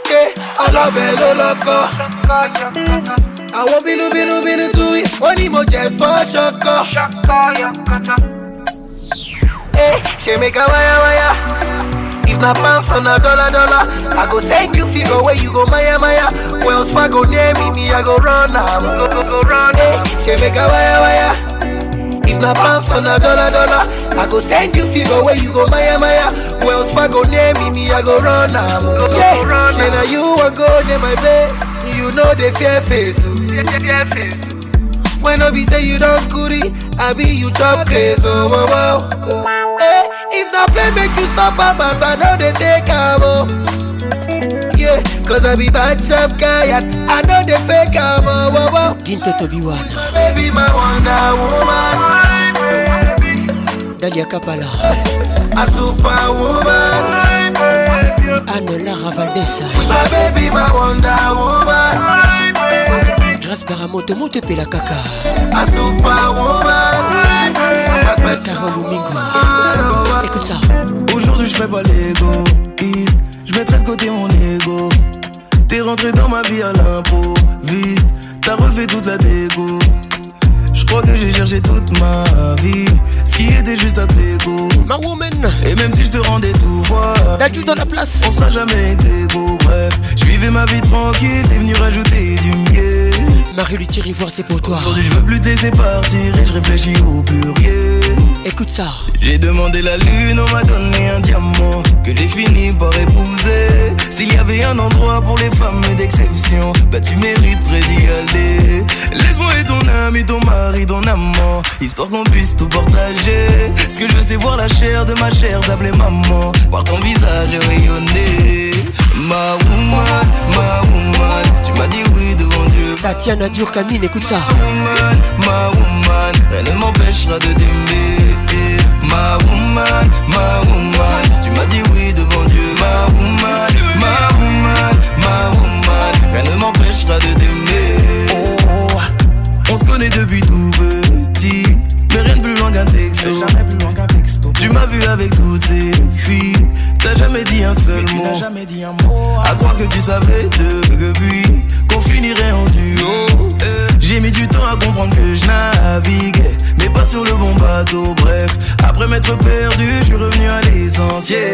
[SPEAKER 75] ké ọlọ́bẹ̀ ló lọ́kọ. ṣọkọ yọkọtọ. àwọn bínúbínúbínú tún wí ó ní mo jẹ fọ́ ṣọkọ. ṣọkọ yọkọtọ. ẹ ṣe mi ká wáyáwáyá. If na pounds on a dollar dollar, I go send you figure where you go maya maya. Wells Fargo near me, me I go run am. Go go go run. Hey, she make a wire wire. If na pounds on a dollar dollar, I go send you figure where you go maya maya. Wells Fargo name me, I go run am. Yeah, say na you a go near my bed. You know they fear face. Oh. When I be say you don't curry, I be you chop crazy. Oh, wow, wow. Hey, eh, if na play make you stop papas, I know they take am. Yeah, cause I be bad chap guy and I know they fake am. wow, wow. Ginto
[SPEAKER 68] one.
[SPEAKER 76] Baby, my wonder woman.
[SPEAKER 68] Dalia Kapala
[SPEAKER 76] Anne
[SPEAKER 68] Lara Valdessa Grâce par Amoto Moto Pela Kaka Carole Mingo Écoute ça
[SPEAKER 77] Aujourd'hui je fais pas l'ego Je mettrai de côté mon ego T'es rentré dans ma vie à l'improviste T'as refait toute la dégo crois que j'ai cherché toute ma vie Ce qui était juste à tes goûts Et même si je te rendais tout voir
[SPEAKER 68] dans la place
[SPEAKER 77] On sera jamais beau. bref Je vivais ma vie tranquille T'es venu rajouter du
[SPEAKER 68] marie lui tire voir c'est
[SPEAKER 77] pour toi. Aujourd'hui, je veux plus te laisser partir et je réfléchis au purier
[SPEAKER 68] Écoute ça.
[SPEAKER 77] J'ai demandé la lune, on m'a donné un diamant que j'ai fini par épouser. S'il y avait un endroit pour les femmes d'exception, bah tu mériterais d'y aller. Laisse-moi être ton ami, ton mari, ton amant, histoire qu'on puisse tout partager. Ce que je veux, c'est voir la chair de ma chair d'appeler maman, voir ton visage rayonner. Ma woman, ma woman, tu m'as dit oui devant Dieu
[SPEAKER 68] Tatiana Camille, écoute ça.
[SPEAKER 77] Ma woman, ma woman, rien ne m'empêchera de t'aimer. Ma woman, ma woman, tu m'as dit oui devant Dieu. Ma woman, ma woman, ma woman, rien ne m'empêchera de t'aimer. Oh, on se connaît depuis tout petit, mais rien de plus loin qu'un
[SPEAKER 68] texto.
[SPEAKER 77] Tu m'as vu avec toutes ces filles, t'as jamais dit un seul
[SPEAKER 68] mot. Jamais dit un
[SPEAKER 77] mot. À croire que tu savais depuis j'ai mis du temps à comprendre que je naviguais, mais pas sur le bon bateau. Bref, après m'être perdu, je suis revenu à l'essentiel.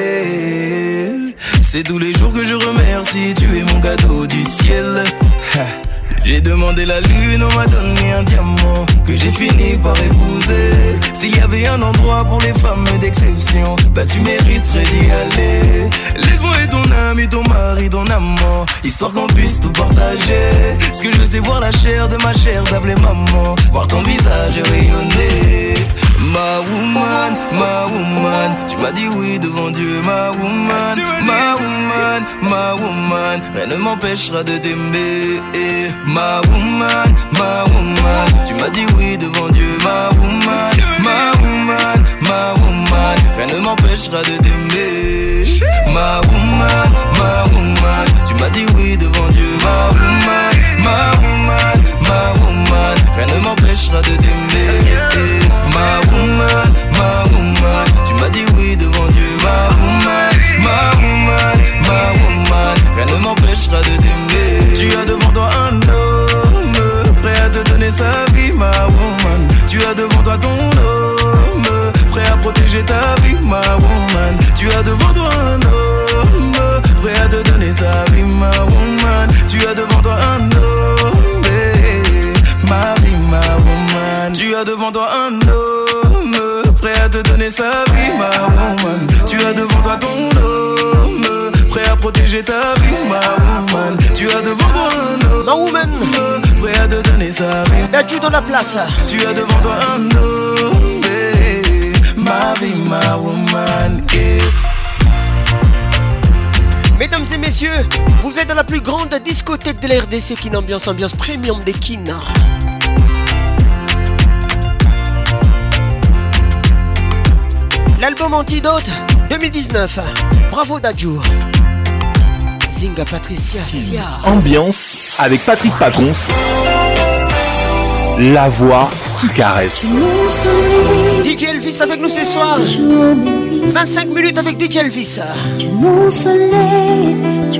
[SPEAKER 77] C'est tous les jours que je remercie, tu es mon gâteau du ciel. J'ai demandé la lune, on m'a donné un diamant que j'ai fini par épouser. S'il y avait un endroit pour les femmes d'exception, bah tu mériterais d'y aller. Laisse-moi être ton ami, ton mari, ton amant, histoire qu'on puisse tout partager. Ce que je sais voir la chair de ma chair d'appeler maman, voir ton visage rayonner. Ma woman, ma woman, tu m'as dit oui devant Dieu, ma woman, ma woman, ma woman, rien ne m'empêchera de t'aimer. Ma woman, ma woman, tu m'as dit oui devant Dieu, ma woman, ma woman, ma woman, rien ne m'empêchera de t'aimer. Ma woman, ma woman, tu m'as dit oui devant Dieu, ma woman, ma woman ma woman, rien ne m'empêchera de t'aimer. Ma woman, ma woman, tu m'as dit oui devant Dieu. Ma woman, ma woman, ma woman, rien ne m'empêchera de t'aimer. Tu as devant toi un homme, prêt à te donner sa vie, ma woman. Tu as devant toi ton homme, prêt à protéger ta vie, ma woman. Tu as devant toi un homme, prêt à te donner sa vie, ma woman. Tu as devant ma woman. Tu as devant toi un homme. Prêt à te donner sa vie.
[SPEAKER 68] dans la place.
[SPEAKER 77] Tu as devant toi un homme. ma vie, ma woman.
[SPEAKER 68] Mesdames et messieurs, vous êtes dans la plus grande discothèque de la RDC, qui Ambiance, ambiance premium des Kin. Hein. L'album Antidote 2019. Bravo Dadjour. Patricia
[SPEAKER 78] Ambiance avec Patrick Pacons. La voix qui caresse.
[SPEAKER 68] DJ Elvis avec nous ce soir. 25 minutes avec DJ Elvis.
[SPEAKER 79] Tu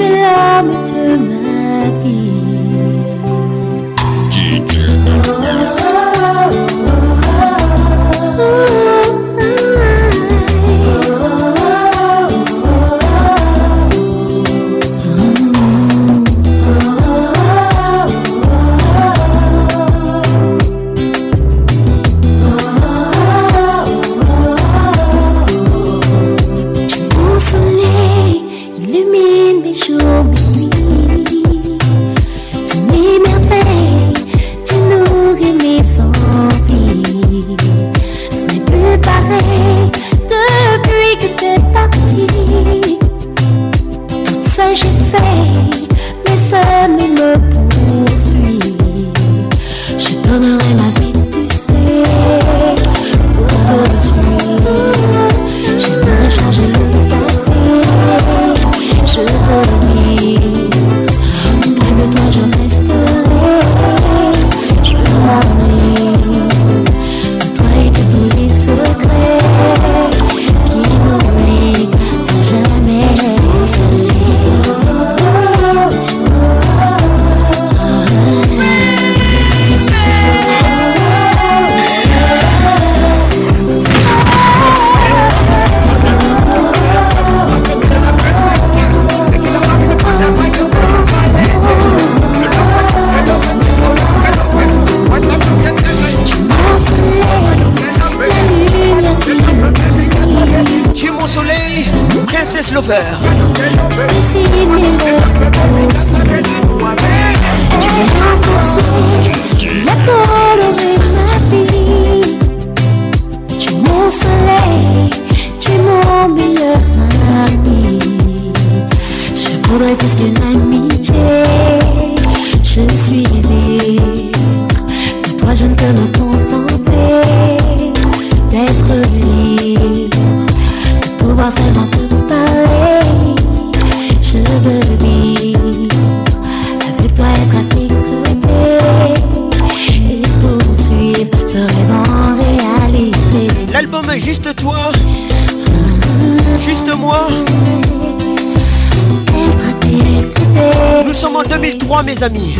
[SPEAKER 68] 3 mes amis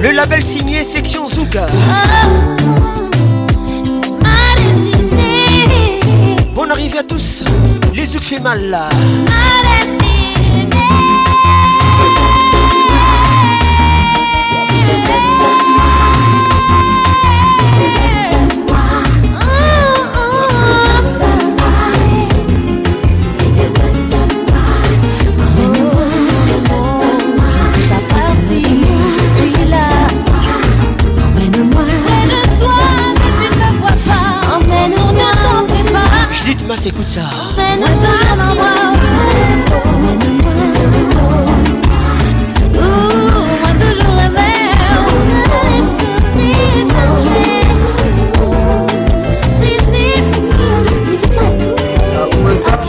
[SPEAKER 68] Le label signé section Zouka Bonne arrivée à tous Les Zouk fait mal là ma
[SPEAKER 79] écoute ça.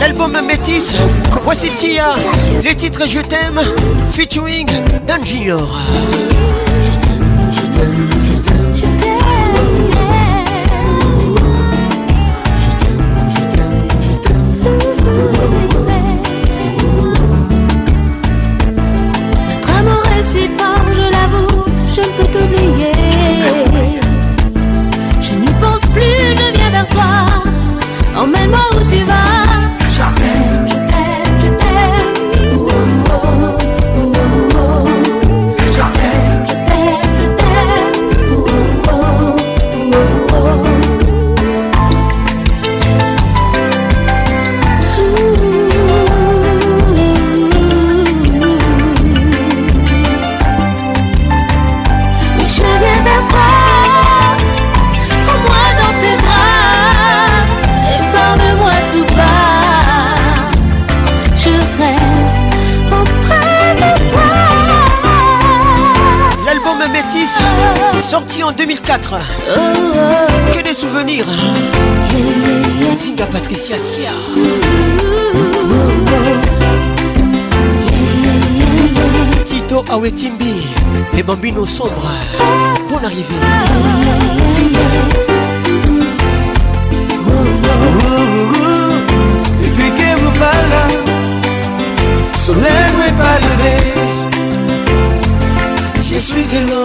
[SPEAKER 68] L'album Métis, voici Tia, les titres
[SPEAKER 79] Je t'aime,
[SPEAKER 68] featuring Dan Junior.
[SPEAKER 79] emmène-moi où tu vas. Jamais.
[SPEAKER 68] 4 Que des souvenirs Zinga Patricia Sia Tito Awetimbi Et Bambino Sombre Bonne arrivée
[SPEAKER 80] Et puis que vous parlez Soleil n'est pas nez je suis élan,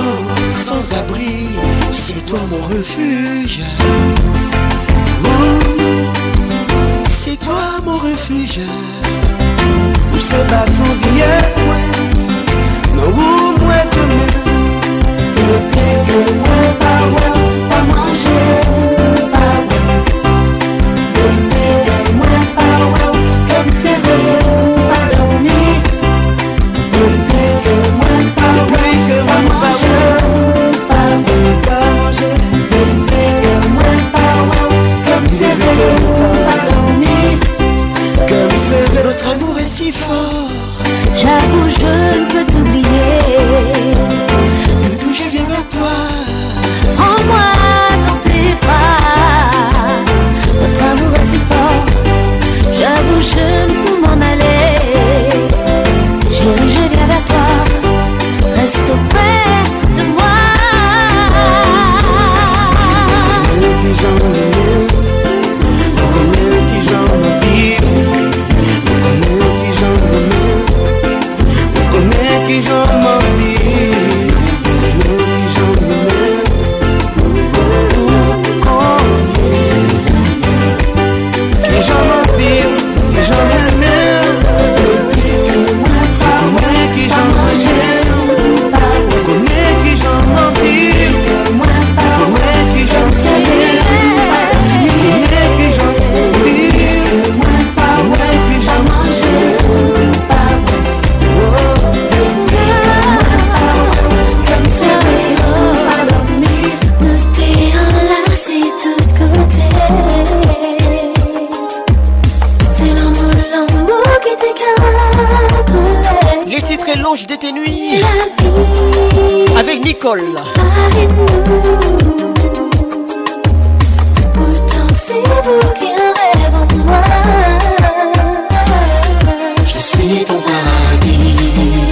[SPEAKER 80] sans abri, c'est toi mon refuge. c'est toi mon refuge. Où ces pas ton vieux non où
[SPEAKER 81] moi
[SPEAKER 80] demain,
[SPEAKER 81] et que moi
[SPEAKER 80] Notre amour est si fort.
[SPEAKER 79] J'avoue, je ne peux moi Je
[SPEAKER 82] suis ton
[SPEAKER 79] paradis,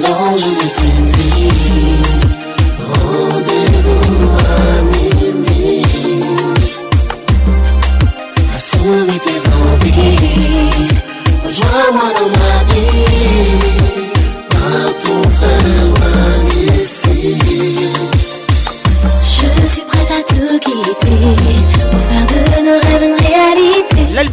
[SPEAKER 82] l'ange de tes nuits. Rendez-vous à minuit, à sauver tes envies. Rejoins-moi dans ma vie.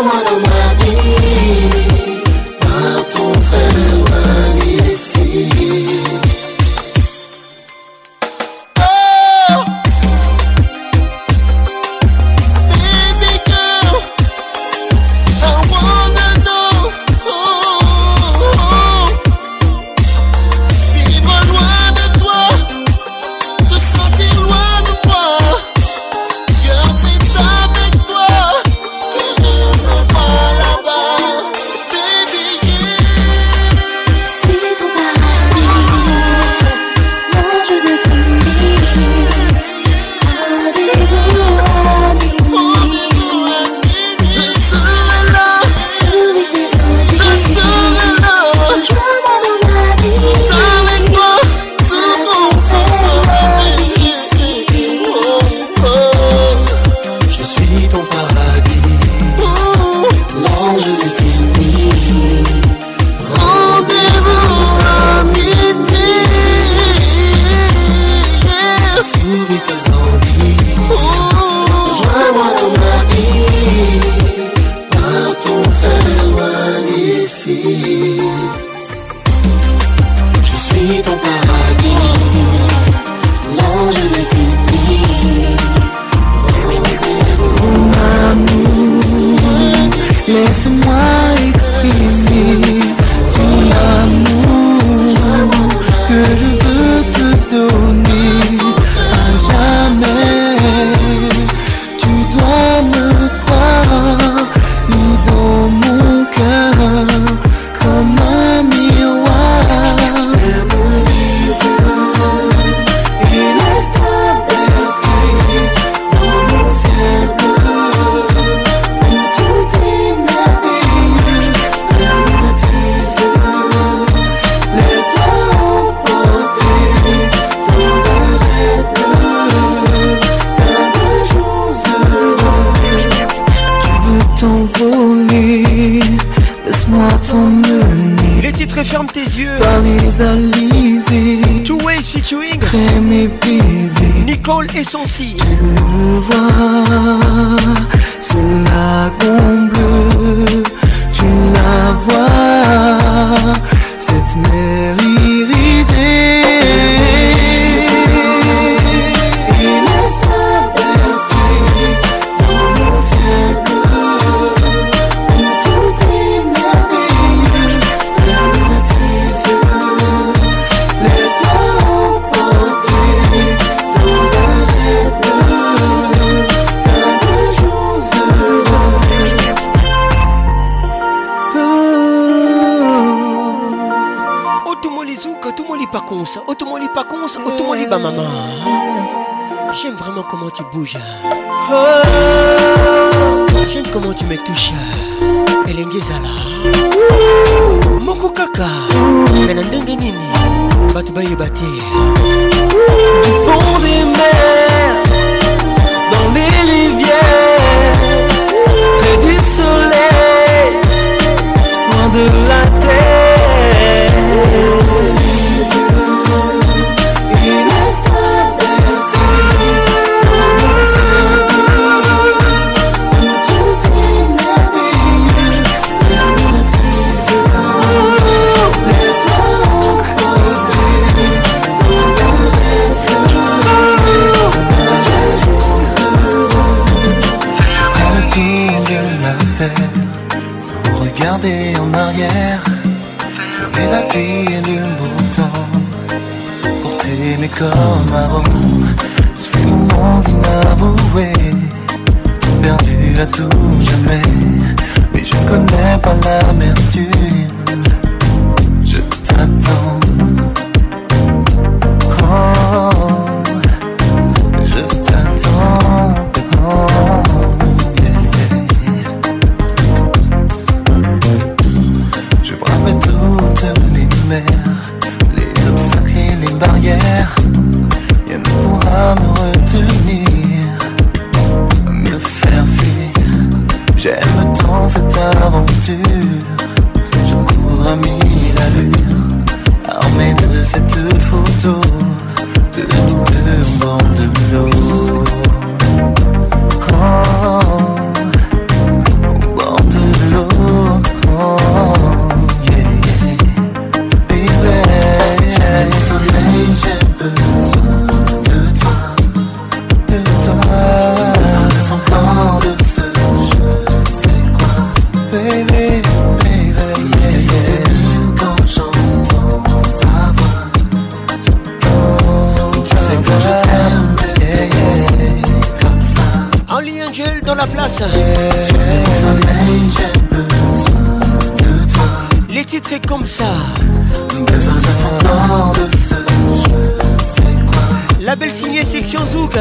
[SPEAKER 82] amor uma vida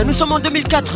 [SPEAKER 68] nous sommes en 2004.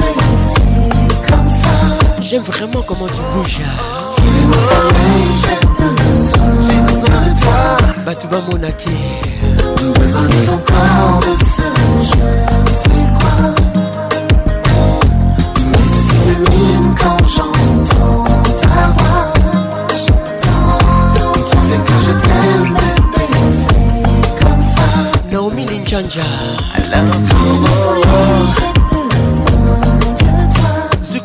[SPEAKER 68] J'aime vraiment comment tu bouges. Bah,
[SPEAKER 83] tu es me soleil, j'ai besoin de toi. Batouba
[SPEAKER 68] Monati.
[SPEAKER 83] Besoin de ton corps, de ce jeu, c'est quoi Mais c'est quand j'entends ta voix. Tu sais que je t'aime, bébé, c'est comme ça. Naomi Ninjanja. Elle love
[SPEAKER 79] tout mon soleil.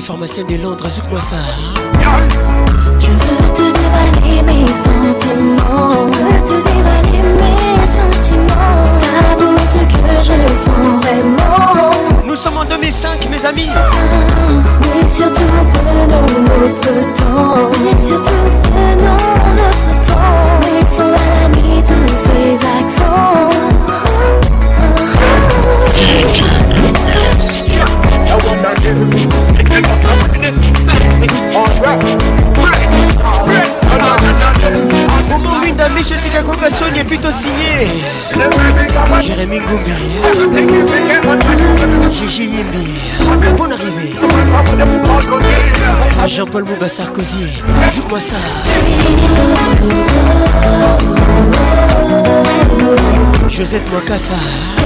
[SPEAKER 68] la pharmacienne de Londres, c'est moi ça. Hein. Je veux te dévaler mes sentiments. Je veux te dévaler mes sentiments. T'avouer ce que je sens vraiment. Nous sommes en 2005, mes amis. Ah,
[SPEAKER 79] mais surtout, prenons notre temps. Mais surtout,
[SPEAKER 68] omobinda mishe tika koka soni epi tosinye jérémi ngumbi jiji yimbi bon arrivé jean-paul mouba sarkozy joue-moi ça josette makasa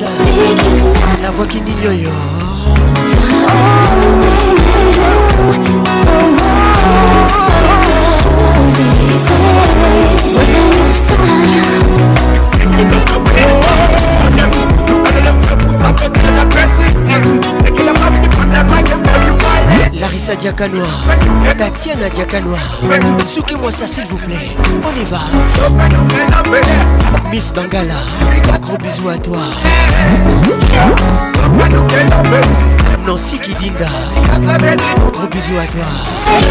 [SPEAKER 68] Vanessa La voix qui n'y yo yo Melissa Diakanoir, Tatiana Diakanoir, Soukez-moi ça s'il vous plaît, on y va. Miss Bangala, gros bisous à toi. Nancy Kidinda, gros bisous à toi.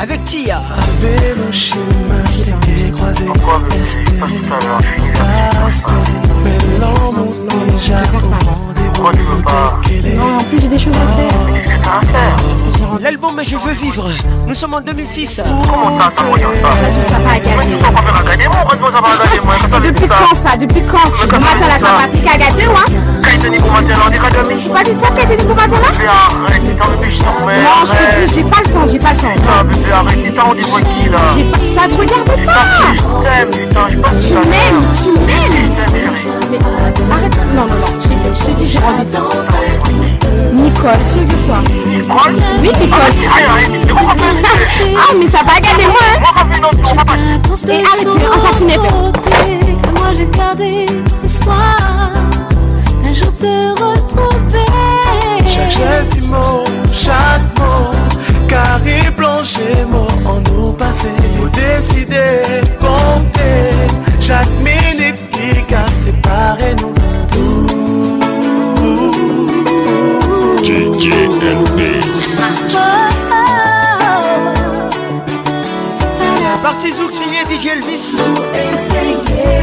[SPEAKER 68] Avec qui Avec mon chemin qui est croisé. Non,
[SPEAKER 84] en plus j'ai des choses à faire.
[SPEAKER 68] L'album mais je veux vivre. Nous sommes en 2006. Comment
[SPEAKER 84] Depuis quand ça Depuis quand Tu commences à la sapatique à gâteau Hein non, je te dis, j'ai pas le temps, j'ai pas le temps. Ça regarde pas. pas Tu m'aimes, tu m'aimes. Arrête, non, non, non, je te dis, j'ai envie Nicole, toi ah, ah, mais ça va ah, gagner moi, hein. Moi j'ai
[SPEAKER 85] retrouver. Chaque geste mot, chaque mot, carré, plongeait mort en nous passé. Faut décider, compter, chaque minute qui a séparé nous tous. JJLB.
[SPEAKER 68] Parti Zouk signé DJ Elvis. essayez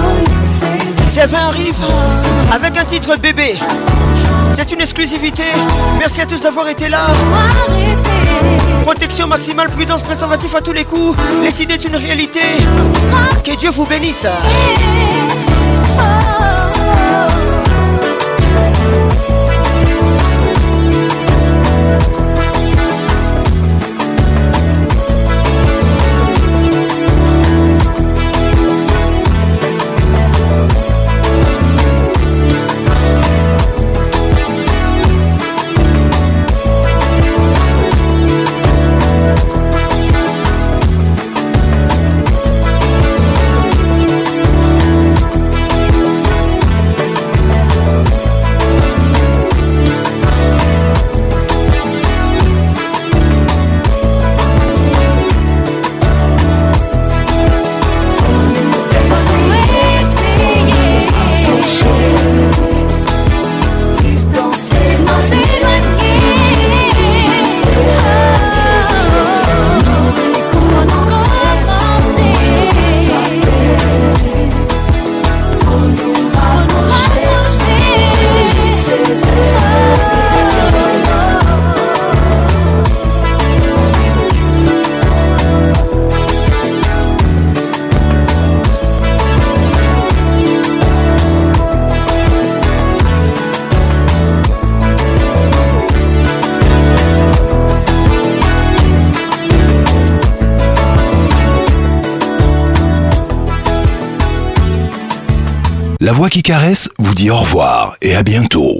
[SPEAKER 68] CF1 arrive avec un titre bébé. C'est une exclusivité. Merci à tous d'avoir été là. Protection maximale, prudence, préservatif à tous les coups. Les idées est une réalité. Que Dieu vous bénisse. La voix qui caresse vous dit au revoir et à bientôt.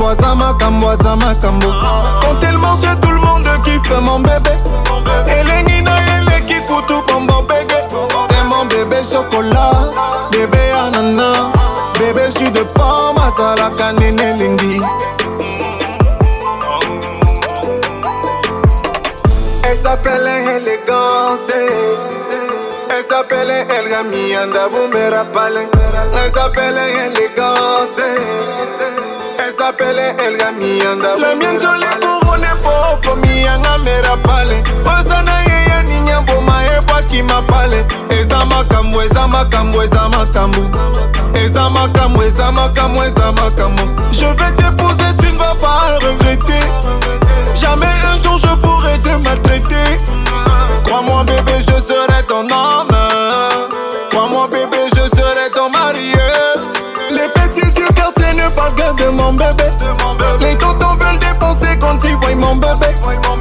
[SPEAKER 86] Kamwa Zama, Kambo Quand elle mange, tout le monde qui fait mon bébé Elle est Nina, elle est fout tout Bébé T'es mon bébé chocolat, bébé ananas Bébé jus de pomme, Azala, Kanene, Lingi Elle s'appelle élégance Elle s'appelle El anda, vous me rappelez Elle s'appelle élégance
[SPEAKER 87] la pele elga mianga La mianzo le kurone poko mianga mera pale Osana yeya ninya boma ebwa kima pale Eza makambo eza makambo eza makambo Eza makambo eza makambo eza makambo Je vais t'épouser tu ne vas pas regretter Jamais un jour je pourrai te maltraiter Crois-moi bébé je serai ton homme Crois-moi bébé je gueule de mon bébé. Les tontons veulent dépenser quand ils voient mon bébé. On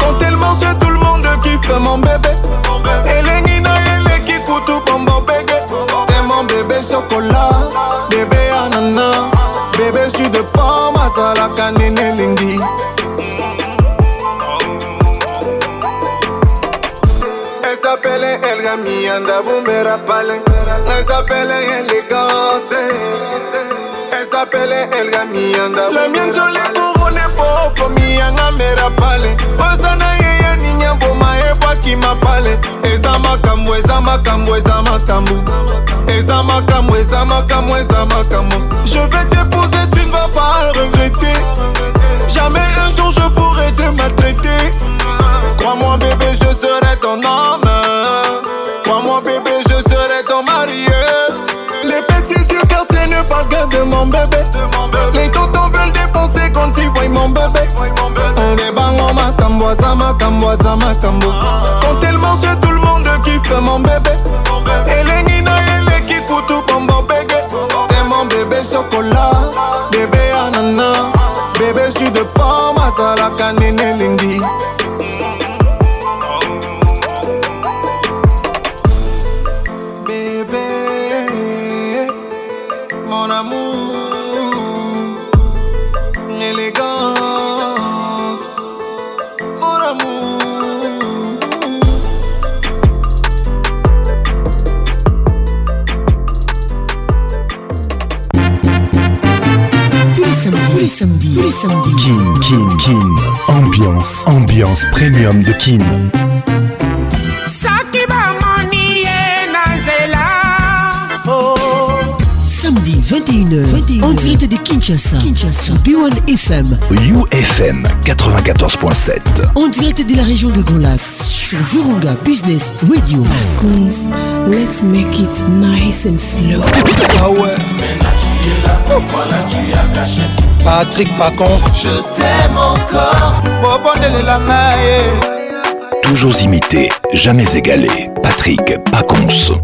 [SPEAKER 87] Quand elle mange, tout le monde kiffe mon bébé. Elle est nina, et les tout bon bon bébé. T'es mon bébé chocolat. anda bombera pale Elle s'appelle élégance Elle s'appelle Elga mianda La mienne je l'ai couronnée poco anda mera pale Osana yeya ninya boma ebwaki pale esa makambo esa makambo esa makambo esa makambo esa makambo esa makambo Je vais t'épouser tu ne vas pas regretter Jamais un jour je pourrai te maltraiter Crois-moi bébé je serai ton homme moi, mon bébé, je serai ton marié Les petits du quartier ne parlent que de mon bébé. Les tontons veulent dépenser quand ils voient mon bébé. On m'a ça ça macambo. Quand elle mange, tout le monde kiffe mon bébé. Et les nina et les qui bon bon bébé. T'es mon bébé chocolat, bébé anana, Bébé, je suis de pomme, à la canine
[SPEAKER 88] ambiance, premium de Kin.
[SPEAKER 89] Oh. Samedi 21h, On dirait en direct de Kinshasa, Kinshasa, B1 FM, UFM 94.7, en direct de la région de Golas. sur Virunga Business Radio.
[SPEAKER 90] Let's make it nice and slow. Ah
[SPEAKER 91] es là, voilà tu as caché Patrick Pacons
[SPEAKER 92] Je t'aime encore
[SPEAKER 93] Toujours imité, jamais égalé Patrick Pacons